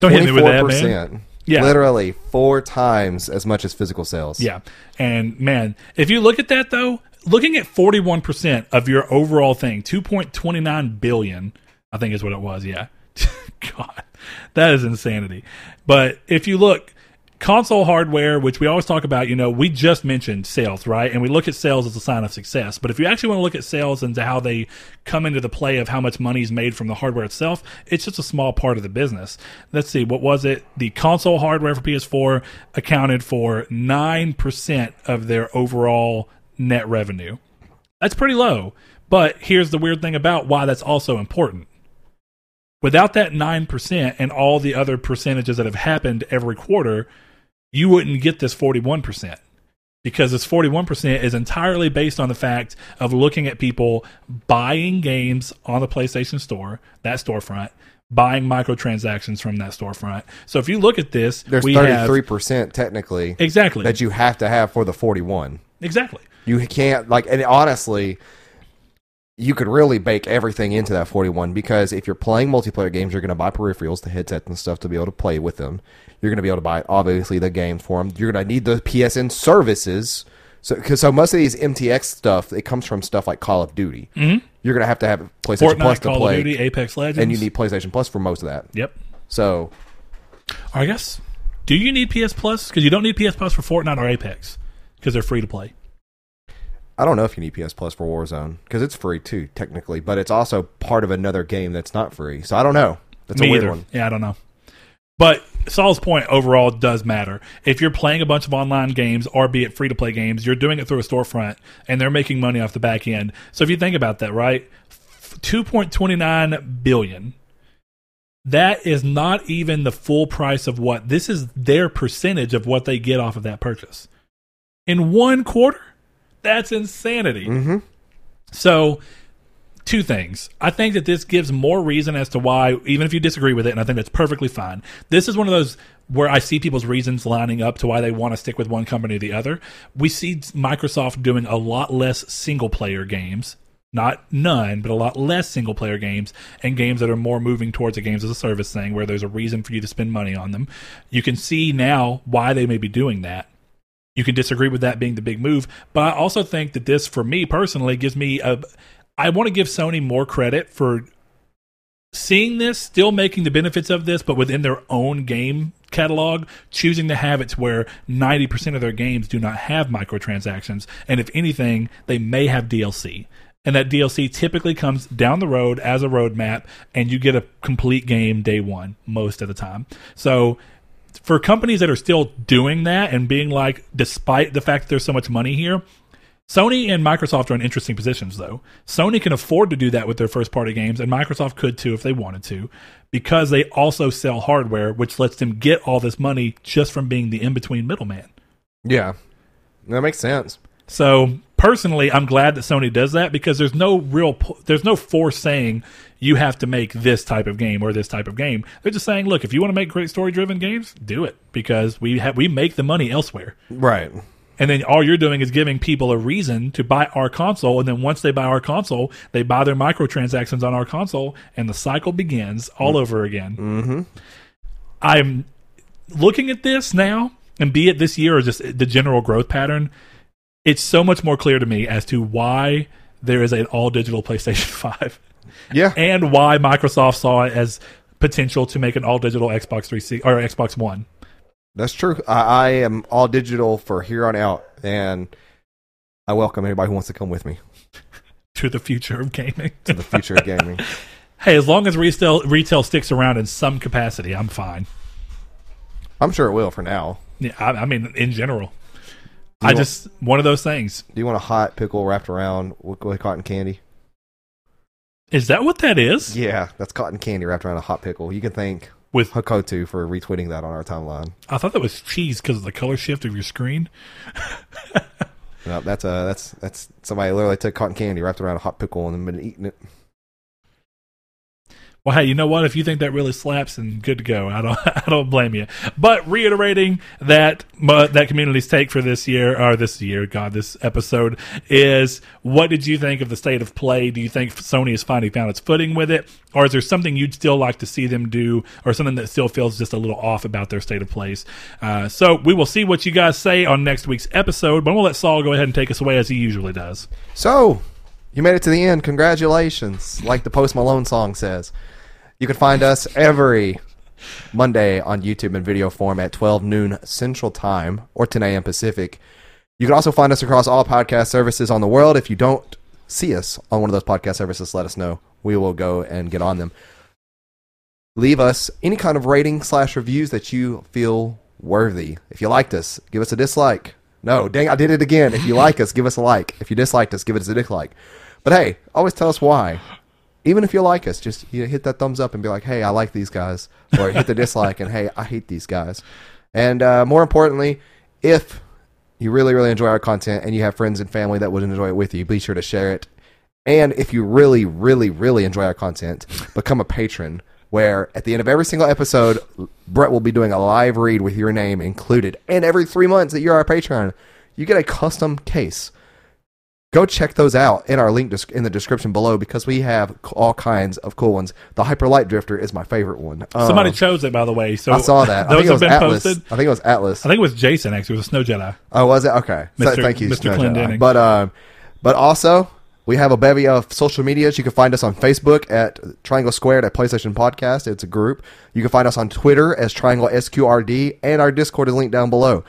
Speaker 2: Don't hit me with that, man. Yeah.
Speaker 1: literally four times as much as physical sales.
Speaker 2: Yeah. And man, if you look at that though, looking at 41% of your overall thing, 2.29 billion, I think is what it was. Yeah. God, that is insanity. But if you look, console hardware, which we always talk about, you know, we just mentioned sales, right? And we look at sales as a sign of success. But if you actually want to look at sales and how they come into the play of how much money is made from the hardware itself, it's just a small part of the business. Let's see, what was it? The console hardware for PS4 accounted for 9% of their overall net revenue. That's pretty low. But here's the weird thing about why that's also important. Without that 9% and all the other percentages that have happened every quarter, you wouldn't get this 41% because this 41% is entirely based on the fact of looking at people buying games on the PlayStation Store, that storefront, buying microtransactions from that storefront. So if you look at this,
Speaker 1: There's
Speaker 2: we
Speaker 1: thirty
Speaker 2: have
Speaker 1: three percent technically
Speaker 2: exactly,
Speaker 1: that you have to have for the forty one.
Speaker 2: exactly.
Speaker 1: You can't like, and honestly, you could really bake everything into that 41 because if you're playing multiplayer games, you're going to buy peripherals, the headsets and stuff to be able to play with them. You're going to be able to buy obviously the games for them. You're going to need the PSN services. So, cause, so most of these MTX stuff, it comes from stuff like Call of Duty. Mm-hmm. You're going to have to have PlayStation
Speaker 2: Fortnite,
Speaker 1: Plus to
Speaker 2: Call
Speaker 1: play,
Speaker 2: of Duty, Apex Legends,
Speaker 1: and you need PlayStation Plus for most of that.
Speaker 2: Yep.
Speaker 1: So,
Speaker 2: I guess. Do you need PS Plus? Because you don't need PS Plus for Fortnite or Apex because they're free to play.
Speaker 1: I don't know if you need PS Plus for Warzone because it's free too, technically, but it's also part of another game that's not free. So I don't know. That's
Speaker 2: Me
Speaker 1: a weird
Speaker 2: either.
Speaker 1: one.
Speaker 2: Yeah, I don't know. But Saul's point overall does matter. If you're playing a bunch of online games, or be it free to play games, you're doing it through a storefront and they're making money off the back end. So if you think about that, right? 2.29 billion. That is not even the full price of what this is their percentage of what they get off of that purchase. In one quarter? That's insanity.
Speaker 1: Mm-hmm.
Speaker 2: So two things. I think that this gives more reason as to why, even if you disagree with it, and I think that's perfectly fine. This is one of those where I see people's reasons lining up to why they want to stick with one company or the other. We see Microsoft doing a lot less single player games. Not none, but a lot less single player games and games that are more moving towards a games as a service thing where there's a reason for you to spend money on them. You can see now why they may be doing that you can disagree with that being the big move, but I also think that this, for me personally, gives me a. I want to give Sony more credit for seeing this, still making the benefits of this, but within their own game catalog, choosing to have it where 90% of their games do not have microtransactions. And if anything, they may have DLC. And that DLC typically comes down the road as a roadmap, and you get a complete game day one most of the time. So for companies that are still doing that and being like, despite the fact that there's so much money here, Sony and Microsoft are in interesting positions, though. Sony can afford to do that with their first party games, and Microsoft could too if they wanted to, because they also sell hardware, which lets them get all this money just from being the in between middleman.
Speaker 1: Yeah, that makes sense.
Speaker 2: So personally, I'm glad that Sony does that because there's no real, there's no force saying you have to make this type of game or this type of game. They're just saying, look, if you want to make great story driven games, do it because we have we make the money elsewhere.
Speaker 1: Right.
Speaker 2: And then all you're doing is giving people a reason to buy our console. And then once they buy our console, they buy their microtransactions on our console, and the cycle begins all over again.
Speaker 1: Mm-hmm.
Speaker 2: I'm looking at this now, and be it this year or just the general growth pattern, it's so much more clear to me as to why there is an all digital PlayStation 5.
Speaker 1: Yeah.
Speaker 2: And why Microsoft saw it as potential to make an all digital Xbox 360 or Xbox One.
Speaker 1: That's true. I, I, am all digital for here on out, and I welcome anybody who wants to come with me
Speaker 2: to the future of gaming.
Speaker 1: to the future of gaming.
Speaker 2: hey, as long as retail retail sticks around in some capacity, I'm fine.
Speaker 1: I'm sure it will for now.
Speaker 2: Yeah, I, I mean, in general. I want, just one of those things.
Speaker 1: Do you want a hot pickle wrapped around with, with cotton candy?
Speaker 2: Is that what that is?
Speaker 1: Yeah, that's cotton candy wrapped around a hot pickle. You can thank
Speaker 2: with
Speaker 1: Hakotu for retweeting that on our timeline.
Speaker 2: I thought that was cheese because of the color shift of your screen.
Speaker 1: no, that's uh that's that's somebody literally took cotton candy wrapped around a hot pickle and then been eating it.
Speaker 2: Well, hey, you know what? If you think that really slaps, and good to go. I don't, I don't blame you. But reiterating that, uh, that community's take for this year, or this year, God, this episode is: What did you think of the state of play? Do you think Sony has finally found its footing with it, or is there something you'd still like to see them do, or something that still feels just a little off about their state of plays? Uh, so we will see what you guys say on next week's episode. But we'll let Saul go ahead and take us away as he usually does.
Speaker 1: So you made it to the end. Congratulations, like the Post Malone song says. You can find us every Monday on YouTube in video form at 12 noon Central Time or 10 a.m. Pacific. You can also find us across all podcast services on the world. If you don't see us on one of those podcast services, let us know. We will go and get on them. Leave us any kind of rating slash reviews that you feel worthy. If you liked us, give us a dislike. No, dang, I did it again. If you like us, give us a like. If you disliked us, give us a dislike. But hey, always tell us why even if you like us, just you know, hit that thumbs up and be like, "Hey, I like these guys," or hit the dislike and "Hey, I hate these guys." And uh, more importantly, if you really, really enjoy our content and you have friends and family that would enjoy it with you, be sure to share it. And if you really, really, really enjoy our content, become a patron. Where at the end of every single episode, Brett will be doing a live read with your name included. And every three months that you're our patron, you get a custom case go check those out in our link in the description below because we have all kinds of cool ones. The Hyper Light Drifter is my favorite one.
Speaker 2: Somebody um, chose it, by the way. So
Speaker 1: I saw that.
Speaker 2: Those have been
Speaker 1: Atlas.
Speaker 2: posted.
Speaker 1: I think it was Atlas.
Speaker 2: I think it was Jason. Actually, it was a Snow Jedi.
Speaker 1: Oh, was it? Okay.
Speaker 2: Mr.
Speaker 1: So, thank you,
Speaker 2: Mr.
Speaker 1: Snow But um, but also. We have a bevy of social medias. You can find us on Facebook at Triangle Squared at PlayStation Podcast. It's a group. You can find us on Twitter as Triangle SQRD, and our Discord is linked down below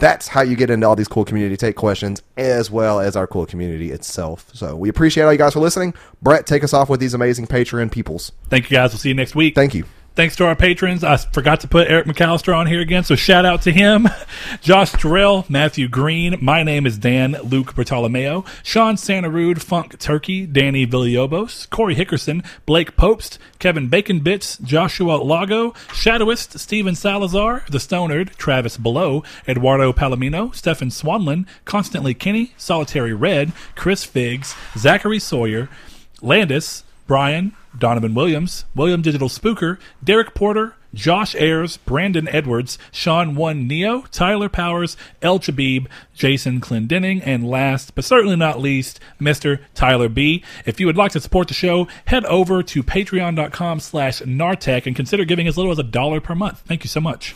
Speaker 1: that's how you get into all these cool community take questions as well as our cool community itself. So we appreciate all you guys for listening. Brett, take us off with these amazing Patreon peoples.
Speaker 2: Thank you guys. We'll see you next week.
Speaker 1: Thank you.
Speaker 2: Thanks to our patrons. I forgot to put Eric McAllister on here again, so shout out to him. Josh Terrell, Matthew Green, my name is Dan, Luke Bartolomeo, Sean Santarude, Funk Turkey, Danny Villobos, Corey Hickerson, Blake Popst, Kevin Bacon Bits, Joshua Lago, Shadowist, Steven Salazar, The Stonard, Travis Below, Eduardo Palomino, Stefan Swanlin, Constantly Kenny, Solitary Red, Chris Figs, Zachary Sawyer, Landis, Brian, Donovan Williams, William Digital Spooker, Derek Porter, Josh Ayers, Brandon Edwards, Sean One Neo, Tyler Powers, El Chabib, Jason Clendenning, and last but certainly not least, Mr. Tyler B. If you would like to support the show, head over to patreon.com slash nartech and consider giving as little as a dollar per month. Thank you so much.